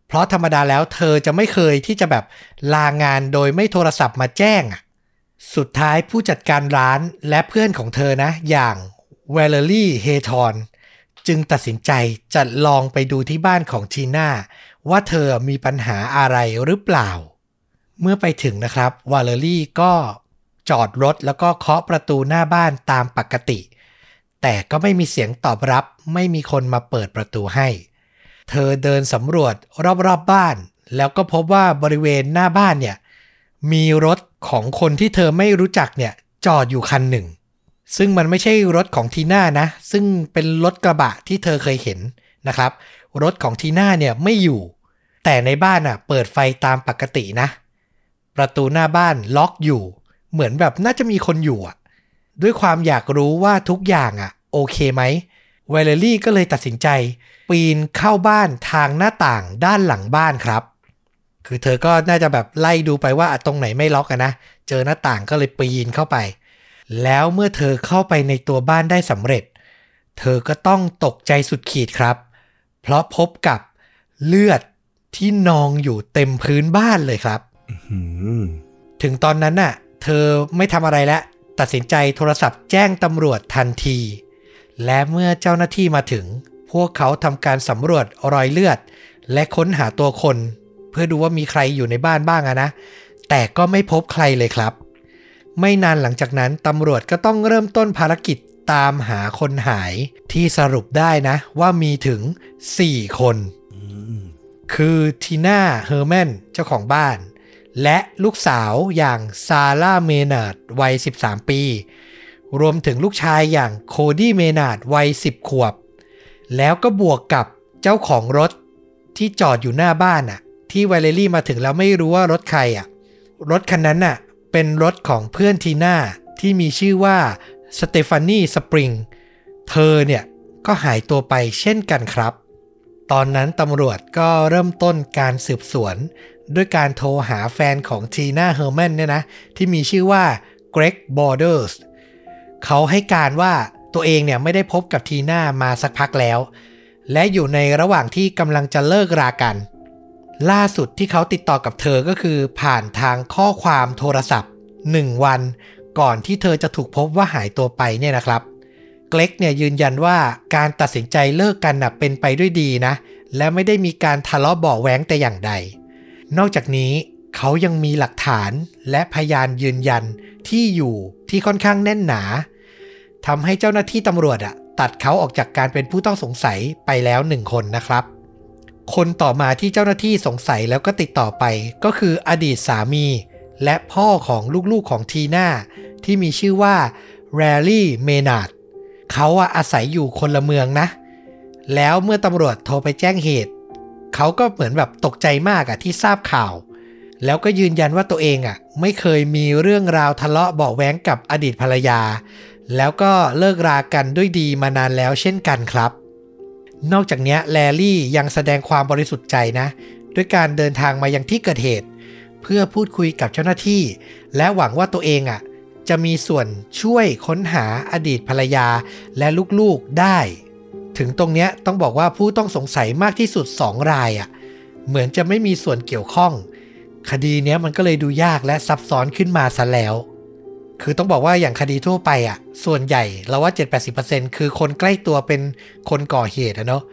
เพราะธรรมดาแล้วเธอจะไม่เคยที่จะแบบลางานโดยไม่โทรศัพท์มาแจ้ง สุดท้ายผู้จัดการร้านและเพื่อนของเธอนะ อย่างเวลลี่เฮทอนจึงตัดสินใจจะลองไปดูที่บ้านของทีน่าว่าเธอมีปัญหาอะไรหรือเปล่า เมื่อไปถึงนะครับวาเลอรี่ก็จอดรถแล้วก็เคาะประตูหน้าบ้านตามปกติ แต่ก็ไม่มีเสียงตอบรับไม่มีคนมาเปิดประตูให้ เธอเดินสำรวจรอบๆบบ้าน แล้วก็พบว่าบริเวณหน้าบ้านเนี่ยมีรถของคนที่เธอไม่รู้จักเนี่ยจอดอยู่คันหนึ่ง ซึ่งมันไม่ใช่รถของทีน่านะ ซึ่งเป็นรถกระบะที่เธอเคยเห็นนะครับ รถของทีน่าเนี่ยไม่อยู่ แต่ในบ้านอะเปิดไฟตามปกตินะ ประตูหน้าบ้านล็อกอยู่ เหมือนแบบน่าจะมีคนอยู่อะ ด้วยความอยากรู้ว่าทุกอย่างอะโอเคไหม วเลลี่ก็เลยตัดสินใจ ปีนเข้าบ้านทางหน้าต่างด้านหลังบ้านครับ คือเธอก็น่าจะแบบไล่ดูไปว่าอะตรงไหนไม่ล็อกอะนะ เจอหน้าต่างก็เลยปีนเข้าไป แล้วเมื่อเธอเข้าไปในตัวบ้านได้สำเร็จ เธอก็ต้องตกใจสุดขีดครับ เพราะพบกับเลือดที่นองอยู่เต็มพื้นบ้านเลยครับอืมถึงตอนนั้นน่ะ เธอไม่ทำอะไรแล้ว ตัดสินใจโทรศัพท์แจ้งตำรวจทันที และเมื่อเจ้าหน้าที่มาถึง พวกเขาทำการสำรวจรอยเลือด และค้นหาตัวคน เพื่อดูว่ามีใครอยู่ในบ้านบ้างอะนะ แต่ก็ไม่พบใครเลยครับ ไม่นานหลังจากนั้นตำรวจก็ต้องเริ่มต้นภารกิจตามหาคนหายที่สรุปได้นะ ว่ามีถึง 4 คน คือทีน่าเฮอร์แมนเจ้าของบ้าน และลูกสาวอย่างซาร่าเมนาร์ดวัย 13 ปี รวมถึงลูกชายอย่างโคดี้เมนาร์ดวัย 10 ขวบ แล้วก็บวกกับเจ้าของรถที่จอดอยู่หน้าบ้านน่ะที่วาเลรี่มาถึงแล้วไม่รู้ว่ารถใครอะรถคันนั้นน่ะเป็นรถของเพื่อนทีน่าที่มีชื่อว่าสเตฟานีสแปรง เธอเนี่ยก็หายตัวไปเช่นกันครับ ตอนนั้นตำรวจก็เริ่มต้นการสืบสวน ด้วยการโทรหาแฟนของทีน่าเฮอร์แมนเนี่ยนะ ที่มีชื่อว่าเกรกบอร์เดอร์ส เขาให้การว่าตัวเองเนี่ยไม่ได้พบกับทีน่ามาสักพักแล้ว และอยู่ในระหว่างที่กำลังจะเลิกรากัน ล่าสุดที่เขาติดต่อกับเธอก็คือผ่านทางข้อความโทรศัพท์ 1 วัน ก่อนที่เธอจะถูกพบว่าหายตัวไปเนี่ยนะครับเกล็กเนี่ยยืนยันว่าการตัดสินใจเลิกกันนะเป็นไปด้วยดีนะ และไม่ได้มีการทะเลาะเบาะแว้งแต่อย่างใด นอกจากนี้เขายังมีหลักฐานและพยานยืนยัน ที่อยู่ที่ค่อนข้างแน่นหนาทำให้เจ้าหน้าที่ตำรวจอะตัดเขาออกจากการเป็นผู้ต้องสงสัยไปแล้วหนึ่งคนนะครับ คนต่อมาที่เจ้าหน้าที่สงสัยแล้วก็ติดต่อไป ก็คืออดีตสามี และพ่อของลูกๆของทีน่าที่มีชื่อว่าแรลลี่เมนาดเขาอะอาศัยอยู่คนละเมืองนะ แล้วเมื่อตำรวจโทรไปแจ้งเหตุ เขาก็เหมือนแบบตกใจมากอะที่ทราบข่าว แล้วก็ยืนยันว่าตัวเองอะไม่เคยมีเรื่องราวทะเลาะเบาะแว้งกับอดีตภรรยา แล้วก็เลิกรากันด้วยดีมานานแล้วเช่นกันครับ นอกจากนี้แลลี่ยังแสดงความบริสุทธิ์ใจนะ ด้วยการเดินทางมายังที่เกิดเหตุ เพื่อพูดคุยกับเจ้าหน้าที่ และหวังว่าตัวเองอะจะมีส่วนช่วยค้นหาอดีตภรรยาและลูกๆได้ ถึงตรงเนี้ยต้องบอกว่าผู้ต้องสงสัยมากที่สุด 2 รายอะเหมือนจะไม่มีส่วนเกี่ยวข้อง คดีเนี้ยมันก็เลยดูยากและซับซ้อนขึ้นมาซะแล้ว คือต้องบอกว่าอย่างคดีทั่วไปอะ ส่วนใหญ่เราว่า 7-80%คือคนใกล้ตัวเป็นคนก่อเหตุอะเนาะ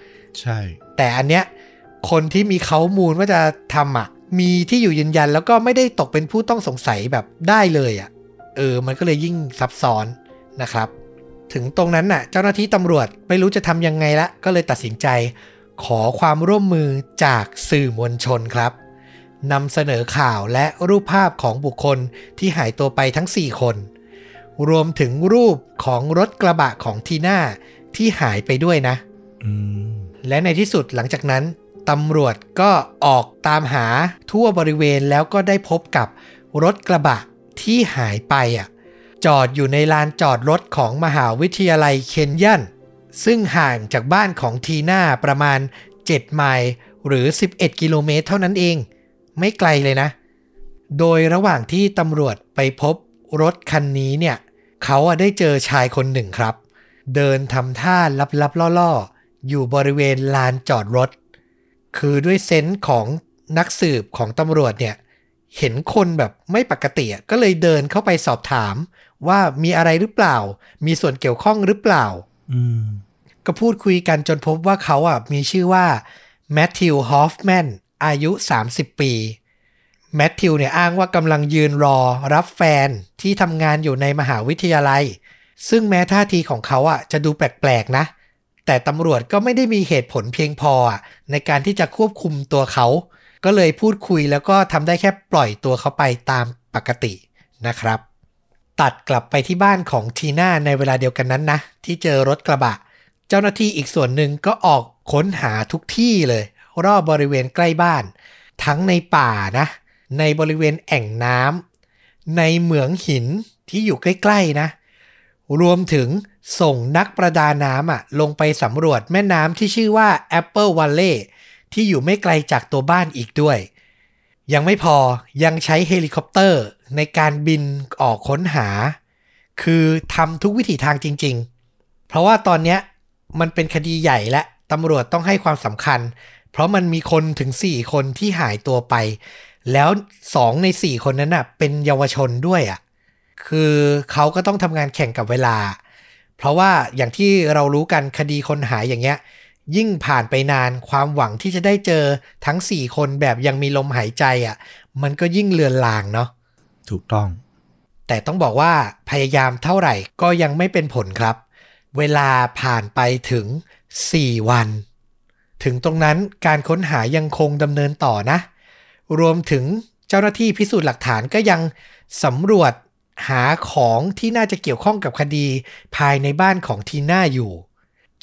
ใช่ แต่อันเนี้ยคนที่มีเขามูลว่าจะทำอะ มีที่อยู่ยืนยันแล้วก็ไม่ได้ตกเป็นผู้ต้องสงสัยแบบได้เลยอะ เออ มันก็เลยยิ่งซับซ้อนนะครับ ถึงตรงนั้นน่ะ เจ้าหน้าที่ตำรวจไม่รู้จะทำยังไงละ ก็เลยตัดสินใจ ขอความร่วมมือจากสื่อมวลชนครับ นำเสนอข่าวและรูปภาพของบุคคลที่หายตัวไปทั้ง 4 คน รวมถึงรูปของรถกระบะของทีน่าที่หายไปด้วยนะอืมและในที่สุดหลังจากนั้นตำรวจก็ออกตามหาทั่วบริเวณแล้วก็ได้พบกับรถกระบะที่หายไปอะ จอดอยู่ในลานจอดรถของมหาวิทยาลัยเคนยันซึ่งห่างจากบ้านของทีน่าประมาณ 7 ไมล์หรือ 11 กิโลเมตรเท่านั้นเอง ไม่ไกลเลยนะ โดยระหว่างที่ตำรวจไปพบรถคันนี้เนี่ยเขาอะได้เจอชายคนหนึ่งครับ เดินทำท่าลับๆล่อๆ อยู่บริเวณลานจอดรถ คือด้วยเซนส์ของนักสืบของตำรวจเนี่ยเห็นคนแบบไม่ปกติอะก็เลยเดินเข้าไปสอบถาม ว่ามีอะไรหรือเปล่า มีส่วนเกี่ยวข้องหรือเปล่าอืมก็พูดคุยกันจนพบว่าเขาอะมีชื่อว่าแมทธิวฮอฟแมน อายุ 30 ปีแมทธิวเนี่ยอ้างว่ากำลังยืนรอรับแฟนที่ทำงานอยู่ในมหาวิทยาลัย ซึ่งแม้ท่าทีของเขาอะจะดูแปลกๆนะ แต่ตำรวจก็ไม่ได้มีเหตุผลเพียงพออะในการที่จะควบคุมตัวเขา ก็เลยพูดคุยแล้วก็ทำได้แค่ปล่อยตัวเขาไปตามปกตินะครับ ตัดกลับไปที่บ้านของทีน่าในเวลาเดียวกันนั้นนะ ที่เจอรถกระบะ เจ้าหน้าที่อีกส่วนหนึ่งก็ออกค้นหาทุกที่เลย รอบบริเวณใกล้บ้าน ทั้งในป่านะ ในบริเวณแอ่งน้ำในเหมืองหินที่อยู่ใกล้ๆนะ รวมถึงส่งนักประดาน้ำอะลงไปสำรวจแม่น้ำที่ชื่อว่า Apple Valley ที่อยู่ไม่ไกลจากตัวบ้านอีกด้วย ยังไม่พอยังใช้เฮลิคอปเตอร์ในการบินออกค้นหา คือทำทุกวิถีทางจริง ๆ เพราะว่าตอนนี้มันเป็นคดีใหญ่และตำรวจต้องให้ความสำคัญ เพราะมันมีคนถึง 4 คนที่หายตัวไป แล้ว2ใน 4 คนนั้นน่ะ เป็นเยาวชนด้วยอะ คือเขาก็ต้องทำงานแข่งกับเวลา เพราะว่าอย่างที่เรารู้กันคดีคนหายอย่างเงี้ย ยิ่งผ่านไปนานความหวังที่จะได้เจอทั้ง 4 คนแบบยังมีลมหายใจอะ มันก็ยิ่งเลือนลางเนาะ ถูกต้อง แต่ต้องบอกว่าพยายามเท่าไหร่ก็ยังไม่เป็นผลครับ เวลาผ่านไปถึง 4 วัน ถึงตรงนั้นการค้นหายังคงดำเนินต่อนะ รวมถึงเจ้าหน้าที่พิสูจน์หลักฐานก็ยังสำรวจหาของที่น่าจะเกี่ยวข้องกับคดีภายในบ้านของทีน่าอยู่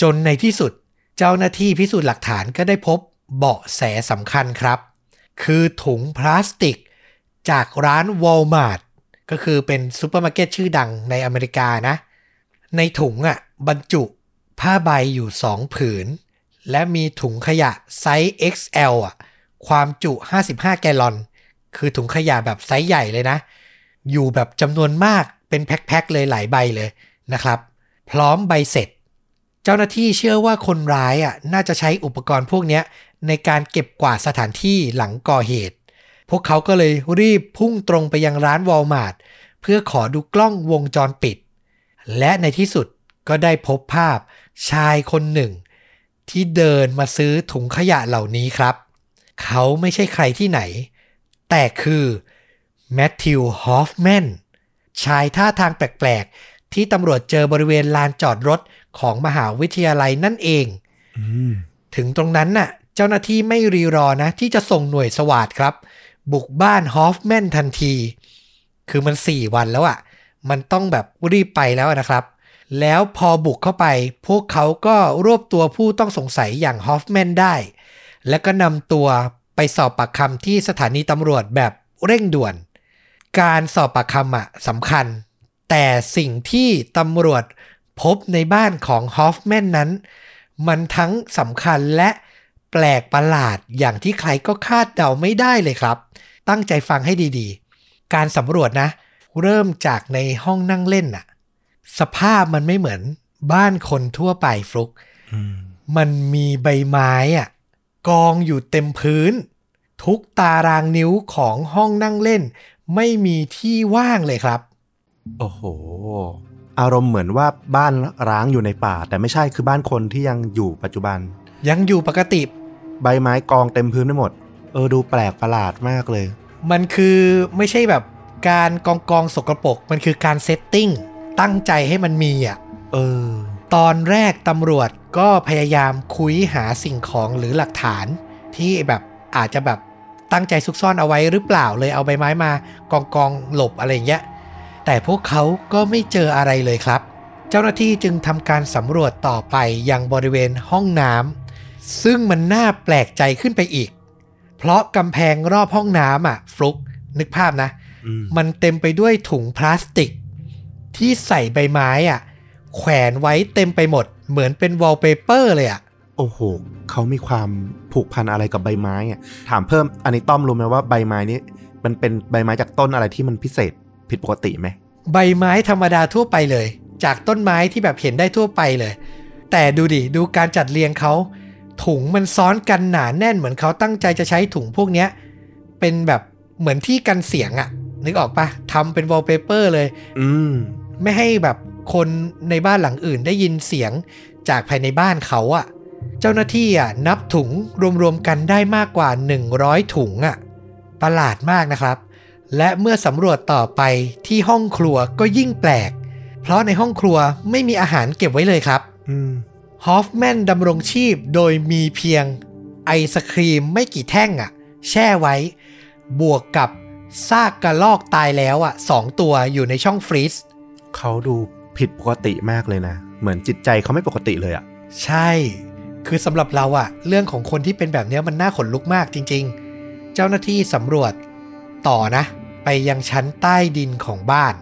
จนในที่สุดเจ้าหน้าที่พิสูจน์หลักฐานก็ได้พบเบาะแสสำคัญครับ คือถุงพลาสติก จากร้าน Walmart ก็คือเป็นซูเปอร์มาร์เก็ตชื่อดังในอเมริกานะ ในถุงอะบรรจุผ้าใบอยู่2ผืน และมีถุงขยะไซส์ XL อะ ความจุ 55 แกลลอน คือถุงขยะแบบไซส์ใหญ่เลยนะ อยู่แบบจำนวนมากเป็นแพ็คๆเลยหลายใบเลยนะครับ พร้อมใบเสร็จ เจ้าหน้าที่เชื่อว่าคนร้ายอะน่าจะใช้อุปกรณ์พวกนี้ในการเก็บกวาดสถานที่หลังก่อเหตุ พวกเขาก็เลยรีบพุ่งตรงไปยังร้านวอลมาร์ทเพื่อขอดูกล้องวงจรปิด และในที่สุดก็ได้พบภาพชายคนหนึ่ง ที่เดินมาซื้อถุงขยะเหล่านี้ครับ เขาไม่ใช่ใครที่ไหน แต่คือแมทธิวฮอฟแมนชายท่าทางแปลกๆ ที่ตำรวจเจอบริเวณลานจอดรถของมหาวิทยาลัยนั่นเองอืมถึงตรงนั้นน่ะ เจ้าหน้าที่ไม่รีรอนะ ที่จะส่งหน่วยสวาดครับ บุกบ้านฮอฟแมนทันที คือมัน4วันแล้วอะ่ะ มันต้องแบบรีบไปแล้วนะครับ แล้วพอบุกเข้าไป พวกเขาก็รวบตัวผู้ต้องสงสัยอย่างฮอฟแมนได้ แล้วก็นำตัวไปสอบปากคำที่สถานีตำรวจแบบเร่งด่วน การสอบปากคำอะสำคัญ แต่สิ่งที่ตำรวจพบในบ้านของฮอฟแมนนั้น มันทั้งสำคัญและแปลกประหลาดอย่างที่ใครก็คาดเดาไม่ได้เลยครับ ตั้งใจฟังให้ดีๆ การสำรวจนะ เริ่มจากในห้องนั่งเล่นน่ะ สภาพมันไม่เหมือนบ้านคนทั่วไปฟลุกอืมมันมีใบไม้อะกองอยู่เต็มพื้น ทุกตารางนิ้วของห้องนั่งเล่น ไม่มีที่ว่างเลยครับ โอ้โห อารมณ์เหมือนว่าบ้านร้างอยู่ในป่า แต่ไม่ใช่คือบ้านคนที่ยังอยู่ปัจจุบัน ยังอยู่ปกติ ใบไม้กองเต็มพื้นไปหมด เออดูแปลกประหลาดมากเลย มันคือไม่ใช่แบบการกองกองสกปรกมันคือการ setting ตั้งใจให้มันมีอะเออตอนแรกตำรวจก็พยายามคุยหาสิ่งของหรือหลักฐาน ที่แบบอาจจะแบบตั้งใจซุกซ่อนเอาไว้หรือเปล่าเลยเอาใบไม้มากองกองหลบอะไรอย่างเงี้ยแต่พวกเขาก็ไม่เจออะไรเลยครับ เจ้าหน้าที่จึงทำการสำรวจต่อไปยังบริเวณห้องน้ำซึ่งมันน่าแปลกใจขึ้นไปอีก เพราะกำแพงรอบห้องน้ำอะ ฟลุกนึกภาพนะอืมมันเต็มไปด้วยถุงพลาสติก ที่ใส่ใบไม้อะแขวนไว้เต็มไปหมด เหมือนเป็นวอลเปเปอร์เลยอะโอ้โหเขามีความผูกพันอะไรกับใบไม้อะถามเพิ่มอันนี้ต้อมรู้ไหมว่าใบไม้นี้ มันเป็นใบไม้จากต้นอะไรที่มันพิเศษผิดปกติไหมใบไม้ธรรมดาทั่วไปเลย จากต้นไม้ที่แบบเห็นได้ทั่วไปเลย แต่ดูดิดูการจัดเรียงเขาถุงมันซ้อนกันหนาแน่นเหมือนเขาตั้งใจจะใช้ถุงพวกเนี้ยเป็นแบบเหมือนที่กันเสียงอะนึกออกปะทำเป็นวอลเปเปอร์เลย อืม ไม่ให้แบบคนในบ้านหลังอื่นได้ยินเสียงจากภายในบ้านเขาอะ่ะ เจ้าหน้าที่อะนับถุงรวมๆกันได้มากกว่า 100 ถุงอะ่ะ ประหลาดมากนะครับ และเมื่อสำรวจต่อไปที่ห้องครัวก็ยิ่งแปลก เพราะในห้องครัวไม่มีอาหารเก็บไว้เลยครับอืมฮอฟแมนดำรงชีพโดยมีเพียงไอศครีมไม่กี่แท่งอะแช่ไว้ บวกกับซากกระลอกตายแล้วอะสองตัวอยู่ในช่องฟรีซ เขาดูผิดปกติมากเลยนะ เหมือนจิตใจเขาไม่ปกติเลยอะใช่ คือสำหรับเราอะเรื่องของคนที่เป็นแบบนี้มันน่าขนลุกมากจริง ๆ เจ้าหน้าที่สำรวจต่อนะ ไปยังชั้นใต้ดินของบ้าน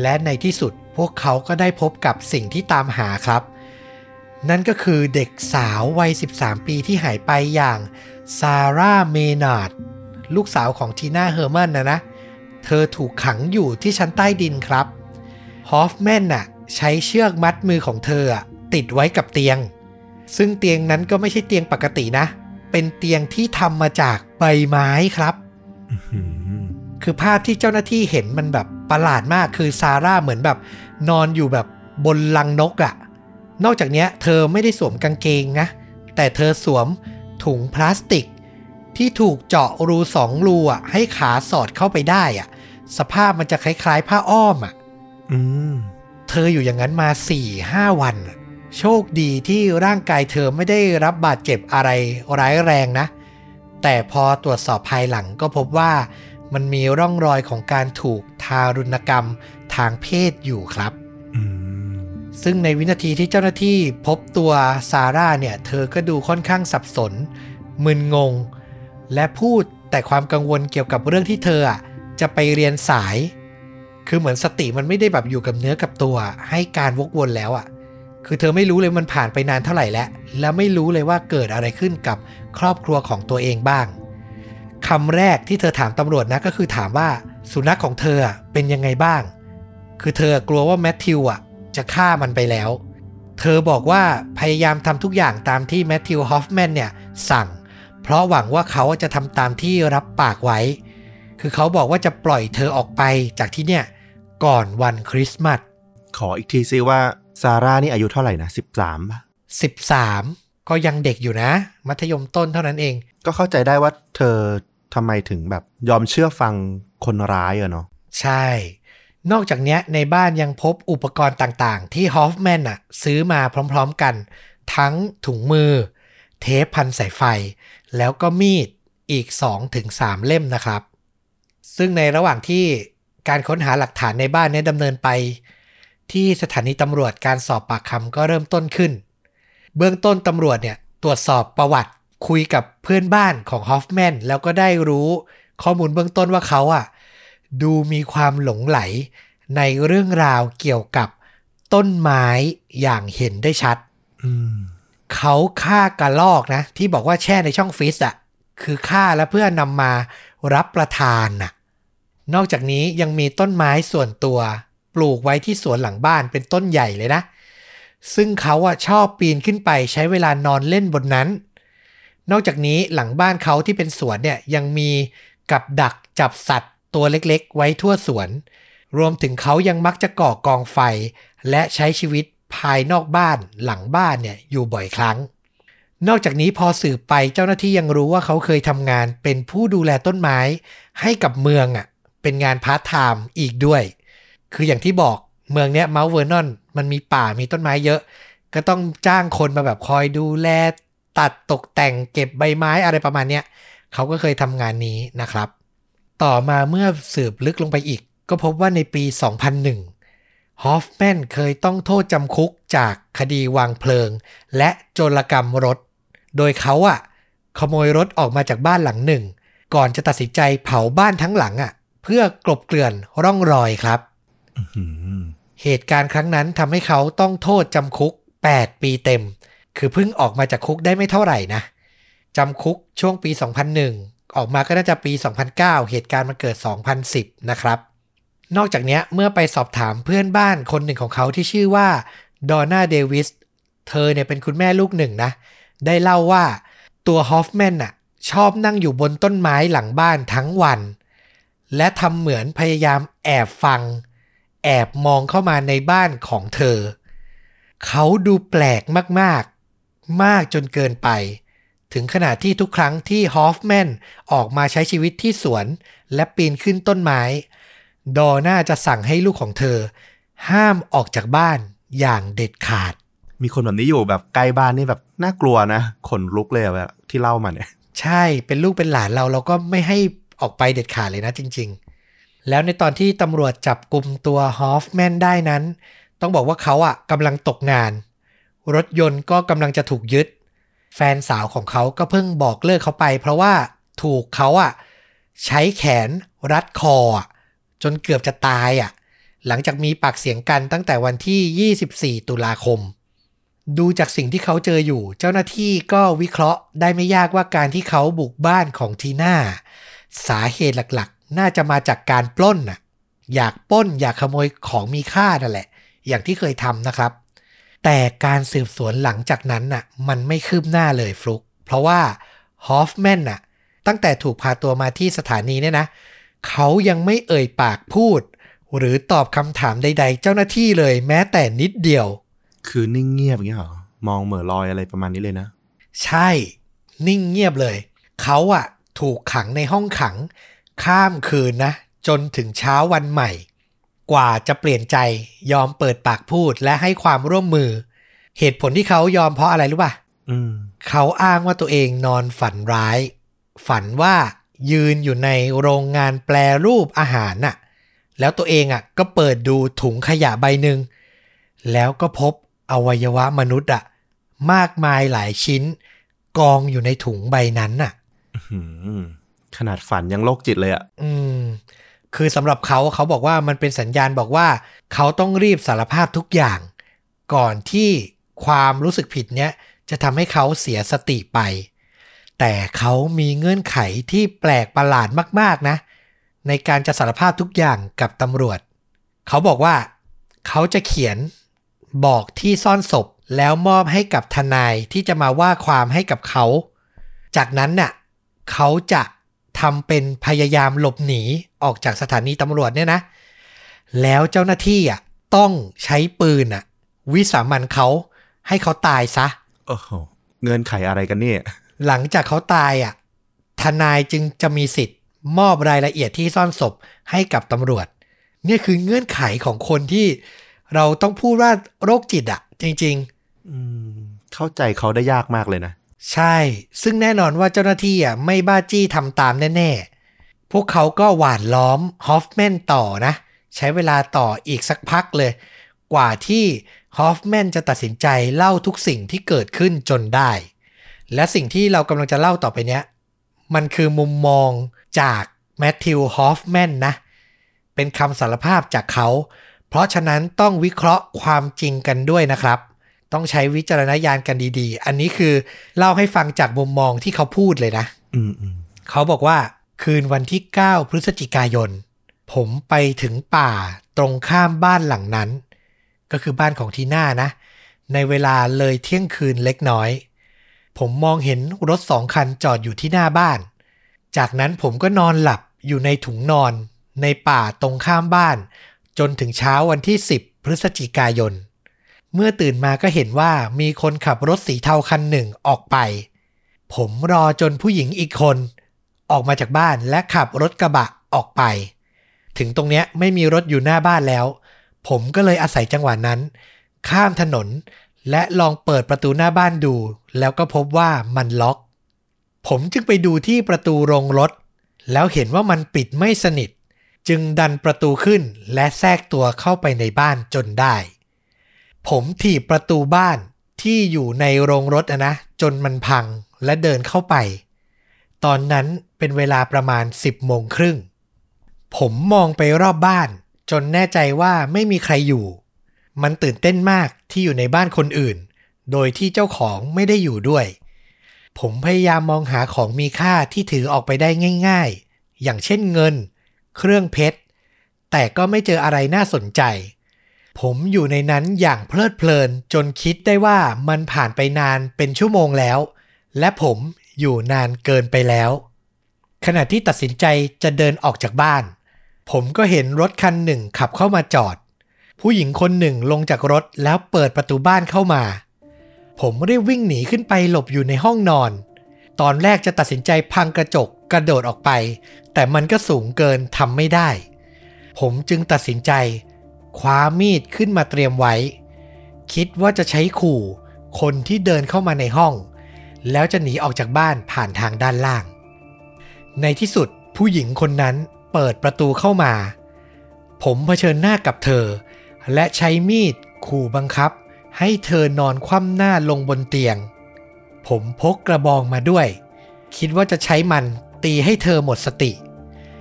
และในที่สุดพวกเขาก็ได้พบกับสิ่งที่ตามหาครับ นั่นก็คือเด็กสาววัย 13 ปีที่หายไปอย่างซาร่าเมนาร์ดลูกสาวของทีน่าเฮอร์แมนนะนะ เธอถูกขังอยู่ที่ชั้นใต้ดินครับ ฮอฟแมนน่ะใช้เชือกมัดมือของเธออะติดไว้กับเตียง ซึ่งเตียงนั้นก็ไม่ใช่เตียงปกตินะ เป็นเตียงที่ทำมาจากใบไม้ครับอืมคือภาพที่เจ้าหน้าที่เห็นมันแบบประหลาดมากคือซาร่าเหมือนแบบ นอนอยู่แบบบนลังนกอะ่ะ นอกจากเนี้ยเธอไม่ได้สวมกางเกงนะ แต่เธอสวมถุงพลาสติก ที่ถูกเจาะรูสองรูอะให้ขาสอดเข้าไปได้อะ สภาพมันจะคล้ายๆ ผ้าอ้อมอะ อืมเธออยู่อย่างนั้นมา4-5วันน่ะโชคดีที่ร่างกายเธอไม่ได้รับบาดเจ็บอะไรร้ายแรงนะ แต่พอตรวจสอบภายหลังก็พบว่ามันมีร่องรอยของการถูกทารุณกรรมทางเพศอยู่ครับอืมซึ่งในวินาทีที่เจ้าหน้าที่พบตัวซาร่าเนี่ย เธอก็ดูค่อนข้างสับสน มึนงง และพูดแต่ความกังวลเกี่ยวกับเรื่องที่เธออะจะไปเรียนสาย คือเหมือนสติมันไม่ได้แบบอยู่กับเนื้อกับตัว ให้การวกวนแล้วอะ คือเธอไม่รู้เลยมันผ่านไปนานเท่าไหร่แล้ว แล้วไม่รู้เลยว่าเกิดอะไรขึ้นกับครอบครัวของตัวเองบ้างคำแรกที่เธอถามตำรวจนะก็คือถามว่าสุนัขของเธอเป็นยังไงบ้าง คือเธอกลัวว่าแมทธิวอะจะฆ่ามันไปแล้ว เธอบอกว่าพยายามทำทุกอย่างตามที่แมทธิวฮอฟแมนเนี่ยสั่ง เพราะหวังว่าเขาจะทำตามที่รับปากไว้ คือเขาบอกว่าจะปล่อยเธอออกไปจากที่เนี่ยก่อนวันคริสต์มาสขออีกทีซิว่าซาร่านี่อายุเท่าไหร่นะสิบสามป่ะ13ก็ยังเด็กอยู่นะ มัธยมต้นเท่านั้นเอง ก็เข้าใจได้ว่าเธอทำไมถึงแบบยอมเชื่อฟังคนร้ายอะเนาะใช่ นอกจากเนี้ยในบ้านยังพบอุปกรณ์ต่างๆ ที่ฮอฟแมนน่ะซื้อมาพร้อมๆกัน ทั้งถุงมือ เทปพันสายไฟ แล้วก็มีดอีก 2-3 เล่มนะครับ ซึ่งในระหว่างที่การค้นหาหลักฐานในบ้านเนี้ดำเนินไป ที่สถานีตำรวจการสอบปากคำก็เริ่มต้นขึ้น เบื้องต้นตำรวจเนี่ยตรวจสอบประวัติคุยกับเพื่อนบ้านของฮอฟแมนแล้วก็ได้รู้ข้อมูลเบื้องต้นว่าเขาอะดูมีความหลงไหลในเรื่องราวเกี่ยวกับต้นไม้อย่างเห็นได้ชัดเขาฆ่ากระลอกนะ ที่บอกว่าแช่ในช่องฟรีซอะคือฆ่าแล้วเพื่อนำมา รับประทานน่ะนอกจากนี้ยังมีต้นไม้ส่วนตัว ปลูกไว้ที่สวนหลังบ้านเป็นต้นใหญ่เลยนะ ซึ่งเขาอะชอบปีนขึ้นไปใช้เวลานอนเล่นบนนั้น นอกจากนี้หลังบ้านเขาที่เป็นสวนเนี่ยยังมีกับดักจับสัตว์ตัวเล็กๆ ไว้ทั่วสวน รวมถึงเขายังมักจะก่อกองไฟ และใช้ชีวิตภายนอกบ้านหลังบ้านเนี่ยอยู่บ่อยครั้ง นอกจากนี้พอสืบไปเจ้าหน้าที่ยังรู้ว่าเขาเคยทำงานเป็นผู้ดูแลต้นไม้ให้กับเมืองอะเป็นงานพาร์ทไทม์อีกด้วย คืออย่างที่บอกเมืองเนี้ยเมาท์เวอร์นอนมันมีป่ามีต้นไม้เยอะ ก็ต้องจ้างคนมาแบบคอยดูแลตัดตกแต่งเก็บใบไม้อะไรประมาณเนี้ยเขาก็เคยทำงานนี้นะครับ ต่อมาเมื่อสืบลึกลงไปอีก ก็พบว่าในปี 2001 ฮอฟแมนเคยต้องโทษจำคุกจากคดีวางเพลิง และโจรกรรมรถ โดยเขาอะขโมยรถออกมาจากบ้านหลังหนึ่ง ก่อนจะตัดสินใจเผาบ้านทั้งหลังอะเพื่อกลบเกลื่อนร่องรอยครับอืมเหตุการณ์ครั้งนั้นทำให้เขาต้องโทษจำคุก 8 ปีเต็ม คือเพิ่งออกมาจากคุกได้ไม่เท่าไหร่นะจำคุกช่วงปี 2001 ออกมาก็น่าจะปี 2009 เหตุการณ์มันเกิด 2010 นะครับ นอกจากเนี้ยเมื่อไปสอบถามเพื่อนบ้านคนหนึ่งของเขาที่ชื่อว่าดอนน่าเดวิส เธอเนี่ยเป็นคุณแม่ลูกหนึ่งนะ ได้เล่าว่าตัวฮอฟแมนน่ะชอบนั่งอยู่บนต้นไม้หลังบ้านทั้งวัน และทำเหมือนพยายามแอบฟัง แอบมองเข้ามาในบ้านของเธอ เขาดูแปลกมากๆ มากจนเกินไป ถึงขนาดที่ทุกครั้งที่ฮอฟแมนออกมาใช้ชีวิตที่สวน และปีนขึ้นต้นไม้ ดอน่าจะสั่งให้ลูกของเธอ ห้ามออกจากบ้านอย่างเด็ดขาด มีคนแบบนี้อยู่แบบใกล้บ้านนี่แบบน่ากลัวนะขนลุกเลยแบบที่เล่ามาเนี่ย ใช่เป็นลูกเป็นหลานเราเราก็ไม่ให้ออกไปเด็ดขาดเลยนะจริง ๆ แล้วในตอนที่ตำรวจจับกลุ่มตัวฮอฟแมนได้นั้น ต้องบอกว่าเขาอะกำลังตกงาน รถยนต์ก็กำลังจะถูกยึด แฟนสาวของเขาก็เพิ่งบอกเลิกเขาไป เพราะว่าถูกเขาอะใช้แขนรัดคอ จนเกือบจะตายอะหลังจากมีปากเสียงกันตั้งแต่วันที่ 24 ตุลาคม ดูจากสิ่งที่เขาเจออยู่ เจ้าหน้าที่ก็วิเคราะห์ได้ไม่ยากว่าการที่เขาบุกบ้านของทีน่า สาเหตุหลักๆ น่าจะมาจากการปล้นน่ะอยากปล้นอยากขโมยของมีค่านั่นแหละ อย่างที่เคยทำนะครับ แต่การสืบสวนหลังจากนั้นน่ะมันไม่คืบหน้าเลยฟลุก เพราะว่าฮอฟแมนน่ะตั้งแต่ถูกพาตัวมาที่สถานีเนี่ยนะ เขายังไม่เอ่ยปากพูด หรือตอบคำถามใด ๆ เจ้าหน้าที่เลยแม้แต่นิดเดียว คือนิ่งเงียบอย่างเงี้ยเหรอ มองเหม่อลอยอะไรประมาณนี้เลยนะ ใช่ นิ่งเงียบเลย เขาอะถูกขังในห้องขัง ข้ามคืนนะ จนถึงเช้าวันใหม่ กว่าจะเปลี่ยนใจยอมเปิดปากพูดและให้ความร่วมมือ เหตุผลที่เขายอมเพราะอะไรรู้ป่ะอืมเขาอ้างว่าตัวเองนอนฝันร้าย ฝันว่ายืนอยู่ในโรงงานแปลรูปอาหารน่ะ แล้วตัวเองอะก็เปิดดูถุงขยะใบหนึ่งแล้วก็พบ อวัยวะมนุษย์อะมากมายหลายชิ้น กองอยู่ในถุงใบนั้นน่ะหืมขนาดฝันยังโรคจิตเลยอะอืม คือสำหรับเขาเขาบอกว่ามันเป็นสัญญาณบอกว่า เขาต้องรีบสารภาพทุกอย่าง ก่อนที่ความรู้สึกผิดเนี้ยจะทำให้เขาเสียสติไป แต่เขามีเงื่อนไขที่แปลกประหลาดมาก ๆ นะ ในการจะสารภาพทุกอย่างกับตำรวจ เขาบอกว่า เขาจะเขียน บอกที่ซ่อนศพแล้วมอบให้กับทนายที่จะมาว่าความให้กับเขา จากนั้นน่ะเขาจะทำเป็นพยายามหลบหนีออกจากสถานีตำรวจเนี่ยนะ แล้วเจ้าหน้าที่อะต้องใช้ปืนอะ วิสามันเขาให้เขาตายซะโอ้โหเงินไขอะไรกันเนี่ย หลังจากเขาตายอะทนายจึงจะมีสิทธิ์ มอบรายละเอียดที่ซ่อนศพให้กับตำรวจ เนี่ยคือเงื่อนไขของคนที่ เราต้องพูดว่าโรคจิตอะจริงอืมเข้าใจเขาได้ยากมากเลยนะๆใช่ ซึ่งแน่นอนว่าเจ้าหน้าที่อะไม่บ้าจี้ทำตามแน่ ๆ พวกเขาก็หว่านล้อมฮอฟแมนต่อนะ ใช้เวลาต่ออีกสักพักเลย กว่าที่ฮอฟแมนจะตัดสินใจเล่าทุกสิ่งที่เกิดขึ้นจนได้ และสิ่งที่เรากำลังจะเล่าต่อไปเนี้ย มันคือมุมมองจากแมทธิวฮอฟแมนนะ เป็นคำสารภาพจากเขา เพราะฉะนั้นต้องวิเคราะห์ความจริงกันด้วยนะครับ ต้องใช้วิจารณญาณกันดีๆ อันนี้คือเล่าให้ฟังจากมุมมองที่เขาพูดเลยนะอืมอืมเขาบอกว่าคืนวันที่ 9 พฤศจิกายน ผมไปถึงป่าตรงข้ามบ้านหลังนั้น ก็คือบ้านของทีน่านะ ในเวลาเลยเที่ยงคืนเล็กน้อย ผมมองเห็นรถสองคันจอดอยู่ที่หน้าบ้าน จากนั้นผมก็นอนหลับอยู่ในถุงนอน ในป่าตรงข้ามบ้าน จนถึงเช้าวันที่ 10 พฤศจิกายน เมื่อตื่นมาก็เห็นว่ามีคนขับรถสีเทาคันหนึ่งออกไป ผมรอจนผู้หญิงอีกคน ออกมาจากบ้านและขับรถกระบะออกไป ถึงตรงเนี้ยไม่มีรถอยู่หน้าบ้านแล้ว ผมก็เลยอาศัยจังหวะนั้น ข้ามถนนและลองเปิดประตูหน้าบ้านดู แล้วก็พบว่ามันล็อก ผมจึงไปดูที่ประตูโรงรถ แล้วเห็นว่ามันปิดไม่สนิท จึงดันประตูขึ้นและแทรกตัวเข้าไปในบ้านจนได้ ผมถีบประตูบ้านที่อยู่ในโรงรถนะ จนมันพังและเดินเข้าไป ตอนนั้นเป็นเวลาประมาณ 10โมงครึ่ง ผมมองไปรอบบ้าน จนแน่ใจว่าไม่มีใครอยู่ มันตื่นเต้นมากที่อยู่ในบ้านคนอื่น โดยที่เจ้าของไม่ได้อยู่ด้วย ผมพยายามมองหาของมีค่าที่ถือออกไปได้ง่าย ๆ อย่างเช่นเงิน เครื่องเพชร แต่ก็ไม่เจออะไรน่าสนใจ ผมอยู่ในนั้นอย่างเพลิดเพลินจนคิดได้ว่ามันผ่านไปนานเป็นชั่วโมงแล้ว และผมอยู่นานเกินไปแล้ว ขณะที่ตัดสินใจจะเดินออกจากบ้าน ผมก็เห็นรถคันหนึ่งขับเข้ามาจอด ผู้หญิงคนหนึ่งลงจากรถแล้วเปิดประตูบ้านเข้ามา ผมรีบวิ่งหนีขึ้นไปหลบอยู่ในห้องนอน ตอนแรกจะตัดสินใจพังกระจกกระโดดออกไป แต่มันก็สูงเกินทำไม่ได้ ผมจึงตัดสินใจ คว้ามีดขึ้นมาเตรียมไว้ คิดว่าจะใช้ขู่ คนที่เดินเข้ามาในห้อง แล้วจะหนีออกจากบ้านผ่านทางด้านล่าง ในที่สุดผู้หญิงคนนั้นเปิดประตูเข้ามา ผมเผชิญหน้ากับเธอ และใช้มีดขู่บังคับ ให้เธอนอนคว่ำหน้าลงบนเตียง ผมพกกระบองมาด้วย คิดว่าจะใช้มันตีให้เธอหมดสติ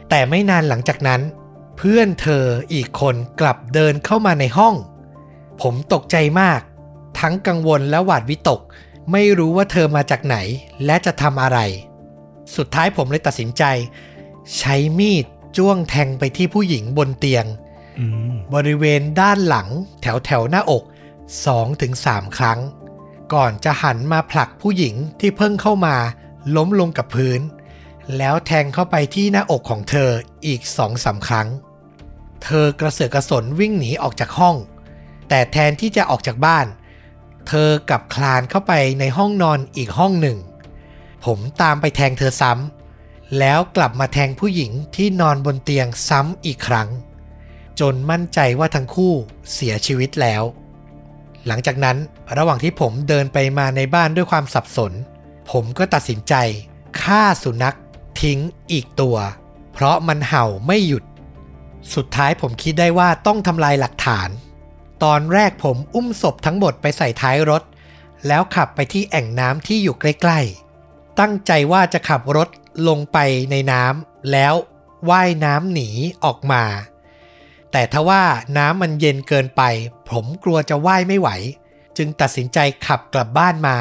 แต่ไม่นานหลังจากนั้น เพื่อนเธออีกคนกลับเดินเข้ามาในห้อง ผมตกใจมาก ทั้งกังวลและหวาดวิตก ไม่รู้ว่าเธอมาจากไหนและจะทำอะไร สุดท้ายผมเลยตัดสินใจ ใช้มีดจ้วงแทงไปที่ผู้หญิงบนเตียงอืมบริเวณด้านหลังแถวแถวๆหน้าอก2-3ครั้ง ก่อนจะหันมาผลักผู้หญิงที่เพิ่งเข้ามา ล้มลงกับพื้น แล้วแทงเข้าไปที่หน้าอกของเธออีกสองสาครั้ง เธอกระเสือกกระสนวิ่งหนีออกจากห้อง แต่แทนที่จะออกจากบ้าน เธอกลับคลานเข้าไปในห้องนอนอีกห้องหนึ่ง ผมตามไปแทงเธอซ้ำแล้วกลับมาแทงผู้หญิงที่นอนบนเตียงซ้ำอีกครั้ง จนมั่นใจว่าทั้งคู่เสียชีวิตแล้ว หลังจากนั้นระหว่างที่ผมเดินไปมาในบ้านด้วยความสับสน ผมก็ตัดสินใจฆ่าสุนัขทิ้งอีกตัว เพราะมันเห่าไม่หยุด สุดท้ายผมคิดได้ว่าต้องทำลายหลักฐาน ตอนแรกผมอุ้มศพทั้งหมดไปใส่ท้ายรถ แล้วขับไปที่แอ่งน้ำที่อยู่ใกล้ๆ ตั้งใจว่าจะขับรถลงไปในน้ำแล้วว่ายน้ำหนีออกมา แต่ทว่าน้ำมันเย็นเกินไป ผมกลัวจะว่ายไม่ไหว จึงตัดสินใจขับกลับบ้านมา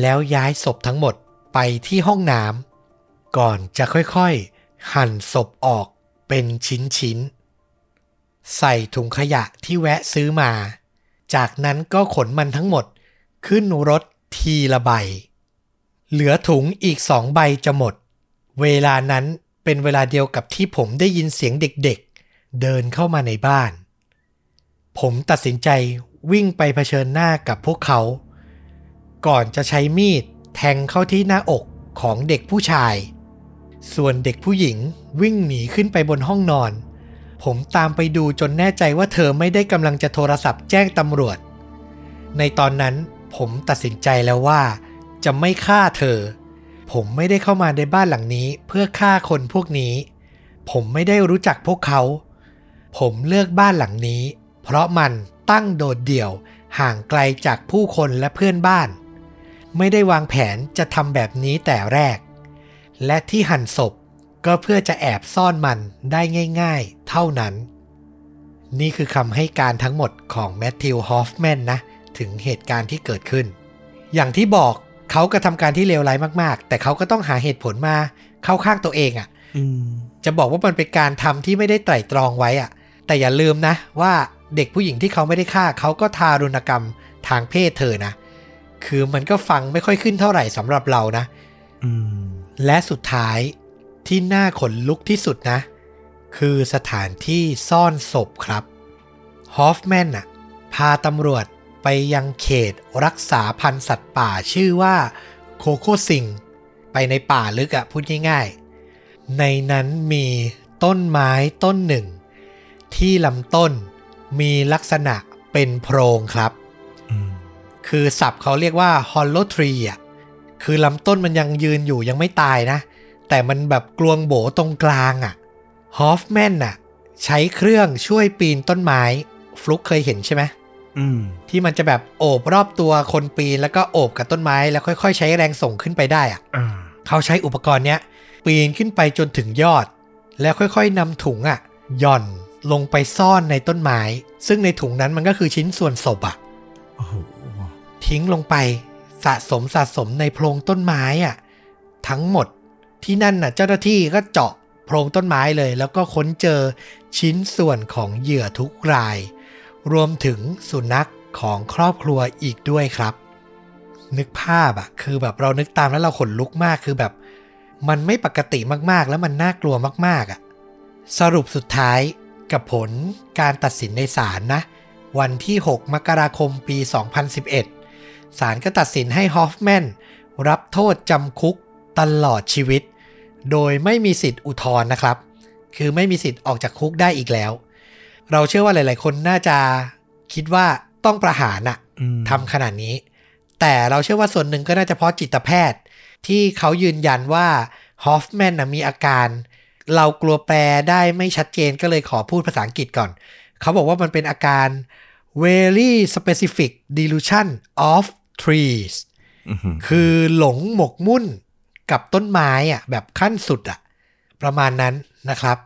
แล้วย้ายศพทั้งหมดไปที่ห้องน้ำก่อนจะค่อยๆ หั่นศพออกเป็นชิ้นๆ ใส่ถุงขยะที่แวะซื้อมา จากนั้นก็ขนมันทั้งหมดขึ้นรถทีละใบ เหลือถุงอีกสองใบจะหมด เวลานั้นเป็นเวลาเดียวกับที่ผมได้ยินเสียงเด็กๆ เดินเข้ามาในบ้าน ผมตัดสินใจวิ่งไปเผชิญหน้ากับพวกเขา ก่อนจะใช้มีดแทงเข้าที่หน้าอกของเด็กผู้ชาย ส่วนเด็กผู้หญิงวิ่งหนีขึ้นไปบนห้องนอน ผมตามไปดูจนแน่ใจว่าเธอไม่ได้กำลังจะโทรศัพท์แจ้งตำรวจ ในตอนนั้นผมตัดสินใจแล้วว่า จะไม่ฆ่าเธอ ผมไม่ได้เข้ามาในบ้านหลังนี้เพื่อฆ่าคนพวกนี้ ผมไม่ได้รู้จักพวกเขา ผมเลือกบ้านหลังนี้ เพราะมันตั้งโดดเดี่ยวห่างไกลจากผู้คนและเพื่อนบ้าน ไม่ได้วางแผนจะทำแบบนี้แต่แรก และที่หั่นศพก็เพื่อจะแอบซ่อนมันได้ง่าย ๆ เท่านั้น นี่คือคำให้การทั้งหมดของแมทธิวฮอฟแมนนะ ถึงเหตุการณ์ที่เกิดขึ้น อย่างที่บอกเขากระทำการที่เลวร้ายมาก ๆ แต่เขาก็ต้องหาเหตุผลมาเข้าข้างตัวเองอะ่ะอืมจะบอกว่ามันเป็นการทำที่ไม่ได้ไตร่ตรองไว้อะ แต่อย่าลืมนะว่าเด็กผู้หญิงที่เขาไม่ได้ฆ่าเขาก็ทารุณกรรมทางเพศเธอนะ คือมันก็ฟังไม่ค่อยขึ้นเท่าไหร่สำหรับเรานะและสุดท้ายที่น่าขนลุกที่สุดนะ คือสถานที่ซ่อนศพครับฮอฟแมนน่ะพาตำรวจไปยังเขตรักษาพันธุ์สัตว์ป่าชื่อว่าโคโคซิง ไปในป่าลึกอะพูดง่ายๆ ในนั้นมีต้นไม้ต้นหนึ่ง ที่ลำต้นมีลักษณะเป็นโพรงครับอืมคือศัพท์เขาเรียกว่า hollow tree อะคือลำต้นมันยังยืนอยู่ยังไม่ตายนะ แต่มันแบบกลวงโบตรงกลางอะฮอฟแมนน่ะ ใช้เครื่องช่วยปีนต้นไม้ ฟลุกเคยเห็นใช่ไหมอืมที่มันจะแบบโอบรอบตัวคนปีนแล้วก็โอบกับต้นไม้แล้วค่อยๆ ใช้แรงส่งขึ้นไปได้อะอ่าเขาใช้อุปกรณ์เนี้ย ปีนขึ้นไปจนถึงยอด แล้วค่อยๆนำถุงอะหย่อน ลงไปซ่อนในต้นไม้ซึ่งในถุงนั้นมันก็คือชิ้นส่วนศพอะโอ้โหทิ้งลงไปสะสมสะสมในโพรงต้นไม้อะทั้งหมดที่นั่นน่ะ เจ้าหน้าที่ก็เจาะโพรงต้นไม้เลย แล้วก็ค้นเจอชิ้นส่วนของเหยื่อทุกราย รวมถึงสุนัขของครอบครัวอีกด้วยครับ นึกภาพอะคือแบบเรานึกตามแล้วเราขนลุกมากคือแบบ มันไม่ปกติมากๆ แล้วมันน่ากลัวมากๆอะสรุปสุดท้าย กับผลการตัดสินในศาลนะ วันที่ 6 มกราคมปี 2011 ศาลก็ตัดสินให้ฮอฟแมนรับโทษจำคุกตลอดชีวิต โดยไม่มีสิทธิ์อุทธรณ์นะครับ คือไม่มีสิทธิ์ออกจากคุกได้อีกแล้ว เราเชื่อว่าหลาย ๆ คนน่าจะคิดว่าต้องประหารอะอืมทำขนาดนี้ แต่เราเชื่อว่าส่วนหนึ่งก็น่าจะเพราะจิตแพทย์ ที่เขายืนยันว่าฮอฟแมนนะมีอาการ เรากลัวแปลได้ไม่ชัดเจนก็เลยขอพูดภาษาอังกฤษก่อน เขาบอกว่ามันเป็นอาการ very specific delusion of trees อื้อหือคือหลงหมกมุ่นกับต้นไม้อะแบบขั้นสุดอะประมาณนั้นนะครับ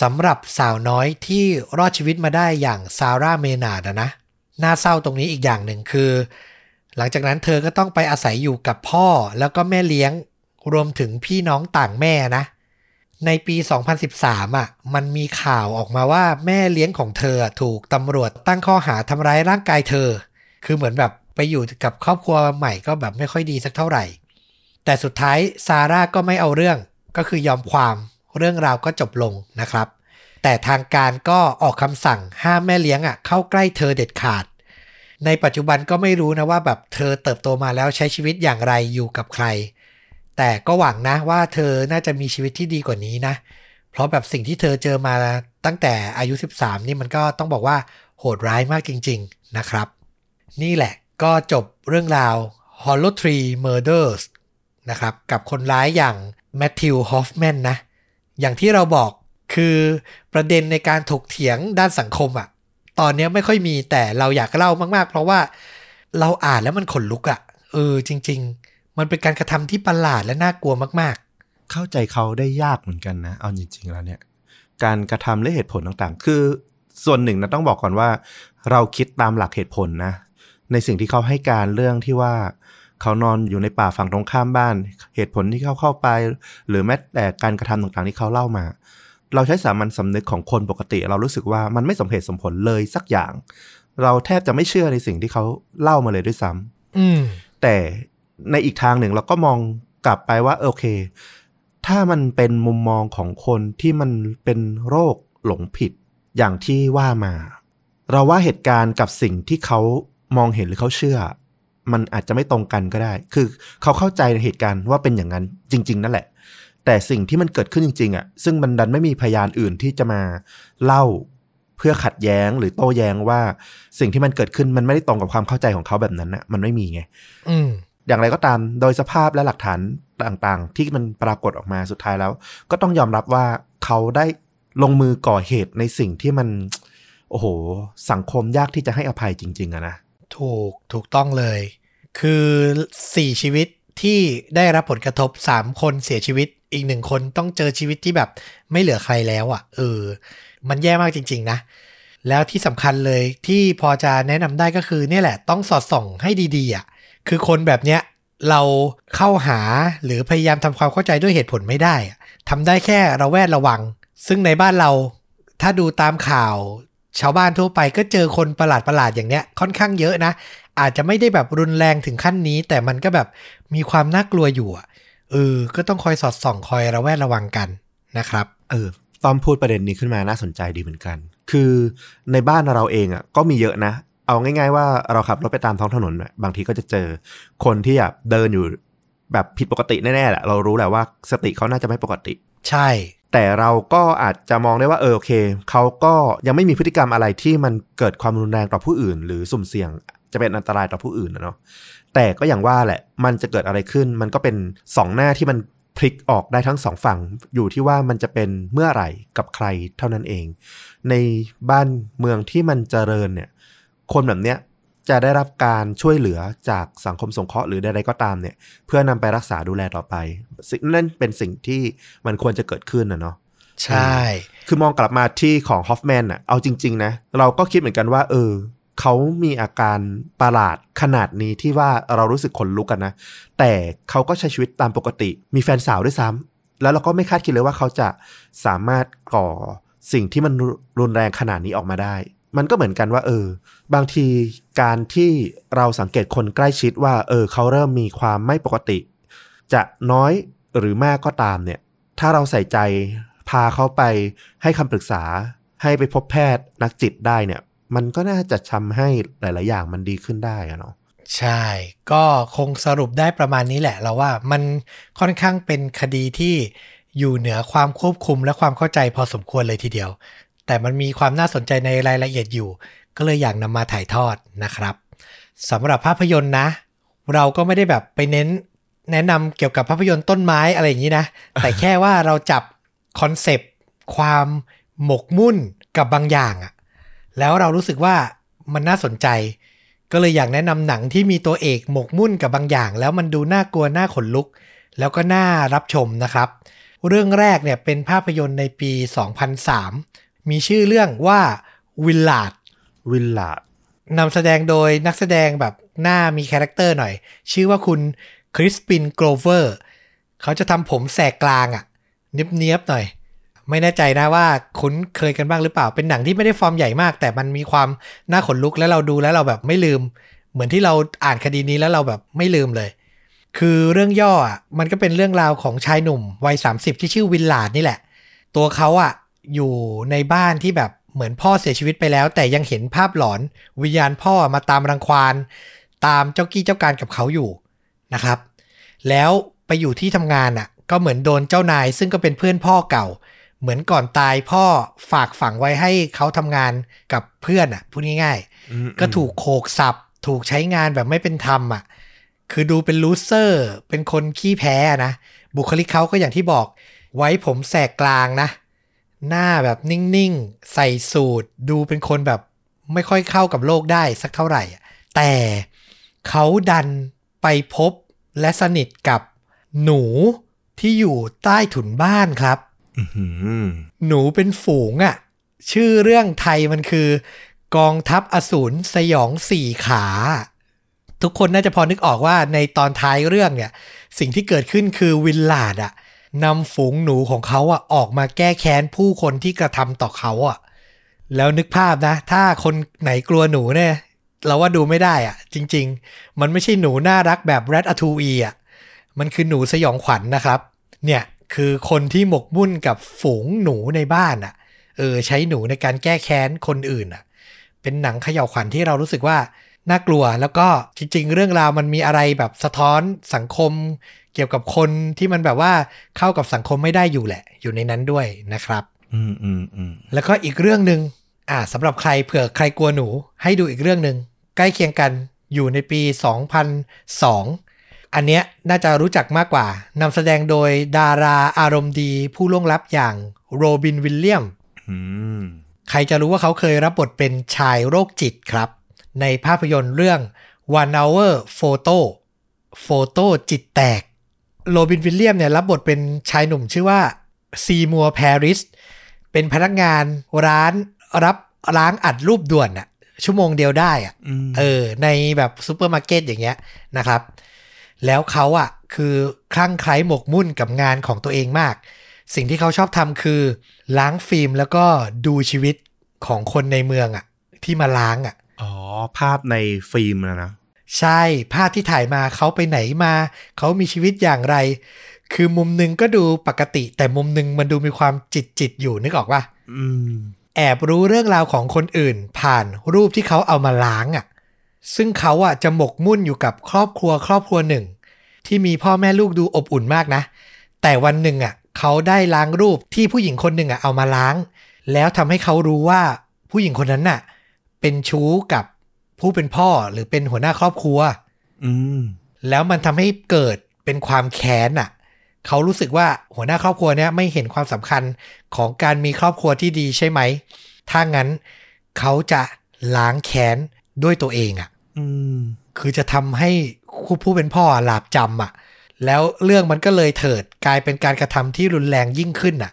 สำหรับสาวน้อยที่รอดชีวิตมาได้อย่างซาร่าเมนาดอะนะ น่าเศร้าตรงนี้อีกอย่างหนึ่งคือ หลังจากนั้นเธอก็ต้องไปอาศัยอยู่กับพ่อแล้วก็แม่เลี้ยงรวมถึงพี่น้องต่างแม่นะ ในปี 2013อะ มันมีข่าวออกมาว่าแม่เลี้ยงของเธอถูกตำรวจตั้งข้อหาทำร้ายร่างกายเธอ คือเหมือนแบบไปอยู่กับครอบครัวใหม่ก็แบบไม่ค่อยดีสักเท่าไหร่ แต่สุดท้ายซาร่าก็ไม่เอาเรื่อง ก็คือยอมความเรื่องราวก็จบลงนะครับ แต่ทางการก็ออกคำสั่งห้ามแม่เลี้ยงอะเข้าใกล้เธอเด็ดขาด ในปัจจุบันก็ไม่รู้นะว่าแบบเธอเติบโตมาแล้วใช้ชีวิตอย่างไรอยู่กับใคร แต่ก็หวังนะว่าเธอน่าจะมีชีวิตที่ดีกว่านี้นะ เพราะแบบสิ่งที่เธอเจอมาตั้งแต่อายุ 13 นี่มันก็ต้องบอกว่าโหดร้ายมากจริง ๆนะครับ นี่แหละก็จบเรื่องราว Hollow Tree Murders นะครับ กับคนร้ายอย่างแมทธิวฮอฟแมนนะ อย่างที่เราบอกคือประเด็นในการถกเถียงด้านสังคมอะตอนนี้ไม่ค่อยมีแต่เราอยากเล่ามาก ๆ เพราะว่าเราอ่านแล้วมันขนลุกอะเออจริง ๆ มันเป็นการกระทำที่ประหลาดและน่ากลัวมากเข้าใจเขาได้ยากเหมือนกันนะ เอาจริง ๆ แล้วเนี่ย การกระทำและเหตุผลต่างๆ คือส่วนหนึ่งนะต้องบอกก่อนว่า เราคิดตามหลักเหตุผลนะ ในสิ่งที่เขาให้การเรื่องที่ว่าเขานอนอยู่ในป่าฝั่งตรงข้ามบ้าน เหตุผลที่เขาเข้าไป หรือแม้แต่การกระทำต่างๆที่เขาเล่ามา เราใช้สามัญสำนึกของคนปกติ เรารู้สึกว่ามันไม่สมเหตุสมผลเลยสักอย่าง เราแทบจะไม่เชื่อในสิ่งที่เขาเล่ามาเลยด้วยซ้ำๆอืมแต่ ในอีกทางหนึ่งเราก็มองกลับไปว่าโอเค ถ้ามันเป็นมุมมองของคนที่มันเป็นโรคหลงผิดอย่างที่ว่ามา เราว่าเหตุการณ์กับสิ่งที่เขามองเห็นหรือเขาเชื่อ มันอาจจะไม่ตรงกันก็ได้ คือเขาเข้าใจในเหตุการณ์ว่าเป็นอย่างนั้นจริง ๆ นั่นแหละ แต่สิ่งที่มันเกิดขึ้นจริง ๆอะ ซึ่งมันดันไม่มีพยานอื่นที่จะมาเล่าเพื่อขัดแย้งหรือโต้แย้งว่าสิ่งที่มันเกิดขึ้นมันไม่ได้ตรงกับความเข้าใจของเขาแบบนั้นน่ะมันไม่มีไง อืม อย่างไรก็ตามโดยสภาพและหลักฐานต่างๆ ที่มันปรากฏออกมาสุดท้ายแล้ว ก็ต้องยอมรับว่าเขาได้ลงมือก่อเหตุในสิ่งที่มัน โอ้โห สังคมยากที่จะให้อภัยจริง ๆอะนะ ถูกถูกต้องเลย คือสี่ชีวิตที่ได้รับผลกระทบสามคนเสียชีวิตอีกหนึ่งคนต้องเจอชีวิตที่แบบไม่เหลือใครแล้วอะ่ะเออ มันแย่มากจริง ๆ นะ แล้วที่สำคัญเลยที่พอจะแนะนำได้ก็คือเนี่ยแหละ ต้องสอดส่องให้ดีๆอะ่ะ คือคนแบบเนี้ยเราเข้าหาหรือพยายามทำความเข้าใจด้วยเหตุผลไม่ได้อะทำได้แค่ระแวดระวัง ซึ่งในบ้านเราถ้าดูตามข่าวชาวบ้านทั่วไปก็เจอคนประหลาดประหลาดอย่างเนี้ยค่อนข้างเยอะนะ อาจจะไม่ได้แบบรุนแรงถึงขั้นนี้ แต่มันก็แบบมีความน่ากลัวอยู่อะเออ ก็ต้องคอยสอดส่องคอยระแวดระวังกันนะครับ เออตอมพูดประเด็นนี้ขึ้นมาน่าสนใจดีเหมือนกัน คือในบ้านเราเองอะก็มีเยอะนะ เอาง่าย ๆ ว่าเราขับรถไปตามท้องถนนอะบางทีก็จะเจอคนที่แบบเดินอยู่แบบผิดปกติแน่ๆแหละเรารู้แหละว่าสติเขาน่าจะไม่ปกติ ใช่ แต่เราก็อาจจะมองได้ว่าเออโอเคเขาก็ยังไม่มีพฤติกรรมอะไรที่มันเกิดความรุนแรงต่อผู้อื่น หรือสุ่มเสี่ยงจะเป็นอันตรายต่อผู้อื่นนะเนาะแต่ก็อย่างว่าแหละมันจะเกิดอะไรขึ้น มันก็เป็นสองหน้าที่มันพลิกออกได้ทั้งสองฝั่งอยู่ที่ว่ามันจะเป็นเมื่อไหร่กับใครเท่านั้นเอง ในบ้านเมืองที่มันเจริญเนี่ย คนแบบเนี้ยจะได้รับการช่วยเหลือจากสังคมสงเคราะห์หรือใดๆก็ตามเนี่ย เพื่อนำไปรักษาดูแลต่อไปสิ่งนั่นเป็นสิ่งที่มันควรจะเกิดขึ้นนะเนาะใช่ คือมองกลับมาที่ของฮอฟแมนน่ะเอาจริง ๆ นะ เราก็คิดเหมือนกันว่า เออ เขามีอาการประหลาดขนาดนี้ที่ว่าเรารู้สึกขนลุกกันนะ แต่เขาก็ใช้ชีวิตตามปกติ มีแฟนสาวด้วยซ้ำแล้วเราก็ไม่คาดคิดเลยว่าเขาจะสามารถก่อสิ่งที่มันรุนแรงขนาดนี้ออกมาได้ มันก็เหมือนกันว่า เออ บางทีการที่เราสังเกตคนใกล้ชิดว่า เออ เขาเริ่มมีความไม่ปกติ จะน้อยหรือมากก็ตามเนี่ย ถ้าเราใส่ใจพาเขาไปให้คำปรึกษา ให้ไปพบแพทย์นักจิตได้เนี่ย มันก็น่าจะทำให้หลาย ๆ อย่างมันดีขึ้นได้อะเนาะใช่ ก็คงสรุปได้ประมาณนี้แหละ เราว่ามันค่อนข้างเป็นคดีที่อยู่เหนือความควบคุมและความเข้าใจพอสมควรเลยทีเดียว แต่มันมีความน่าสนใจในรายละเอียดอยู่ ก็เลยอยากนำมาถ่ายทอดนะครับสำหรับภาพยนตร์นะ เราก็ไม่ได้แบบไปเน้น แนะนำเกี่ยวกับภาพยนตร์ต้นไม้อะไรอย่างนี้นะ แต่แค่ว่าเราจับคอนเซปต์ความหมกมุ่นกับบางอย่างอะแล้วเรารู้สึกว่ามันน่าสนใจ ก็เลยอยากแนะนำหนังที่มีตัวเอกหมกมุ่นกับบางอย่าง แล้วมันดูน่ากลัวน่าขนลุก แล้วก็น่ารับชมนะครับ เรื่องแรกเนี่ยเป็นภาพยนตร์ในปี 2003 มีชื่อเรื่องว่า Willard Willard นำแสดงโดยนักแสดงแบบหน้ามีคาแรคเตอร์หน่อย ชื่อว่าคุณคริสปินโกลเวอร์เขาจะทำผมแสกกลางอะ่ะเนียบๆหน่อย ไม่แน่ใจนะว่าคุ้นเคยกันบ้างหรือเปล่า เป็นหนังที่ไม่ได้ฟอร์มใหญ่มาก แต่มันมีความน่าขนลุกแล้วเราดูแล้วเราแบบไม่ลืม เหมือนที่เราอ่านคดีนี้แล้วเราแบบไม่ลืมเลย คือเรื่องย่ออะมันก็เป็นเรื่องราวของชายหนุ่มวัย 30 ที่ชื่อวินลาดนี่แหละ ตัวเขาอะ อยู่ในบ้านที่แบบเหมือนพ่อเสียชีวิตไปแล้ว แต่ยังเห็นภาพหลอนวิญญาณพ่อมาตามรังควานตามเจ้ากี้เจ้าการกับเขาอยู่นะครับ แล้วไปอยู่ที่ทำงานอะ ก็เหมือนโดนเจ้านาย ซึ่งก็เป็นเพื่อนพ่อเก่า เหมือนก่อนตายพ่อฝากฝังไว้ให้เขาทำงานกับเพื่อนอะพูดง่ายๆ ก็ถูกโขกสับถูกใช้งานแบบไม่เป็นธรรมอะคือดูเป็นลูเซอร์ เป็นคนขี้แพ้นะ บุคลิกเขาก็อย่างที่บอก ไว้ผมแสกกลางนะ หน้าแบบนิ่งๆ ใส่สูตร ดูเป็นคนแบบไม่ค่อยเข้ากับโลกได้สักเท่าไหร่อะแต่เขาดันไปพบและสนิทกับหนูที่อยู่ใต้ถุนบ้านครับอื้อหือหนูเป็นฝูงอะ่ะ ชื่อเรื่องไทยมันคือ กองทัพอสูรสยองสี่ขา ทุกคนน่าจะพอนึกออกว่าในตอนท้ายเรื่องเนี่ย สิ่งที่เกิดขึ้นคือวินลาดอะ นำฝูงหนูของเขาอะออกมาแก้แค้นผู้คนที่กระทำต่อเขาอะแล้วนึกภาพนะ ถ้าคนไหนกลัวหนูเนี่ยเราว่าดูไม่ได้อะจริง ๆ มันไม่ใช่หนูน่ารักแบบแรดอะทูอีอะมันคือหนูสยองขวัญนนะครับ เนี่ยคือคนที่หมกมุ่นกับฝูงหนูในบ้านอะ เออใช้หนูในการแก้แค้นคนอื่นอะ เป็นหนังเขย่าวขวัญที่เรารู้สึกว่า น่ากลัวแล้วก็จริง ๆ เรื่องราวมันมีอะไรแบบสะท้อนสังคม เกี่ยวกับคนที่มันแบบว่าเข้ากับสังคมไม่ได้อยู่แหละ อยู่ในนั้นด้วยนะครับ อืมอืมอืมแล้วก็อีกเรื่องหนึ่งอ่าสำหรับใครเผื่อใครกลัวหนู ให้ดูอีกเรื่องหนึ่งใกล้เคียงกันอยู่ในปี 2002 อันเนี้ยน่าจะรู้จักมากกว่านำแสดงโดยดาราอารมณ์ดีผู้ล่วงลับอย่างโรบินวิลเลียมอืมใครจะรู้ว่าเขาเคยรับบทเป็นชายโรคจิตครับ ในภาพยนตร์เรื่อง One Hour Photo โฟโต้จิตแตก โรบินวิลเลียมเนี่ยรับบทเป็นชายหนุ่มชื่อว่าซีมัวแพริส เป็นพนักงานร้านรับล้างอัดรูปด่วนอะชั่วโมงเดียวได้อะอืมเออ ในแบบซูเปอร์มาร์เก็ตอย่างเงี้ยนะครับ แล้วเขาอะคือคลั่งไคล้หมกมุ่นกับงานของตัวเองมาก สิ่งที่เขาชอบทำคือ ล้างฟิล์มแล้วก็ดูชีวิตของคนในเมืองอะที่มาล้างอะอ๋อ ภาพในฟิล์มนะนะใช่ภาพที่ถ่ายมาเขาไปไหนมา เขามีชีวิตอย่างไร คือมุมหนึ่งก็ดูปกติ แต่มุมหนึ่งมันดูมีความจิตจิตๆอยู่นึกออกปะอืมแอบรู้เรื่องราวของคนอื่น ผ่านรูปที่เขาเอามาล้างอะ่ะ ซึ่งเขาอะจะหมกมุ่นอยู่กับครอบครัวครอบครัวหนึ่ง ที่มีพ่อแม่ลูกดูอบอุ่นมากนะ แต่วันหนึ่งอะเขาได้ล้างรูปที่ผู้หญิงคนหนึ่งอะเอามาล้าง แล้วทำให้เขารู้ว่าผู้หญิงคนนั้นน่ะ เป็นชู้กับ ผู้เป็นพ่อหรือเป็นหัวหน้าครอบครัว อืม แล้วมันทำให้เกิดเป็นความแค้นอะ เขารู้สึกว่าหัวหน้าครอบครัวเนี้ยไม่เห็นความสำคัญของการมีครอบครัวที่ดีใช่ไหม ถ้างั้นเขาจะล้างแค้นด้วยตัวเองอะ อืม คือจะทำให้ผู้เป็นพ่อหลาบจำอะ แล้วเรื่องมันก็เลยเถิดกลายเป็นการกระทำที่รุนแรงยิ่งขึ้นอะ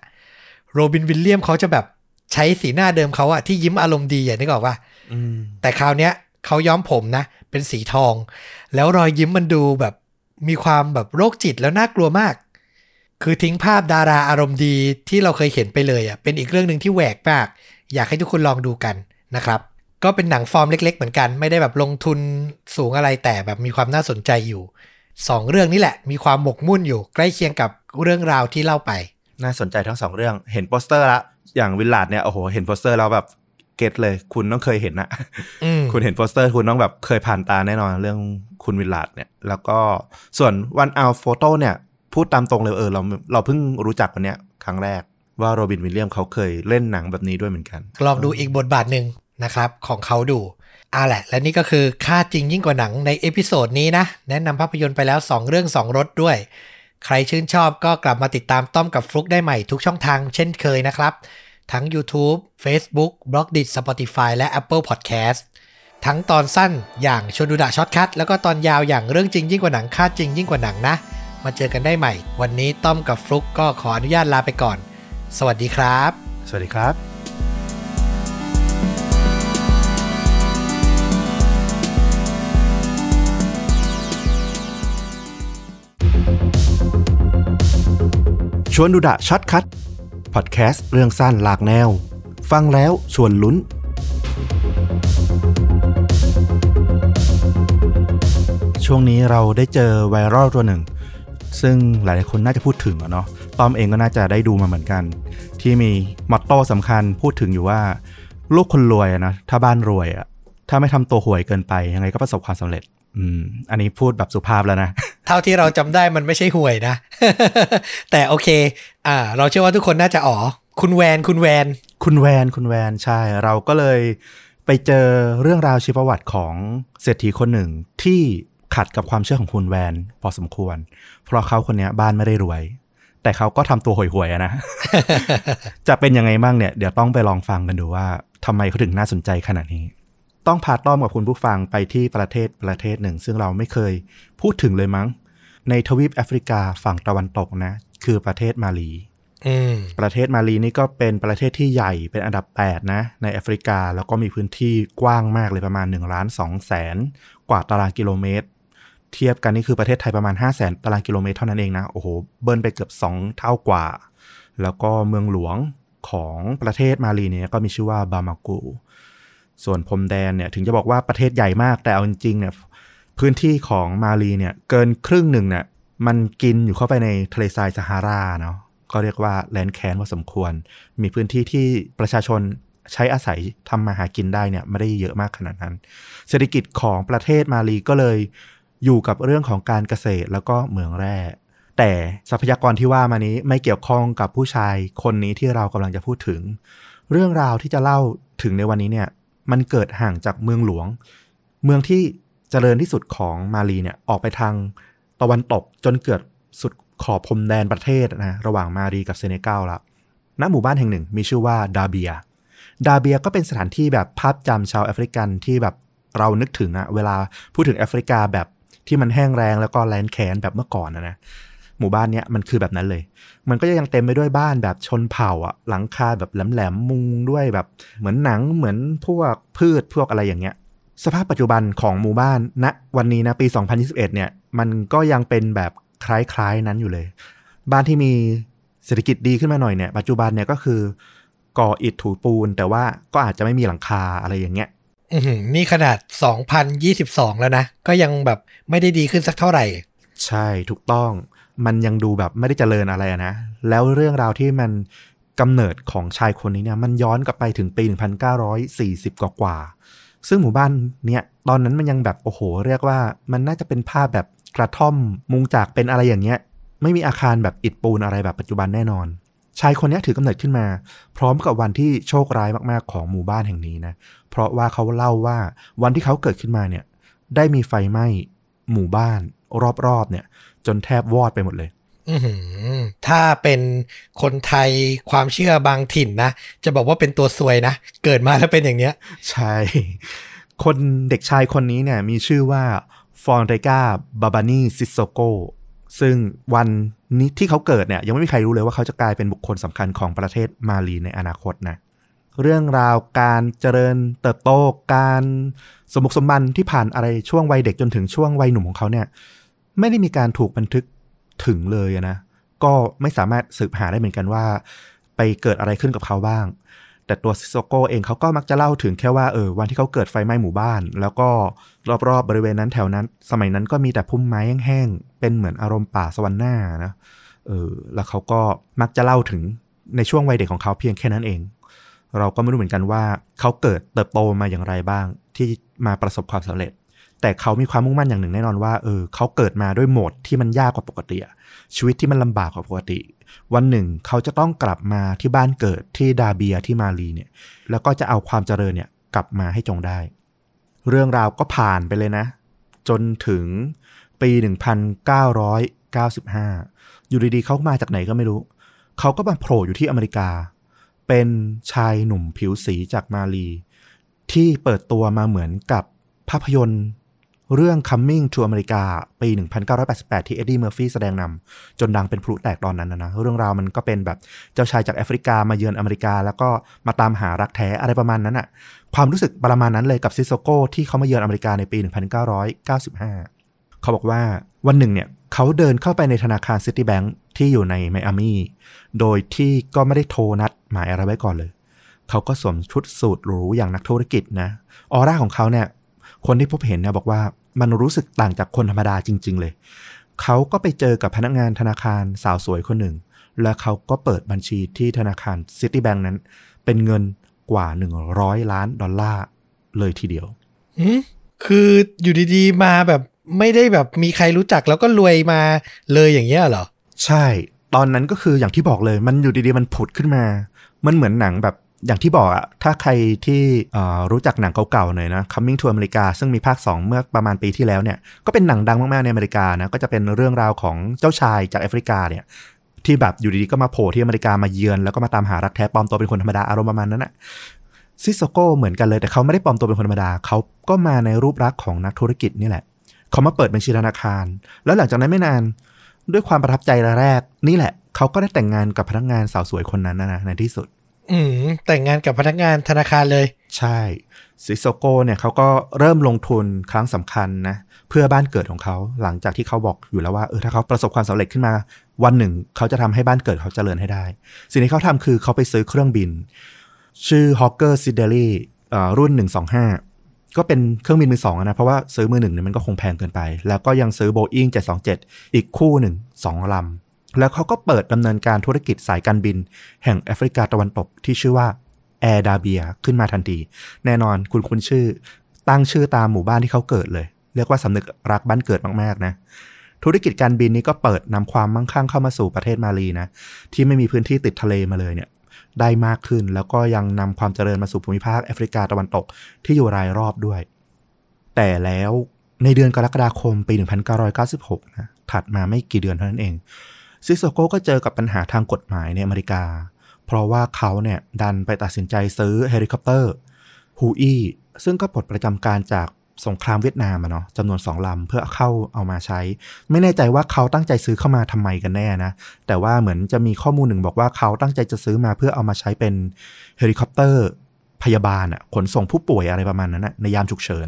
โรบินวิลเลียมเขาจะแบบใช้สีหน้าเดิมเขาอะที่ยิ้มอารมณ์ดีอย่างนี้กออกว่าอืมแต่คราวเนี้ย เขาย้อมผมนะ เป็นสีทอง แล้วรอยยิ้มมันดูแบบมีความแบบโรคจิตแล้วน่ากลัวมาก คือทิ้งภาพดาราอารมณ์ดีที่เราเคยเห็นไปเลยอะเป็นอีกเรื่องหนึ่งที่แหวกมาก อยากให้ทุกคนลองดูกันนะครับ ก็เป็นหนังฟอร์มเล็ก ๆ เหมือนกัน ไม่ได้แบบลงทุนสูงอะไรแต่แบบมีความน่าสนใจอยู่สองเรื่องนี้แหละ มีความหมกมุ่นอยู่ ใกล้เคียงกับเรื่องราวที่เล่าไป น่าสนใจทั้งสองเรื่องเห็นโปสเตอร์ละอย่าง Willard เนี่ยโอ้โหเห็นโปสเตอร์แล้วแบบ get เลย คุณต้องเคยเห็นนะอืมคุณเห็นโปสเตอร์คุณต้องแบบเคยผ่านตาแน่นอนเรื่องคุณ Willard เนี่ย แล้วก็ส่วน One Hour Photo เนี่ย พูดตามตรงเลยเออเราเราเพิ่งรู้จักวันเนี้ยครั้งแรกว่าโรบินวิลเลียมเขาเคยเล่นหนังแบบนี้ด้วยเหมือนกัน ลองดูอีกบทบาทหนึ่งนะครับ ของเขาดูอ่าแหละ และนี่ก็คือฆ่าจริงยิ่งกว่าหนังใน episode นี้นะ แนะนำภาพยนตร์ไปแล้ว 2 เรื่อง 2รสด้วย ใครชื่นชอบก็กลับมาติดตามต้อมกับฟลุกได้ใหม่ทุกช่องทางเช่นเคยนะครับ ทั้ง YouTube Facebook b l o g d i t Spotify และ Apple Podcast ทั้งตอนสั้นอย่างชวนดูดะ shortcut แล้วก็ตอนยาวอย่างเรื่องจริงยิ่งกว่าหนังฆ่าจริงยิ่งกว่าหนังนะ มาเจอกันได้ใหม่ วันนี้ต้อมกับฟลุกก็ขออนุญาตลาไปก่อน สวัสดีครับ สวัสดีครับชวนดูดะ shortcut พอดแคสต์เรื่องสั้นหลากแนว ฟังแล้วชวนลุ้น ช่วงนี้เราได้เจอไวรัลตัวหนึ่ง ซึ่งหลายๆคนน่าจะพูดถึงอะเนาะต้อมเองก็น่าจะได้ดูมาเหมือนกัน ที่มี motto สำคัญพูดถึงอยู่ว่า ลูกคนรวยนะถ้าบ้านรวยอะถ้าไม่ทำตัวห่วยเกินไปยังไงก็ประสบความสำเร็จ อืมอันนี้พูดแบบสุภาพแล้วนะ เท่าที่เราจำได้มันไม่ใช่ห่วยนะ แต่โอเค อ่า เราเชื่อว่าทุกคนน่าจะอ๋อ คุณแวน คุณแวน คุณแวน คุณแวน ใช่ เราก็เลยไปเจอเรื่องราวชีวประวัติของเศรษฐีคนหนึ่งที่ขัดกับความเชื่อของคุณแวน พอสมควร เพราะเขาคนนี้บ้านไม่ได้รวย แต่เขาก็ทำตัวห่วยๆนะ จะเป็นยังไงบ้างเนี่ย เดี๋ยวต้องไปลองฟังกันดูว่าทำไมเขาถึงน่าสนใจขนาดนี้ ต้องพาต้อมกับคุณผู้ฟังไปที่ประเทศประเทศหนึ่ง ซึ่งเราไม่เคยพูดถึงเลยมั้ง ในทวีปแอฟริกาฝั่งตะวันตกนะ คือประเทศมาลีอืมประเทศมาลีนี่ก็เป็นประเทศที่ใหญ่เป็นอันดับ 8 นะ ในแอฟริกาแล้วก็มีพื้นที่กว้างมากเลยประมาณ1ล้าน2แสนกว่าตารางกิโลเมตร เทียบกันนี่คือประเทศไทยประมาณ 5 0 0แสนตารางกิโลเมตรเท่านั้นเองนะ โอ้โห เบิ้ลไปเกือบ 2 เท่ากว่า แล้วก็เมืองหลวงของประเทศมาลีเนี่ยก็มีชื่อว่าบามากู ส่วนพรมแดนเนี่ยถึงจะบอกว่าประเทศใหญ่มากแต่เอาจริงๆเนี่ยพื้นที่ของมาลีเนี่ยเกินครึ่งหนึ่งเนี่ยมันกินอยู่เข้าไปในทะเลทรายซาฮาราเนาะก็เรียกว่าแลนด์แคนพอสมควร มีพื้นที่ที่ประชาชนใช้อาศัยทำมาหากินได้เนี่ยไม่ได้เยอะมากขนาดนั้น เศรษฐกิจของประเทศมาลีก็เลยอยู่กับเรื่องของการเกษตรแล้วก็เหมืองแร่แต่ทรัพยากรที่ว่ามานี้ไม่เกี่ยวข้องกับผู้ชายคนนี้ที่เรากำลังจะพูดถึง เรื่องราวที่จะเล่าถึงในวันนี้เนี่ย มันเกิดห่างจากเมืองหลวง เมืองที่เจริญที่สุดของมาลีเนี่ยออกไปทางตะวันตกจนเกิดสุดขอบพรมแดนประเทศนะระหว่างมาลีกับเซเนกัลละณหมู่บ้านแห่งหนึ่งมีชื่อว่าดาเบีย ดาเบียก็เป็นสถานที่แบบภาพจำชาวแอฟริกันที่แบบเรานึกถึงอะเวลาพูดถึงแอฟริกาแบบที่มันแห้งแรงแล้วก็แลนด์แคนแบบเมื่อก่อนนะนะ หมู่บ้านเนี้ยมันคือแบบนั้นเลย มันก็ยังเต็มไปด้วยบ้านแบบชนเผ่าอะหลังคาแบบแหลมๆมุงด้วยแบบเหมือนหนังเหมือนพวกพืชพวกอะไรอย่างเงี้ยสภาพปัจจุบันของหมู่บ้านณนะวันนี้นะปี 2021 เนี่ยมันก็ยังเป็นแบบคล้ายๆนั้นอยู่เลย บ้านที่มีเศรษฐกิจดีขึ้นมาหน่อยเนี่ยปัจจุบันเนี่ยก็คือก่ออิฐถูปูน แต่ว่าก็อาจจะไม่มีหลังคาอะไรอย่างเงี้ยอือหือนี่ขนาด 2022 แล้วนะ ก็ยังแบบไม่ได้ดีขึ้นสักเท่าไหร่ ใช่ถูกต้อง มันยังดูแบบไม่ได้เจริญอะไรนะ แล้วเรื่องราวที่มันกำเนิดของชายคนนี้เนี่ยมันย้อนกลับไปถึงปี 1940 กว่ากว่า ซึ่งหมู่บ้านเนี่ยตอนนั้นมันยังแบบโอ้โห เรียกว่ามันน่าจะเป็นภาพแบบกระท่อมมุงจากเป็นอะไรอย่างเงี้ย ไม่มีอาคารแบบอิฐปูนอะไรแบบปัจจุบันแน่นอน ชายคนนี้ถือกำเนิดขึ้นมา พร้อมกับวันที่โชคร้ายมากๆของหมู่บ้านแห่งนี้นะ เพราะว่าเขาเล่าว่าวันที่เขาเกิดขึ้นมาเนี่ยได้มีไฟไหม้หมู่บ้านรอบๆเนี่ย จนแทบวอดไปหมดเลยอือหือถ้าเป็นคนไทยความเชื่อบางถิ่นนะ จะบอกว่าเป็นตัวซวยนะ เกิดมาแล้วเป็นอย่างเนี้ย ใช่ คนเด็กชายคนนี้เนี่ยมีชื่อว่าฟอนเรกาบาบานีซิโซโกซึ่งวันนี้ที่เขาเกิดเนี่ย ยังไม่มีใครรู้เลยว่าเขาจะกลายเป็นบุคคลสำคัญของประเทศมาลีในอนาคตนะ เรื่องราวการเจริญเติบโตการสมบุกสมบันที่ผ่านอะไรช่วงวัยเด็กจนถึงช่วงวัยหนุ่มของเขาเนี่ย ไม่ได้มีการถูกบันทึกถึงเลยนะ ก็ไม่สามารถสืบหาได้เหมือนกันว่า ไปเกิดอะไรขึ้นกับเขาบ้าง แต่ตัวซิโซโกเองเขาก็มักจะเล่าถึงแค่ว่าเออวันที่เขาเกิดไฟไหม้หมู่บ้าน แล้วก็รอบๆบริเวณนั้นแถวนั้น สมัยนั้นก็มีแต่พุ่มไม้แห้งๆเป็นเหมือนอารมณ์ป่าสวรรค์หน้านะเออแล้วเขาก็มักจะเล่าถึงในช่วงวัยเด็กของเขาเพียงแค่นั้นเอง เราก็ไม่รู้เหมือนกันว่าเขาเกิดเติบโตมาอย่างไรบ้างที่มาประสบความสำเร็จ แต่เขามีความมุ่งมั่นอย่างหนึ่งแน่นอนว่าเออเขาเกิดมาด้วยโหมดที่มันยากกว่าปกติชีวิตที่มันลำบากกว่าปกติ วันหนึ่งเขาจะต้องกลับมาที่บ้านเกิดที่ดาเบียที่มาลีเนี่ย แล้วก็จะเอาความเจริญเนี่ยกลับมาให้จงได้ เรื่องราวก็ผ่านไปเลยนะ จนถึงปี 1995 อยู่ดีๆเขามาจากไหนก็ไม่รู้ เขาก็มาโผล่อยู่ที่อเมริกา เป็นชายหนุ่มผิวสีจากมาลี ที่เปิดตัวมาเหมือนกับภาพยนตร์ เรื่อง Coming to America ปี 1988 ที่เอ็ดดี้เมอร์ฟี่แสดงนำจนดังเป็นพลุแตกตอนนั้นนะนะเรื่องราวมันก็เป็นแบบเจ้าชายจากแอฟริกามาเยือนอเมริกา แล้วก็มาตามหารักแท้อะไรประมาณนั้นอะความรู้สึกประมาณนั้นเลยกับซิโซโกที่เขามาเยือนอเมริกาในปี 1995 เขาบอกว่าวันหนึ่งเนี่ยเขาเดินเข้าไปในธนาคารซิตี้แบงค์ที่อยู่ในไมอามีโดยที่ก็ไม่ได้โทรนัดหมายอะไรไว้ก่อนเลย เขาก็สวมชุดสูทหรูอย่างนักธุรกิจนะ ออร่าของเขาเนี่ย คนที่พบเห็นเนี่ยบอกว่ามันรู้สึกต่างจากคนธรรมดาจริง ๆ เลย เขาก็ไปเจอกับพนักงานธนาคารสาวสวยคนหนึ่ง และเขาก็เปิดบัญชีที่ธนาคารซิตี้แบงค์นั้น เป็นเงินกว่า 100 ล้านดอลลาร์เลยทีเดียวหืมคืออยู่ดีๆ มาแบบไม่ได้แบบมีใครรู้จักแล้วก็รวยมาเลยอย่างเงี้ยเหรอ ใช่ ตอนนั้นก็คืออย่างที่บอกเลย มันอยู่ดีๆ มันผุดขึ้นมา มันเหมือนหนังแบบ อย่างที่บอกอะถ้าใครที่รู้จักหนังเก่าๆหน่อยนะ Coming to America ซึ่งมีภาค 2 เมื่อประมาณปีที่แล้วเนี่ยก็เป็นหนังดังมากๆในอเมริกานะก็จะเป็นเรื่องราวของเจ้าชายจากแอฟริกาเนี่ยที่แบบอยู่ดีๆก็มาโผล่ที่อเมริกามาเยือนแล้วก็มาตามหารักแท้ปลอมตัวเป็นคนธรรมดาอารมณ์ประมาณนั้นอะซิโซโก้เหมือนกันเลยแต่เขาไม่ได้ปลอมตัวเป็นคนธรรมดาเขาก็มาในรูปลักษณ์ของนักธุรกิจนี่แหละเขามาเปิดบัญชีธนาคาร แล้วหลังจากนั้นไม่นานด้วยความประทับใจแรกนี่แหละเขาก็ได้แต่งงานกับพนักงานสาวสวยคนนั้นนะในที่สุด อืมแต่งงานกับพนักงานธนาคารเลย ใช่ซิโซโกเนี่ยเขาก็เริ่มลงทุนครั้งสำคัญนะ เพื่อบ้านเกิดของเขาหลังจากที่เขาบอกอยู่แล้วว่าเออถ้าเขาประสบความสำเร็จขึ้นมา วันหนึ่ง เขาจะทำให้บ้านเกิดเขาเจริญให้ได้ สิ่งที่เขาทำคือเขาไปซื้อเครื่องบิน ชื่อ Hawker s i d e l y เอ่รุ่น 125 ก็เป็นเครื่องบินมือสองนะ เพราะว่าซื้อมือหนึ่งเนี่ยมันก็คงแพงเกินไป แล้วก็ยังซื้อ Boeing 727 อีกคู่หนึ่งสองลำ แล้วเขาก็เปิดดำเนินการธุรกิจสายการบิน แห่งแอฟริกาตะวันตกที่ชื่อว่าแอร์ดาเบียขึ้นมาทันที แน่นอนคุณคุณชื่อ ตั้งชื่อตามหมู่บ้านที่เขาเกิดเลย เรียกว่าสำนึกรักบ้านเกิดมากๆนะ ธุรกิจการบินนี้ก็เปิดนำความมั่งคั่งเข้ามาสู่ประเทศมาลีนะ ที่ไม่มีพื้นที่ติดทะเลมาเลยเนี่ยได้มากขึ้นแล้วก็ยังนำความเจริญมาสู่ภูมิภาคแอฟริกาตะวันตกที่อยู่รายรอบด้วย แต่แล้วในเดือนกรกฎาคมปี 1996 นะ ถัดมาไม่กี่เดือนเท่านั้นเอง ซิโซโกก็เจอกับปัญหาทางกฎหมายในอเมริกา เพราะว่าเขาเนี่ยดันไปตัดสินใจซื้อเฮลิคอปเตอร์ฮูอี้ซึ่งก็ปลดประจำการจากสงครามเวียดนามอะเนาะจำนวนสองลำเพื่อเข้าเอามาใช้ ไม่แน่ใจว่าเขาตั้งใจซื้อเข้ามาทำไมกันแน่นะ แต่ว่าเหมือนจะมีข้อมูลหนึ่งบอกว่าเขาตั้งใจจะซื้อมาเพื่อเอามาใช้เป็นเฮลิคอปเตอร์ พยาบาลอะขนส่งผู้ป่วยอะไรประมาณนั้นนะในยามฉุกเฉิน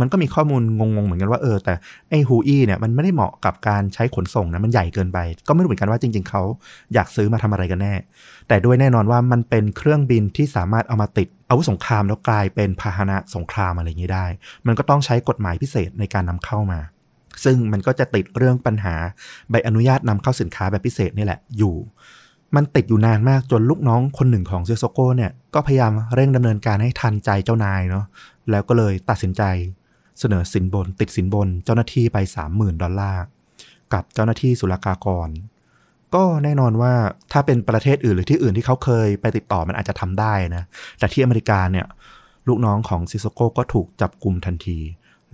มันก็มีข้อมูลงงๆเหมือนกันว่าเออแต่ไอ้ฮูอี้เนี่ยมันไม่ได้เหมาะกับการใช้ขนส่งนะมันใหญ่เกินไป ก็ไม่รู้เหมือนกันว่าจริง ๆเขาอยากซื้อมาทำอะไรกันแน่ แต่ด้วยแน่นอนว่ามันเป็นเครื่องบินที่สามารถเอามาติดอาวุธสงครามแล้วกลายเป็นพาหนะสงครามอะไรอย่างนี้ได้ มันก็ต้องใช้กฎหมายพิเศษในการนำเข้ามาซึ่งมันก็จะติดเรื่องปัญหาใบอนุญาตนำเข้าสินค้าแบบพิเศษนี่แหละอยู่ มันติดอยู่นานมากจนลูกน้องคนหนึ่งของซิโซโกเนี่ยก็พยายามเร่งดำเนินการให้ทันใจเจ้านายเนาะแล้วก็เลยตัดสินใจเสนอสินบน ติดสินบนเจ้าหน้าที่ไป 30,000 ดอลลาร์ กับเจ้าหน้าที่ศุลกากร ก็แน่นอนว่าถ้าเป็นประเทศอื่นหรือที่อื่นที่เขาเคยไปติดต่อมันอาจจะทำได้นะ แต่ที่อเมริกาเนี่ยลูกน้องของซิโซโกก็ถูกจับกลุ่มทันที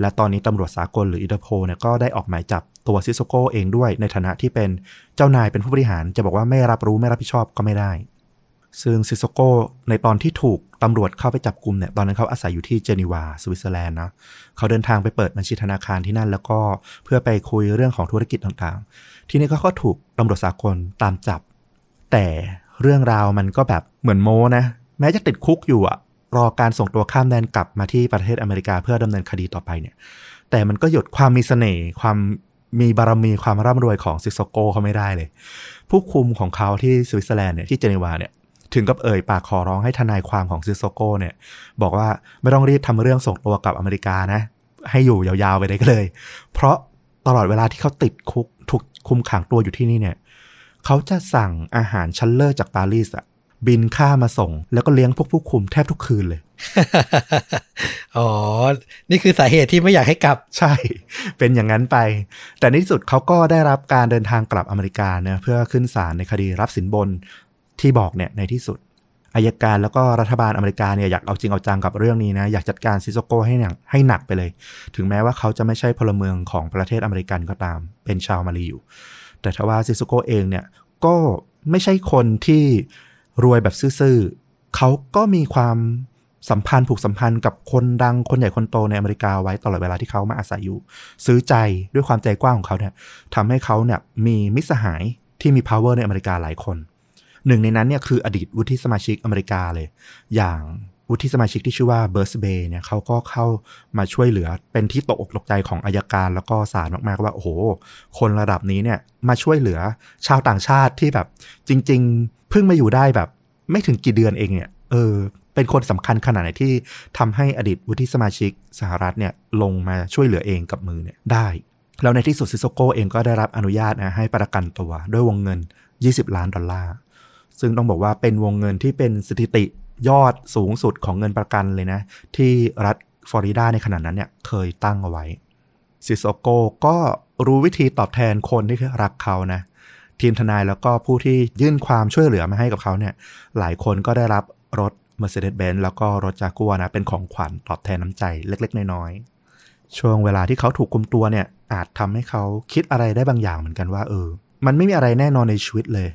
และตอนนี้ตำรวจสากลหรืออินเตอร์โพเนี่ยก็ได้ออกหมายจับ ตัวซิโซโกเองด้วยในฐานะที่เป็นเจ้านายเป็นผู้บริหารจะบอกว่าไม่รับรู้ไม่รับผิดชอบก็ไม่ได้ ซึ่งซิโซโกในตอนที่ถูกตำรวจเข้าไปจับกลุ่มเนี่ยตอนนั้นเขาอาศัยอยู่ที่เจนีวาสวิตเซอร์แลนด์นะเขาเดินทางไปเปิดบัญชีธนาคารที่นั่น แล้วก็เพื่อไปคุยเรื่องของธุรกิจต่างๆ ที่นี่เขาก็ถูกตำรวจสากลตามจับ แต่เรื่องราวมันก็แบบเหมือนโมนะแม้จะติดคุกอยู่อะรอการส่งตัวข้ามแดนกลับมาที่ประเทศอเมริกาเพื่อดำเนินคดีต่อไปเนี่ย แต่มันก็หยุดความมีเสน่ห์ความ มีบารมีความร่ำรวยของซิโซโกเขาไม่ได้เลย ผู้คุมของเขาที่สวิตเซอร์แลนด์เนี่ยที่เจนีวาเนี่ยถึงกับเอ่ยปากขอร้องให้ทนายความของซิโซโกเนี่ยบอกว่าไม่ต้องรีบทำเรื่องส่งตัวกลับอเมริกานะ ให้อยู่ยาวๆไปได้ก็เลย เพราะตลอดเวลาที่เขาติดคุกถูกคุมขังตัวอยู่ที่นี่เนี่ยเขาจะสั่งอาหารชั้นเลิศจากปารีสอะ บินข้ามมาส่ง แล้วก็เลี้ยงพวกผู้คุมแทบทุกคืนเลย อ๋อ นี่คือสาเหตุที่ไม่อยากให้กลับ ใช่ เป็นอย่างนั้นไป แต่ในที่สุดเขาก็ได้รับการเดินทางกลับอเมริกาเนี่ยเพื่อขึ้นศาลในคดีรับสินบนที่บอกเนี่ยในที่สุดอัยการแล้วก็รัฐบาลอเมริกาเนี่ยอยากเอาจริงเอาจังกับเรื่องนี้นะ อยากจัดการซิโซโกให้หนักให้หนักไปเลย ถึงแม้ว่าเขาจะไม่ใช่พลเมืองของประเทศอเมริกันก็ตาม เป็นชาวมาลีอยู่ แต่ทว่าซิโซโกเองเนี่ยก็ไม่ใช่คนที่ รวยแบบซื่อๆเขาก็มีความสัมพันธ์ผูกสัมพันธ์กับคนดังคนใหญ่คนโตในอเมริกาไว้ตลอดเวลาที่เขามาอาศัยอยู่ ซื้อใจด้วยความใจกว้างของเขาเนี่ยทำให้เขาเนี่ยมีมิสหายที่มี power ในอเมริกาหลายคน หนึ่งในนั้นเนี่ยคืออดีตวุฒิสมาชิกอเมริกาเลย อย่างวุฒิสมาชิกที่ชื่อว่าเบิร์สเบย์เนี่ยเขาก็เข้ามาช่วยเหลือเป็นที่ตกอกตกใจของอายการแล้วก็ศาลมากๆว่าโอ้โห คนระดับนี้เนี่ยมาช่วยเหลือชาวต่างชาติที่แบบจริง ๆ เพิ่งมาอยู่ได้แบบ ไม่ถึงกี่เดือนเองเนี่ย เออ เป็นคนสำคัญขนาดไหนที่ทำให้อดีตวุฒิสมาชิกสหรัฐเนี่ยลงมาช่วยเหลือเองกับมือเนี่ยได้ แล้วในที่สุดซิโซโกเองก็ได้รับอนุญาตนะให้ประกันตัวด้วยวงเงิน 20 ล้านดอลลาร์ ซึ่งต้องบอกว่าเป็นวงเงินที่เป็นสถิติยอดสูงสุดของเงินประกันเลยนะ ที่รัฐฟลอริดาในขณะนั้นเนี่ยเคยตั้งเอาไว้ซิโซโกก็รู้วิธีตอบแทนคนที่รักเขานะ ทีมทนายแล้วก็ผู้ที่ยื่นความช่วยเหลือมาให้กับเขาเนี่ยหลายคนก็ได้รับรถ Mercedes-Benz แล้วก็รถจากัวนะเป็นของขวัญตอบแทนน้ำใจเล็ก ๆ น้อยๆช่วงเวลาที่เขาถูกคุมตัวเนี่ยอาจทำให้เขาคิดอะไรได้บางอย่างเหมือนกันว่าเออ มันไม่มีอะไรแน่นอนในชีวิตเลย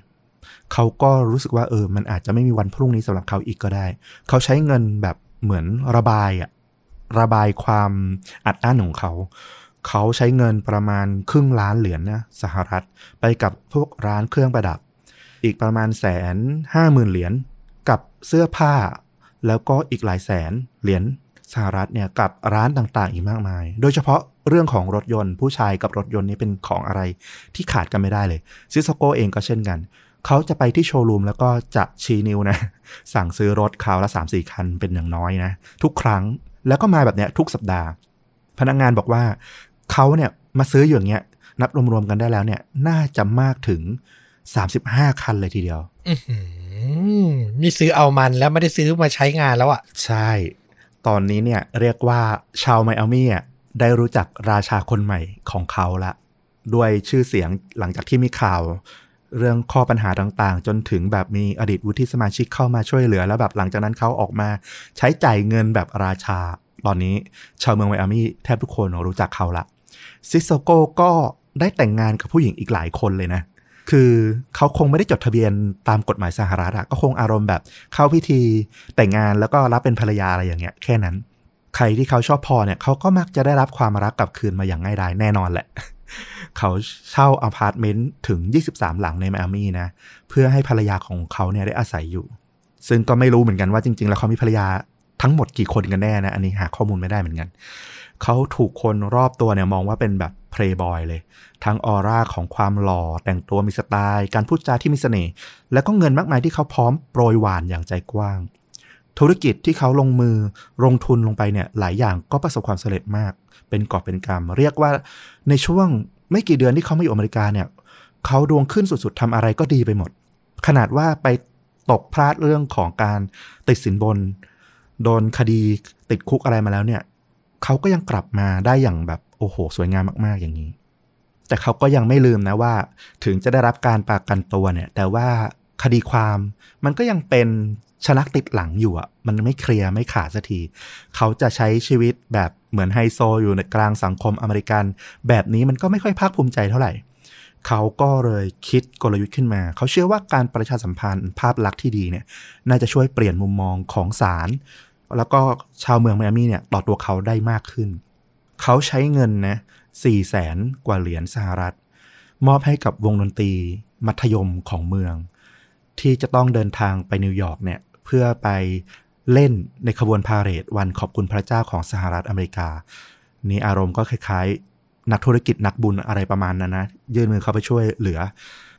เขาก็รู้สึกว่าเออ มันอาจจะไม่มีวันพรุ่งนี้สำหรับเขาอีกก็ได้ เขาใช้เงินแบบเหมือนระบายอะระบายความอัดอั้นของเขา เขาใช้เงินประมาณครึ่งล้านเหรียญนะสหรัฐ ไปกับพวกร้านเครื่องประดับ อีกประมาณแสนห้าหมื่นเหรียญกับเสื้อผ้า แล้วก็อีกหลายแสนเหรียญสหรัฐเนี่ยกับร้านต่างๆ อีกมากมาย โดยเฉพาะเรื่องของรถยนต์ ผู้ชายกับรถยนต์นี่เป็นของอะไรที่ขาดกันไม่ได้เลยซิสโกเองก็เช่นกัน เขาจะไปที่โชว์รูมแล้วก็จะชี้นิ้วนะ สั่งซื้อรถคราวละ3ามสี่คันเป็นอย่างน้อยนะ ทุกครั้งแล้วก็มาแบบเนี้ยทุกสัปดาห์ พนักงานบอกว่า เขาเนี่ยมาซื้ออยู่อย่างเงี้ย นับรวมๆกันได้แล้วเนี่ย น่าจะมากถึง35คันเลยทีเดียวอื้อหือนี่ซื้อเอามันแล้วไม่ได้ซื้อมาใช้งานแล้วอะ่ะ ใช่ ตอนนี้เนี่ยเรียกว่าชาวไมอามี่อะได้รู้จักราชาคนใหม่ของเขาละ ด้วยชื่อเสียงหลังจากที่มีข่าว เรื่องข้อปัญหาต่างๆ จนถึงแบบมีอดีตวุฒิสมาชิกเข้ามาช่วยเหลือ แล้วแบบหลังจากนั้นเขาออกมาใช้จ่ายเงินแบบราชา ตอนนี้ชาวเมืองไมอามี่แทบทุกคนรู้จักเขาละ ซิโซโก้ก็ได้แต่งงานกับผู้หญิงอีกหลายคนเลยนะ คือเขาคงไม่ได้จดทะเบียนตามกฎหมายสหรัฐอะก็คงอารมณ์แบบเข้าพิธีแต่งงานแล้วก็รับเป็นภรรยาอะไรอย่างเงี้ย แค่นั้น ใครที่เขาชอบพอเนี่ยเขาก็มักจะได้รับความรักกลับคืนมาอย่างง่ายดายแน่นอนแหละ เขาเช่าอพาร์ตเมนต์ถึง 23 หลังในไมอามี่นะ เพื่อให้ภรรยาของเขาเนี่ยได้อาศัยอยู่ ซึ่งก็ไม่รู้เหมือนกันว่าจริง ๆ แล้วเขามีภรรยาทั้งหมดกี่คนกันแน่นะ อันนี้หาข้อมูลไม่ได้เหมือนกัน เขาถูกคนรอบตัวเนี่ยมองว่าเป็นแบบเพลย์บอยเลย ทั้งออร่าของความหล่อแต่งตัวมีสไตล์ การพูดจาที่มีเสน่ห์แล้วก็เงินมากมายที่เขาพร้อมโปรยหว่านอย่างใจกว้าง ธุรกิจที่เขาลงมือลงทุนลงไปเนี่ยหลายอย่างก็ประสบความสำเร็จมาก เป็นกอบเป็นกำเรียกว่าในช่วงไม่กี่เดือนที่เขามาอยู่อเมริกาเนี่ยเขาดวงขึ้นสุดๆทำอะไรก็ดีไปหมด ขนาดว่าไปตกพลาดเรื่องของการติดสินบน โดนคดีติดคุกอะไรมาแล้วเนี่ย เขาก็ยังกลับมาได้อย่างแบบโอ้โห สวยงามมาก ๆ อย่างนี้ แต่เขาก็ยังไม่ลืมนะว่า ถึงจะได้รับการประกันตัวเนี่ย แต่ว่าคดีความมันก็ยังเป็นชนักติดหลังอยู่อะ่ะ มันไม่เคลียร์ไม่ขาดสักที เขาจะใช้ชีวิตแบบเหมือนไฮโซอยู่ในกลางสังคมอเมริกัน แบบนี้มันก็ไม่ค่อยภาคภูมิใจเท่าไหร่ เขาก็เลยคิดกลยุทธ์ขึ้นมา เขาเชื่อว่าการประชาสัมพันธ์ภาพลักษณ์ที่ดีเนี่ย น่าจะช่วยเปลี่ยนมุมมองของศาล แล้วก็ชาวเมืองไมอามี่เนี่ยต่อตัวเขาได้มากขึ้น เขาใช้เงินนะสี่แสนกว่าเหรียญสหรัฐ มอบให้กับวงดนตรี มัธยมของเมือง ที่จะต้องเดินทางไปนิวยอร์กเนี่ยเพื่อไปเล่นในขบวนพาเหรดวันขอบคุณพระเจ้าของสหรัฐอเมริกา นี่อารมณ์ก็คล้ายๆ นักธุรกิจนักบุญอะไรประมาณนั้นนะ ยื่นมือเข้าไปช่วยเหลือ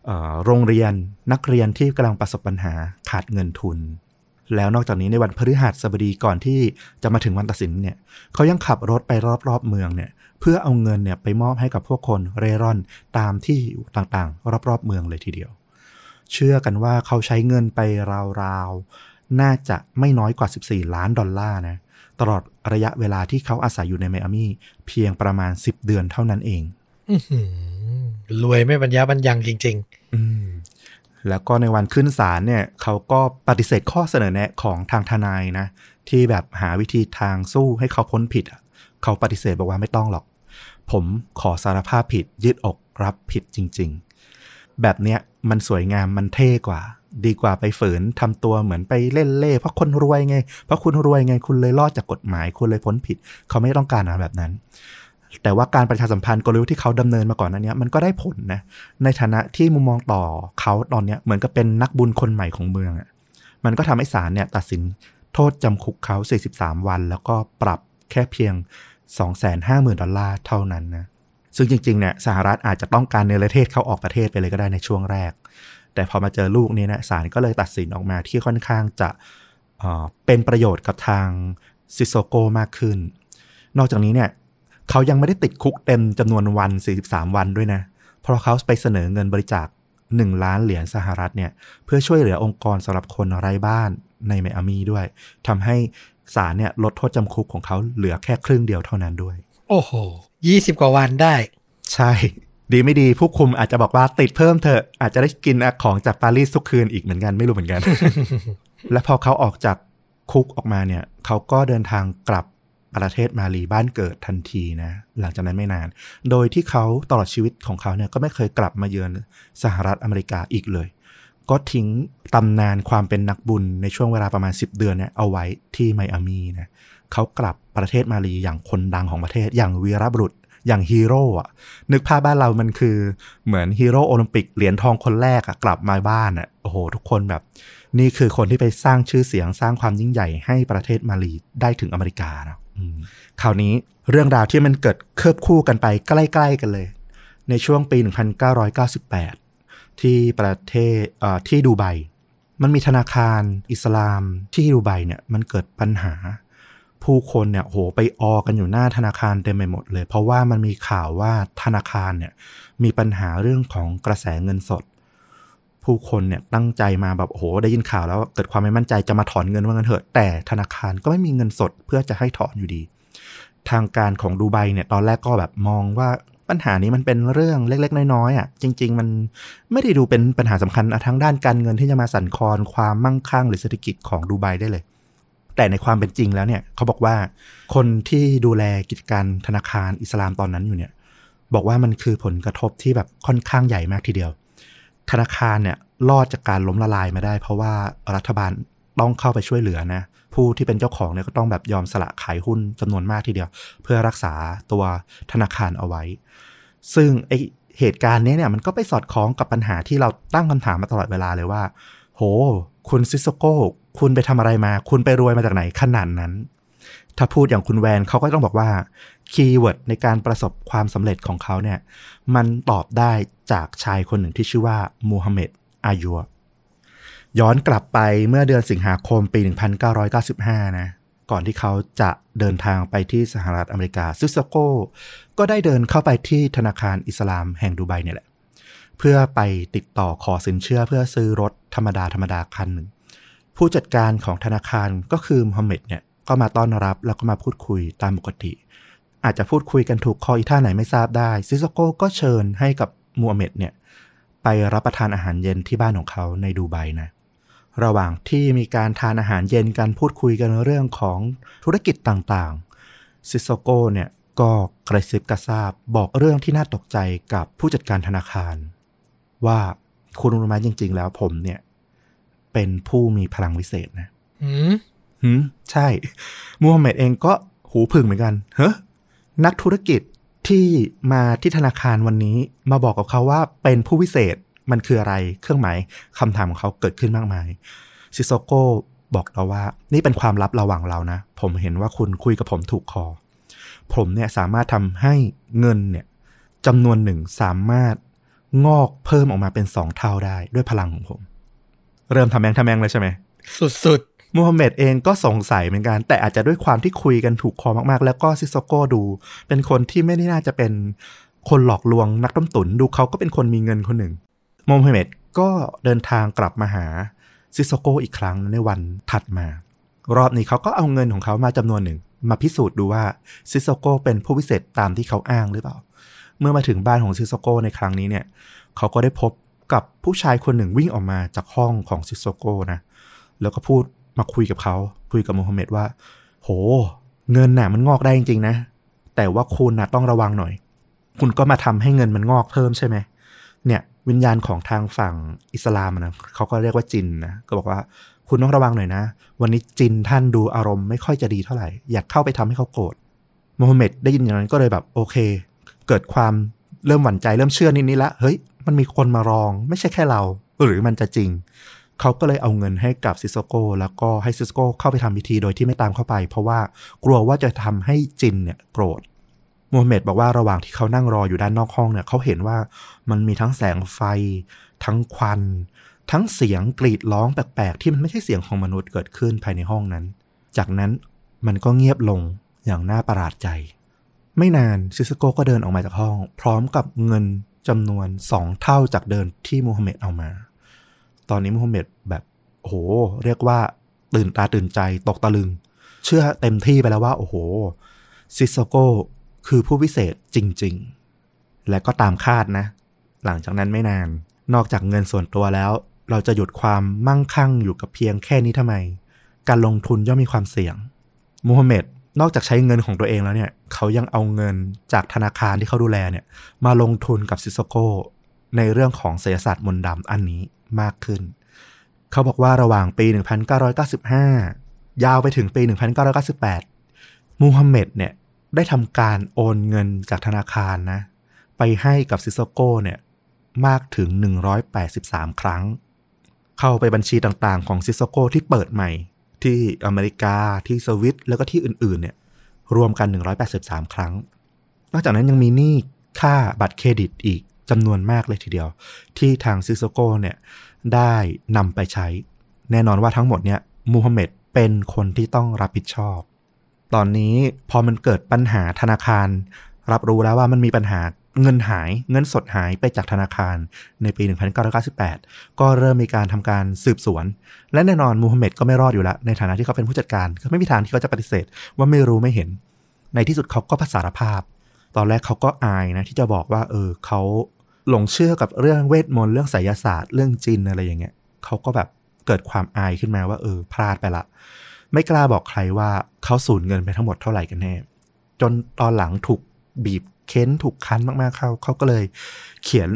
ออโรงเรียนนักเรียนที่กำลังประสบปัญหาขาดเงินทุน แล้วนอกจากนี้ในวันพฤหัสบดีก่อนที่จะมาถึงวันตัดสินเนี่ยเขายังขับรถไปรอบๆเมืองเนี่ยเพื่อเอาเงินเนี่ยไปมอบให้กับพวกคนเร่ร่อนตามที่ต่างๆ รอบๆเมืองเลยทีเดียว เชื่อกันว่าเขาใช้เงินไปราวๆ น่าจะไม่น้อยกว่า 14 ล้านดอลลาร์นะตลอดระยะเวลาที่เขาอาศัยอยู่ในไมอามี่เพียงประมาณ 10 เดือนเท่านั้นเองรวยไม่บรรยาบรรยังจริงอืม แล้วก็ในวันขึ้นศาลเนี่ยเขาก็ปฏิเสธข้อเสนอแนะของทางทนายนะ ที่แบบหาวิธีทางสู้ให้เขาพ้นผิดเขาปฏิเสธบอกว่าไม่ต้องหรอก ผมขอสารภาพผิดยืดอกรับผิดจริง ๆ แบบเนี้ยมันสวยงามมันเท่กว่า ดีกว่าไปฝืนทำตัวเหมือนไปเล่นเล่เพราะคนรวยไง เพราะคุณรวยไงคุณเลยรอดจากกฎหมาย คุณเลยพ้นผิด เขาไม่ต้องการอะไรแบบนั้น แต่ว่าการประชาสัมพันธ์กลยุทธ์ที่เขาดำเนินมาก่อนนั้นเนี้ยมันก็ได้ผลนะในฐานะที่มุมมองต่อเขาตอนเนี้ยเหมือนกับเป็นนักบุญคนใหม่ของเมืองอะ่ะมันก็ทำให้ศาลเนี่ยตัดสินโทษจำคุกเขา 43 วัน แล้วก็ปรับแค่เพียง 250,000 ดอลลาร์เท่านั้นนะซึ่งจริงๆเนี่ยสหรัฐอาจจะต้องการเนประเทศเขาออกประเทศไปเลยก็ได้ในช่วงแรก แต่พอมาเจอลูกนี้นะศาลก็เลยตัดสินออกมาที่ค่อนข้างจะเป็นประโยชน์กับทางซิโซโกมากขึ้น นอกจากนี้เนี่ย เขายังไม่ได้ติดคุกเต็มจำนวนวัน 43 วันด้วยนะ เพราะเขาไปเสนอเงินบริจาค 1 ล้านเหรียญสหรัฐเนี่ยเพื่อช่วยเหลือองค์กรสำหรับคนไร้บ้านในไมอามีด้วยทำให้ศาลเนี่ยลดโทษจำคุกของเขาเหลือแค่ครึ่งเดียวเท่านั้นด้วยๆโอ้โหยี่สิบกว่าวันได้ ใช่ ดีไม่ดีผู้คุมอาจจะบอกว่าติดเพิ่มเถอะอาจจะได้กินของจากปารีสทุกคืนอีกเหมือนกันไม่รู้เหมือนกัน และพอเขาออกจากคุกออกมาเนี่ย เขาก็เดินทางกลับ ประเทศมาลีบ้านเกิดทันทีนะหลังจากนั้นไม่นาน โดยที่เขาตลอดชีวิตของเขาเนี่ยก็ไม่เคยกลับมาเยือนสหรัฐอเมริกาอีกเลย ก็ทิ้งตำนานความเป็นนักบุญในช่วงเวลาประมาณ 10 เดือนเนี่ยเอาไว้ที่ไมอามีนะเขากลับประเทศมาลีอย่างคนดังของประเทศอย่างวีรบุรุษอย่างฮีโร่อะนึกภาพบ้านเรามันคือเหมือนฮีโร่โอลิมปิกเหรียญทองคนแรกอะกลับมาบ้านอะโอ้โห ทุกคนแบบ นี่คือคนที่ไปสร้างชื่อเสียงสร้างความยิ่งใหญ่ให้ประเทศมาลีได้ถึงอเมริกานะ คราวนี้เรื่องราวที่มันเกิดเคิบคู่กันไปใกล้ ๆ กันเลย ในช่วงปี 1998 ที่ประเทศเอ่อที่ดูไบมันมีธนาคารอิสลามที่ดูไบเนี่ยมันเกิดปัญหา ผู้คนเนี่ยโหไปออกันอยู่หน้าธนาคารเต็มไปหมดเลย เพราะว่ามันมีข่าวว่าธนาคารเนี่ยมีปัญหาเรื่องของกระแสเงินสด ผู้คนเนี่ยตั้งใจมาแบบโอ้โหได้ยินข่าวแล้วเกิดความไม่มั่นใจจะมาถอนเงินว่างั้นเถอะแต่ธนาคารก็ไม่มีเงินสดเพื่อจะให้ถอนอยู่ดี ทางการของดูไบเนี่ยตอนแรกก็แบบมองว่าปัญหานี้มันเป็นเรื่องเล็ก ๆ น้อยๆอะจริง ๆ มันไม่ได้ดูเป็นปัญหาสำคัญทั้งด้านการเงินที่จะมาสั่นคลอนความมั่งคั่ง หรือเศรษฐกิจของดูไบได้เลย แต่ในความเป็นจริงแล้วเนี่ยเขาบอกว่าคนที่ดูแลกิจการธนาคารอิสลามตอนนั้นอยู่เนี่ยบอกว่ามันคือผลกระทบที่แบบค่อนข้างใหญ่มากทีเดียว ธนาคารเนี่ยรอดจากการล้มละลายมาได้ เพราะว่ารัฐบาลต้องเข้าไปช่วยเหลือนะผู้ที่เป็นเจ้าของเนี่ยก็ต้องแบบยอมสละขายหุ้นจำนวนมากทีเดียว เพื่อรักษาตัวธนาคารเอาไว้ ซึ่งไอเหตุการณ์นี้เนี่ยมันก็ไปสอดคล้องกับปัญหาที่เราตั้งคำถามมาตลอดเวลาเลยว่า โห คุณซิโซโก้ คุณไปทำอะไรมา คุณไปรวยมาจากไหนขนาดนั้น ถ้าพูดอย่างคุณแวนเขาก็ต้องบอกว่า keyword ในการประสบความสำเร็จของเขาเนี่ยมันตอบได้จากชายคนหนึ่งที่ชื่อว่ามูฮัมเหม็ดอายูบย้อนกลับไปเมื่อเดือนสิงหาคมปี 1995 นะ ก่อนที่เขาจะเดินทางไปที่สหรัฐอเมริกาซิโซโก้ ก็ได้เดินเข้าไปที่ธนาคารอิสลามแห่งดูไบเนี่ยแหละ เพื่อไปติดต่อขอสินเชื่อเพื่อซื้อรถธรรมดาธรรมดาคันหนึ่ง ผู้จัดการของธนาคารก็คือมูฮัมเหม็ดเนี่ย ก็มาต้อนรับแล้วก็มาพูดคุยตามปกติ อาจจะพูดคุยกันถูกคออีท่าไหนไม่ทราบได้ ซิโซโก้ก็เชิญให้กับมูฮัมเหม็ดเนี่ยไปรับประทานอาหารเย็นที่บ้านของเขาในดูไบนะ ระหว่างที่มีการทานอาหารเย็นกันพูดคุยกันเรื่องของธุรกิจต่างๆ ซิสโก้เนี่ยก็กระซิบกระซาบบอกเรื่องที่น่าตกใจกับผู้จัดการธนาคาร ว่าคุณรู้ไหมจริง ๆ แล้วผมเนี่ย เป็นผู้มีพลังวิเศษนะ หืมใช่มูฮัมหม็ดเองก็หูผึ่งเหมือนกันเฮ้นักธุรกิจที่มาที่ธนาคารวันนี้มาบอกกับเขาว่าเป็นผู้วิเศษมันคืออะไรเครื่องหมายคำถามของเขาเกิดขึ้นมากมายซิโซโก้บอกเราว่า นี่เป็นความลับระหว่างเรานะ ผมเห็นว่าคุณคุยกับผมถูกคอ ผมเนี่ยสามารถทำให้เงินเนี่ยจำนวนหนึ่งสามารถงอกเพิ่มออกมาเป็นสองเท่าได้ด้วยพลังของผม เริ่มทะแม่งทะแม่งเลยใช่ไหม สุด มูฮัมเหม็ดเองก็สงสัยเหมือนกัน แต่อาจจะด้วยความที่คุยกันถูกคอมากๆ แล้วก็ซิโซโก้ดู เป็นคนที่ไม่ได้น่าจะเป็นคนหลอกลวงนักต้มตุ๋นดูเขาก็เป็นคนมีเงินคนหนึ่งมูฮัมเหม็ดก็เดินทางกลับมาหาซิโซโก้อีกครั้งในวันถัดมา รอบนี้เขาก็เอาเงินของเขามาจำนวนหนึ่ง มาพิสูจน์ดูว่าซิโซโก้เป็นผู้วิเศษตามที่เขาอ้างหรือเปล่า เมื่อมาถึงบ้านของซิโซโก้ในครั้งนี้เนี่ยเขาก็ได้พบกับผู้ชายคนหนึ่งวิ่งออกมาจากห้องของซิโซโก้นะแล้วก็พูด มาคุยกับเขาคุยกับมูฮัมเหม็ดว่า โห เงินน่ะมันงอกได้จริงๆนะ แต่ว่าคุณน่ะต้องระวังหน่อย คุณก็มาทำให้เงินมันงอกเพิ่มใช่ไหมเนี่ยวิญญาณของทางฝั่งอิสลามนะเขาก็เรียกว่าจินนะก็บอกว่าคุณต้องระวังหน่อยนะ วันนี้จินท่านดูอารมณ์ไม่ค่อยจะดีเท่าไหร่ อยากเข้าไปทำให้เขาโกรธมูฮัมเหม็ดได้ยินอย่างนั้นก็เลยแบบโอเค เกิดความเริ่มหวั่นใจเริ่มเชื่อนิดๆละเฮ้ยมันมีคนมารอง ไม่ใช่แค่เรา หรือมันจะจริง เขาก็เลยเอาเงินให้กับซิสโก้แล้วก็ให้ซิสโก้เข้าไปทำพิธีโดยที่ไม่ตามเข้าไป เพราะว่ากลัวว่าจะทำให้จินเนี่ยโกรธมูฮัมเหม็ดบอกว่าระหว่างที่เขานั่งรออยู่ด้านนอกห้องเนี่ยเขาเห็นว่ามันมีทั้งแสงไฟ ทั้งควัน ทั้งเสียงกรีดร้องแปลกๆ ที่มันไม่ใช่เสียงของมนุษย์เกิดขึ้นภายในห้องนั้น จากนั้นมันก็เงียบลงอย่างน่าประหลาดใจ ไม่นานซิสโก้ก็เดินออกมาจากห้อง พร้อมกับเงินจำนวนสองเท่าจากเดินที่มูฮัมเหม็ดเอามา ตอนนี้มูฮัมเหม็ดแบบโอ้โห เรียกว่าตื่นตาตื่นใจตกตะลึง เชื่อเต็มที่ไปแล้วว่า โอ้โห ซิสโก้คือผู้พิเศษจริง ๆ และก็ตามคาดนะ หลังจากนั้นไม่นาน นอกจากเงินส่วนตัวแล้ว เราจะหยุดความมั่งคั่งอยู่กับเพียงแค่นี้ทำไม การลงทุนย่อมมีความเสี่ยงมูฮัมเหม็ดนอกจากใช้เงินของตัวเองแล้วเนี่ยเขายังเอาเงินจากธนาคารที่เขาดูแลเนี่ย มาลงทุนกับซิสโก้ในเรื่องของเศรษฐศาสตร์มนต์ดำอันนี้ มากขึ้น เขาบอกว่าระหว่างปี 1995 ยาวไปถึงปี 1998 มูฮัมหม็ดเนี่ยได้ทำการโอนเงินจากธนาคารนะ ไปให้กับซิสโก้เนี่ยมากถึง 183 ครั้ง เข้าไปบัญชีต่างๆ ของซิสโก้ที่เปิดใหม่ ที่อเมริกาที่สวิตแล้วก็ที่อื่นๆเนี่ยรวมกัน 183 ครั้ง นอกจากนั้นยังมีหนี้ค่าบัตรเครดิตอีก จำนวนมากเลยทีเดียว ที่ทางซิโซโกเนี่ยได้นำไปใช้ แน่นอนว่าทั้งหมดเนี่ยมูฮัมเหม็ดเป็นคนที่ต้องรับผิดชอบ ตอนนี้พอมันเกิดปัญหาธนาคาร รับรู้แล้วว่ามันมีปัญหาเงินหายเงินสดหายไปจากธนาคารในปี 1998 ก็เริ่มมีการทำการสืบสวน และแน่นอนมูฮัมหม็ดก็ไม่รอดอยู่ล้วในฐานะที่เขาเป็นผู้จัดการก็ไม่มีทางที่เขาจะปฏิเสธ ว่าไม่รู้ไม่เห็น ในที่สุดเขาก็สารภาพ ตอนแรกเขาก็อายนะที่จะบอกว่าเออเขา หลงเชื่อกับเรื่องเวทมนต์เรื่องไสยศาสตร์เรื่องจินอะไรอย่างเงี้ยเขาก็แบบเกิดความอายขึ้นมาว่าเออพลาดไปละ ไม่กล้าบอกใครว่าเขาสูญเงินไปทั้งหมดเท่าไหร่กันแน่ จนตอนหลังถูกบีบเค้นถูกคั้นมากๆเขาเขาก็เลยเขียน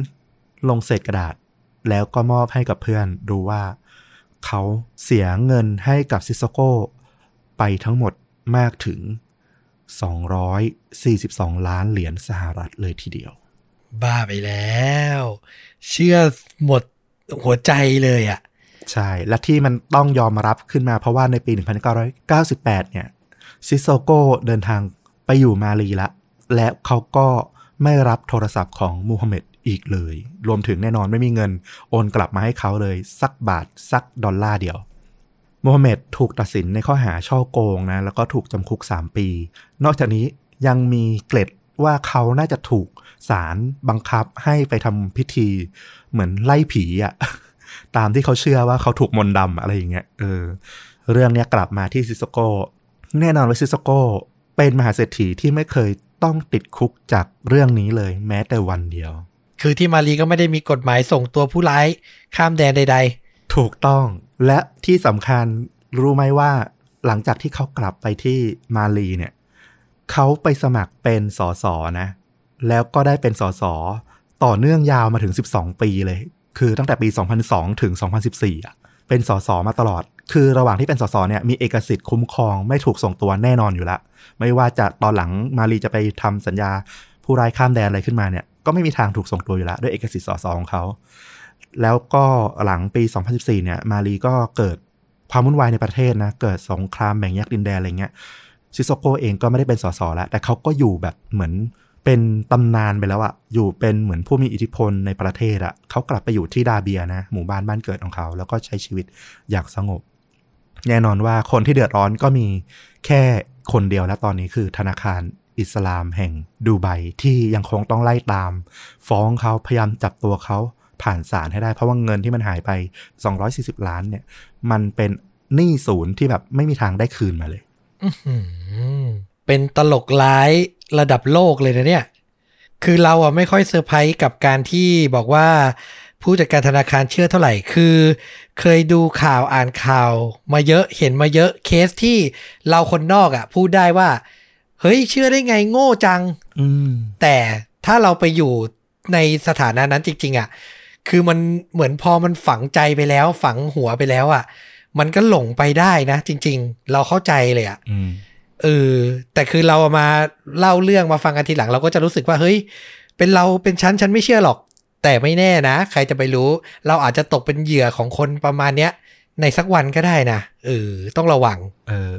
ลงเศษกระดาษ แล้วก็มอบให้กับเพื่อนดูว่าเขาเสียเงินให้กับซิสโก้ไปทั้งหมดมากถึง 242 ล้านเหรียญสหรัฐเลยทีเดียว บ้าไปแล้ว เชื่อหมดหัวใจเลยอะ่ะ ใช่ และที่มันต้องยอมรับขึ้นมาเพราะว่าในปี 1998 เนี่ย ซิโซโกเดินทางไปอยู่มาลีละ และเขาก็ไม่รับโทรศัพท์ของมูฮัมหมัดอีกเลย รวมถึงแน่นอนไม่มีเงินโอนกลับมาให้เขาเลย สักบาท สักดอลลาร์เดียวมูฮัมหมัดถูกตัดสินในข้อหาช่อโกงนะ แล้วก็ถูกจำคุก 3 ปี นอกจากนี้ยังมีเกล็ด ว่าเขาน่าจะถูกศาลบังคับให้ไปทำพิธีเหมือนไล่ผีอะตามที่เขาเชื่อว่าเขาถูกมนต์ดำอะไรอย่างเงี้ยเออ เรื่องเนี้ยกลับมาที่ซิสโกแน่นอนว่าซิสโกเป็นมหาเศรษฐีที่ไม่เคยต้องติดคุกจากเรื่องนี้เลยแม้แต่วันเดียว คือที่มาลีก็ไม่ได้มีกฎหมายส่งตัวผู้ร้ายข้ามแดนใดถูกต้องและที่สำคัญรู้ไหมว่าหลังจากที่เขากลับไปที่มาลีเนี่ย เขาไปสมัครเป็นสสนะ แล้วก็ได้เป็นสสต่อเนื่องยาวมาถึง 12 ปีเลย คือตั้งแต่ปี 2002 ถึง 2014อะเป็นสสมาตลอด คือระหว่างที่เป็นสสเนี่ยมีเอกสิทธิ์คุ้มครองไม่ถูกส่งตัวแน่นอนอยู่ละไม่ว่าจะตอนหลังมารีจะไปทำสัญญาผู้ร้ายข้ามแดนอะไรขึ้นมาเนี่ยก็ไม่มีทางถูกส่งตัวอยู่แล้วด้วยเอกสิทธิ์สสของเขา แล้วก็หลังปี 2014 เนี่ยมารีก็เกิดความวุ่นวายในประเทศนะ เกิดสงครามแบ่งแยกดินแดนอะไรเงี้ย ซิโซโกเองก็ไม่ได้เป็นสสแล้ว แต่เขาก็อยู่แบบเหมือนเป็นตำนานไปแล้วอะอยู่เป็นเหมือนผู้มีอิทธิพลในประเทศอะเขากลับไปอยู่ที่ดาเบียนะ หมู่บ้านบ้านเกิดของเขา แล้วก็ใช้ชีวิตอย่างสงบ แน่นอนว่าคนที่เดือดร้อนก็มีแค่คนเดียวและตอนนี้คือธนาคารอิสลามแห่งดูไบที่ยังคงต้องไล่ตาม ฟ้องเขาพยายามจับตัวเขาผ่านศาลให้ได้ เพราะว่าเงินที่มันหายไป 240 ล้านเนี่ย มันเป็นหนี้ศูนย์ที่แบบไม่มีทางได้คืนมาเลย เป็นตลกร้ายระดับโลกเลยนะเนี่ย คือเราอะไม่ค่อยเซอร์ไพรส์กับการที่บอกว่าผู้จัดการธนาคารเชื่อเท่าไหร่ คือ เคยดูข่าวอ่านข่าวมาเยอะเห็นมาเยอะเคสที่เราคนนอกอะ พูดได้ว่า เฮ้ยเชื่อได้ไงโง่จังอืมแต่ถ้าเราไปอยู่ในสถานะนั้นจริง ๆ อะ คือมันเหมือนพอมันฝังใจไปแล้ว ฝังหัวไปแล้วอะ มันก็หลงไปได้นะจริง ๆ เราเข้าใจเลยอะอืมเออแต่คือเราเอามาเล่าเรื่องมาฟังกันทีหลัง เราก็จะรู้สึกว่าเฮ้ย เป็นเราเป็นฉันฉันไม่เชื่อหรอก แต่ไม่แน่นะ ใครจะไปรู้ เราอาจจะตกเป็นเหยื่อของคนประมาณเนี้ย ในสักวันก็ได้นะเออต้องระวัง เออ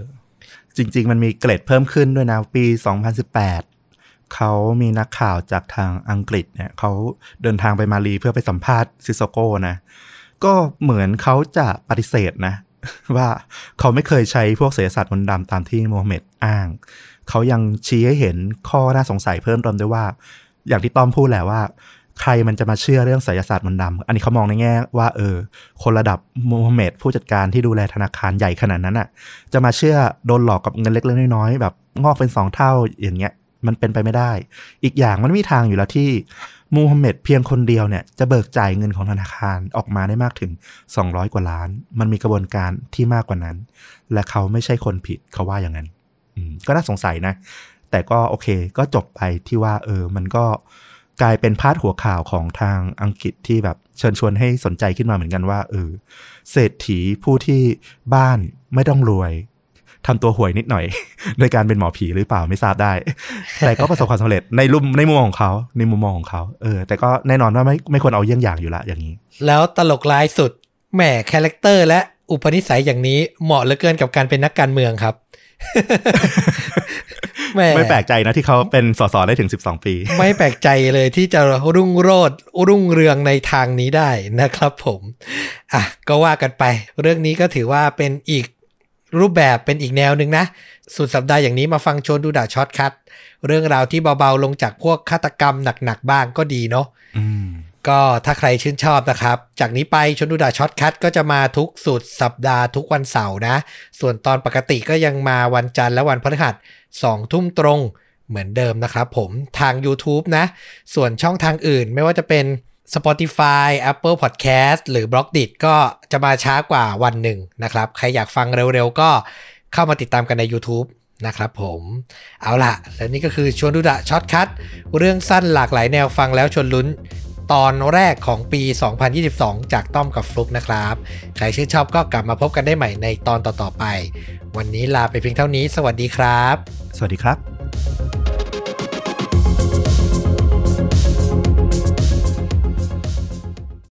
จริง ๆ มันมีเกรดเพิ่มขึ้นด้วยนะปี 2018 เขามีนักข่าวจากทางอังกฤษเนี่ยเขาเดินทางไปมาลีเพื่อไปสัมภาษณ์ซิโซโกนะก็เหมือนเขาจะปฏิเสธนะ ว่าเขาไม่เคยใช้พวกเสศาสตร์มนต์ดำตามที่โมฮัมเหม็ดอ้าง เขายังชี้ให้เห็นข้อน่าสงสัยเพิ่มเติมด้วยว่า อย่างที่ต้อมพูดแหละว่า ใครมันจะมาเชื่อเรื่องไสยศาสตร์มนต์ดำอันนี้เขามองในแง่ว่าเออ คนระดับโมฮัมเหม็ดผู้จัดการที่ดูแลธนาคารใหญ่ขนาดนั้นอะ จะมาเชื่อโดนหลอกกับเงินเล็กๆน้อยๆแบบงอกเป็นสองเท่าอย่างเงี้ยมันเป็นไปไม่ได้ อีกอย่างมันไม่มีทางอยู่แล้วที่ มูฮัมเหม็ดเพียงคนเดียวเนี่ยจะเบิกจ่ายเงินของธนาคารออกมาได้มากถึง 200 กว่าล้าน มันมีกระบวนการที่มากกว่านั้น และเขาไม่ใช่คนผิดเขาว่าอย่างนั้นก็น่าสงสัยนะ แต่ก็โอเคก็จบไปที่ว่า เออ มันก็กลายเป็นพาดหัวข่าวของทางอังกฤษที่แบบเชิญชวนให้สนใจขึ้นมาเหมือนกันว่า เออ เศรษฐีผู้ที่บ้านไม่ต้องรวย ทำตัวห่วยนิดหน่อย โดยการเป็นหมอผีหรือเปล่าไม่ทราบได้ แต่ก็ประสบความสำเร็จในรุ่มในมุมมองของเขาในมุมมองของเขาเออ แต่ก็แน่นอนว่าไม่ไม่ควรเอาเยี่ยงอย่างอยู่ละอย่างนี้ แล้วตลกร้ายสุดแหม character และอุปนิสัยอย่างนี้เหมาะเหลือเกินกับการเป็นนักการเมืองครับแหม่ไม่แปลกใจนะที่เขาเป็นสสได้ถึง 12 ปี ไม่แปลกใจเลยที่จะรุ่งโรดรุ่งเรืองในทางนี้ได้นะครับผม อะ ก็ว่ากันไป เรื่องนี้ก็ถือว่าเป็นอีก รูปแบบเป็นอีกแนวหนึ่งนะ สุดสัปดาห์อย่างนี้มาฟังชวนดูดะ shortcut เรื่องราวที่เบาๆลงจากพวกฆาตกรรมหนักๆบ้างก็ดีเนาะอืมก็ถ้าใครชื่นชอบนะครับ จากนี้ไปชนดูดาช็อตคัทก็จะมาทุกสุดสัปดาห์ทุกวันเสาร์นะ ส่วนตอนปกติก็ยังมาวันจันทร์และวันพฤหัสสองทุ่มตรงเหมือนเดิมนะครับผมทาง YouTube นะ ส่วนช่องทางอื่นไม่ว่าจะเป็น Spotify Apple Podcast หรือ b l o g d i t ก็จะมาช้ากว่าวันหนึ่งนะครับ ใครอยากฟังเร็วๆ ก็เข้ามาติดตามกันใน YouTube นะครับผม เอาล่ะ และนี่ก็คือชวนดูดะ shortcut เรื่องสั้นหลากหลายแนวฟังแล้วชวนลุ้นตอนแรกของปี 2022 จากต้อมกับฟลุกนะครับ ใครชื่นชอบก็กลับมาพบกันได้ใหม่ในตอนต่อๆไป วันนี้ลาไปเพียงเท่านี้ สวัสดีครับ สวัสดีครับ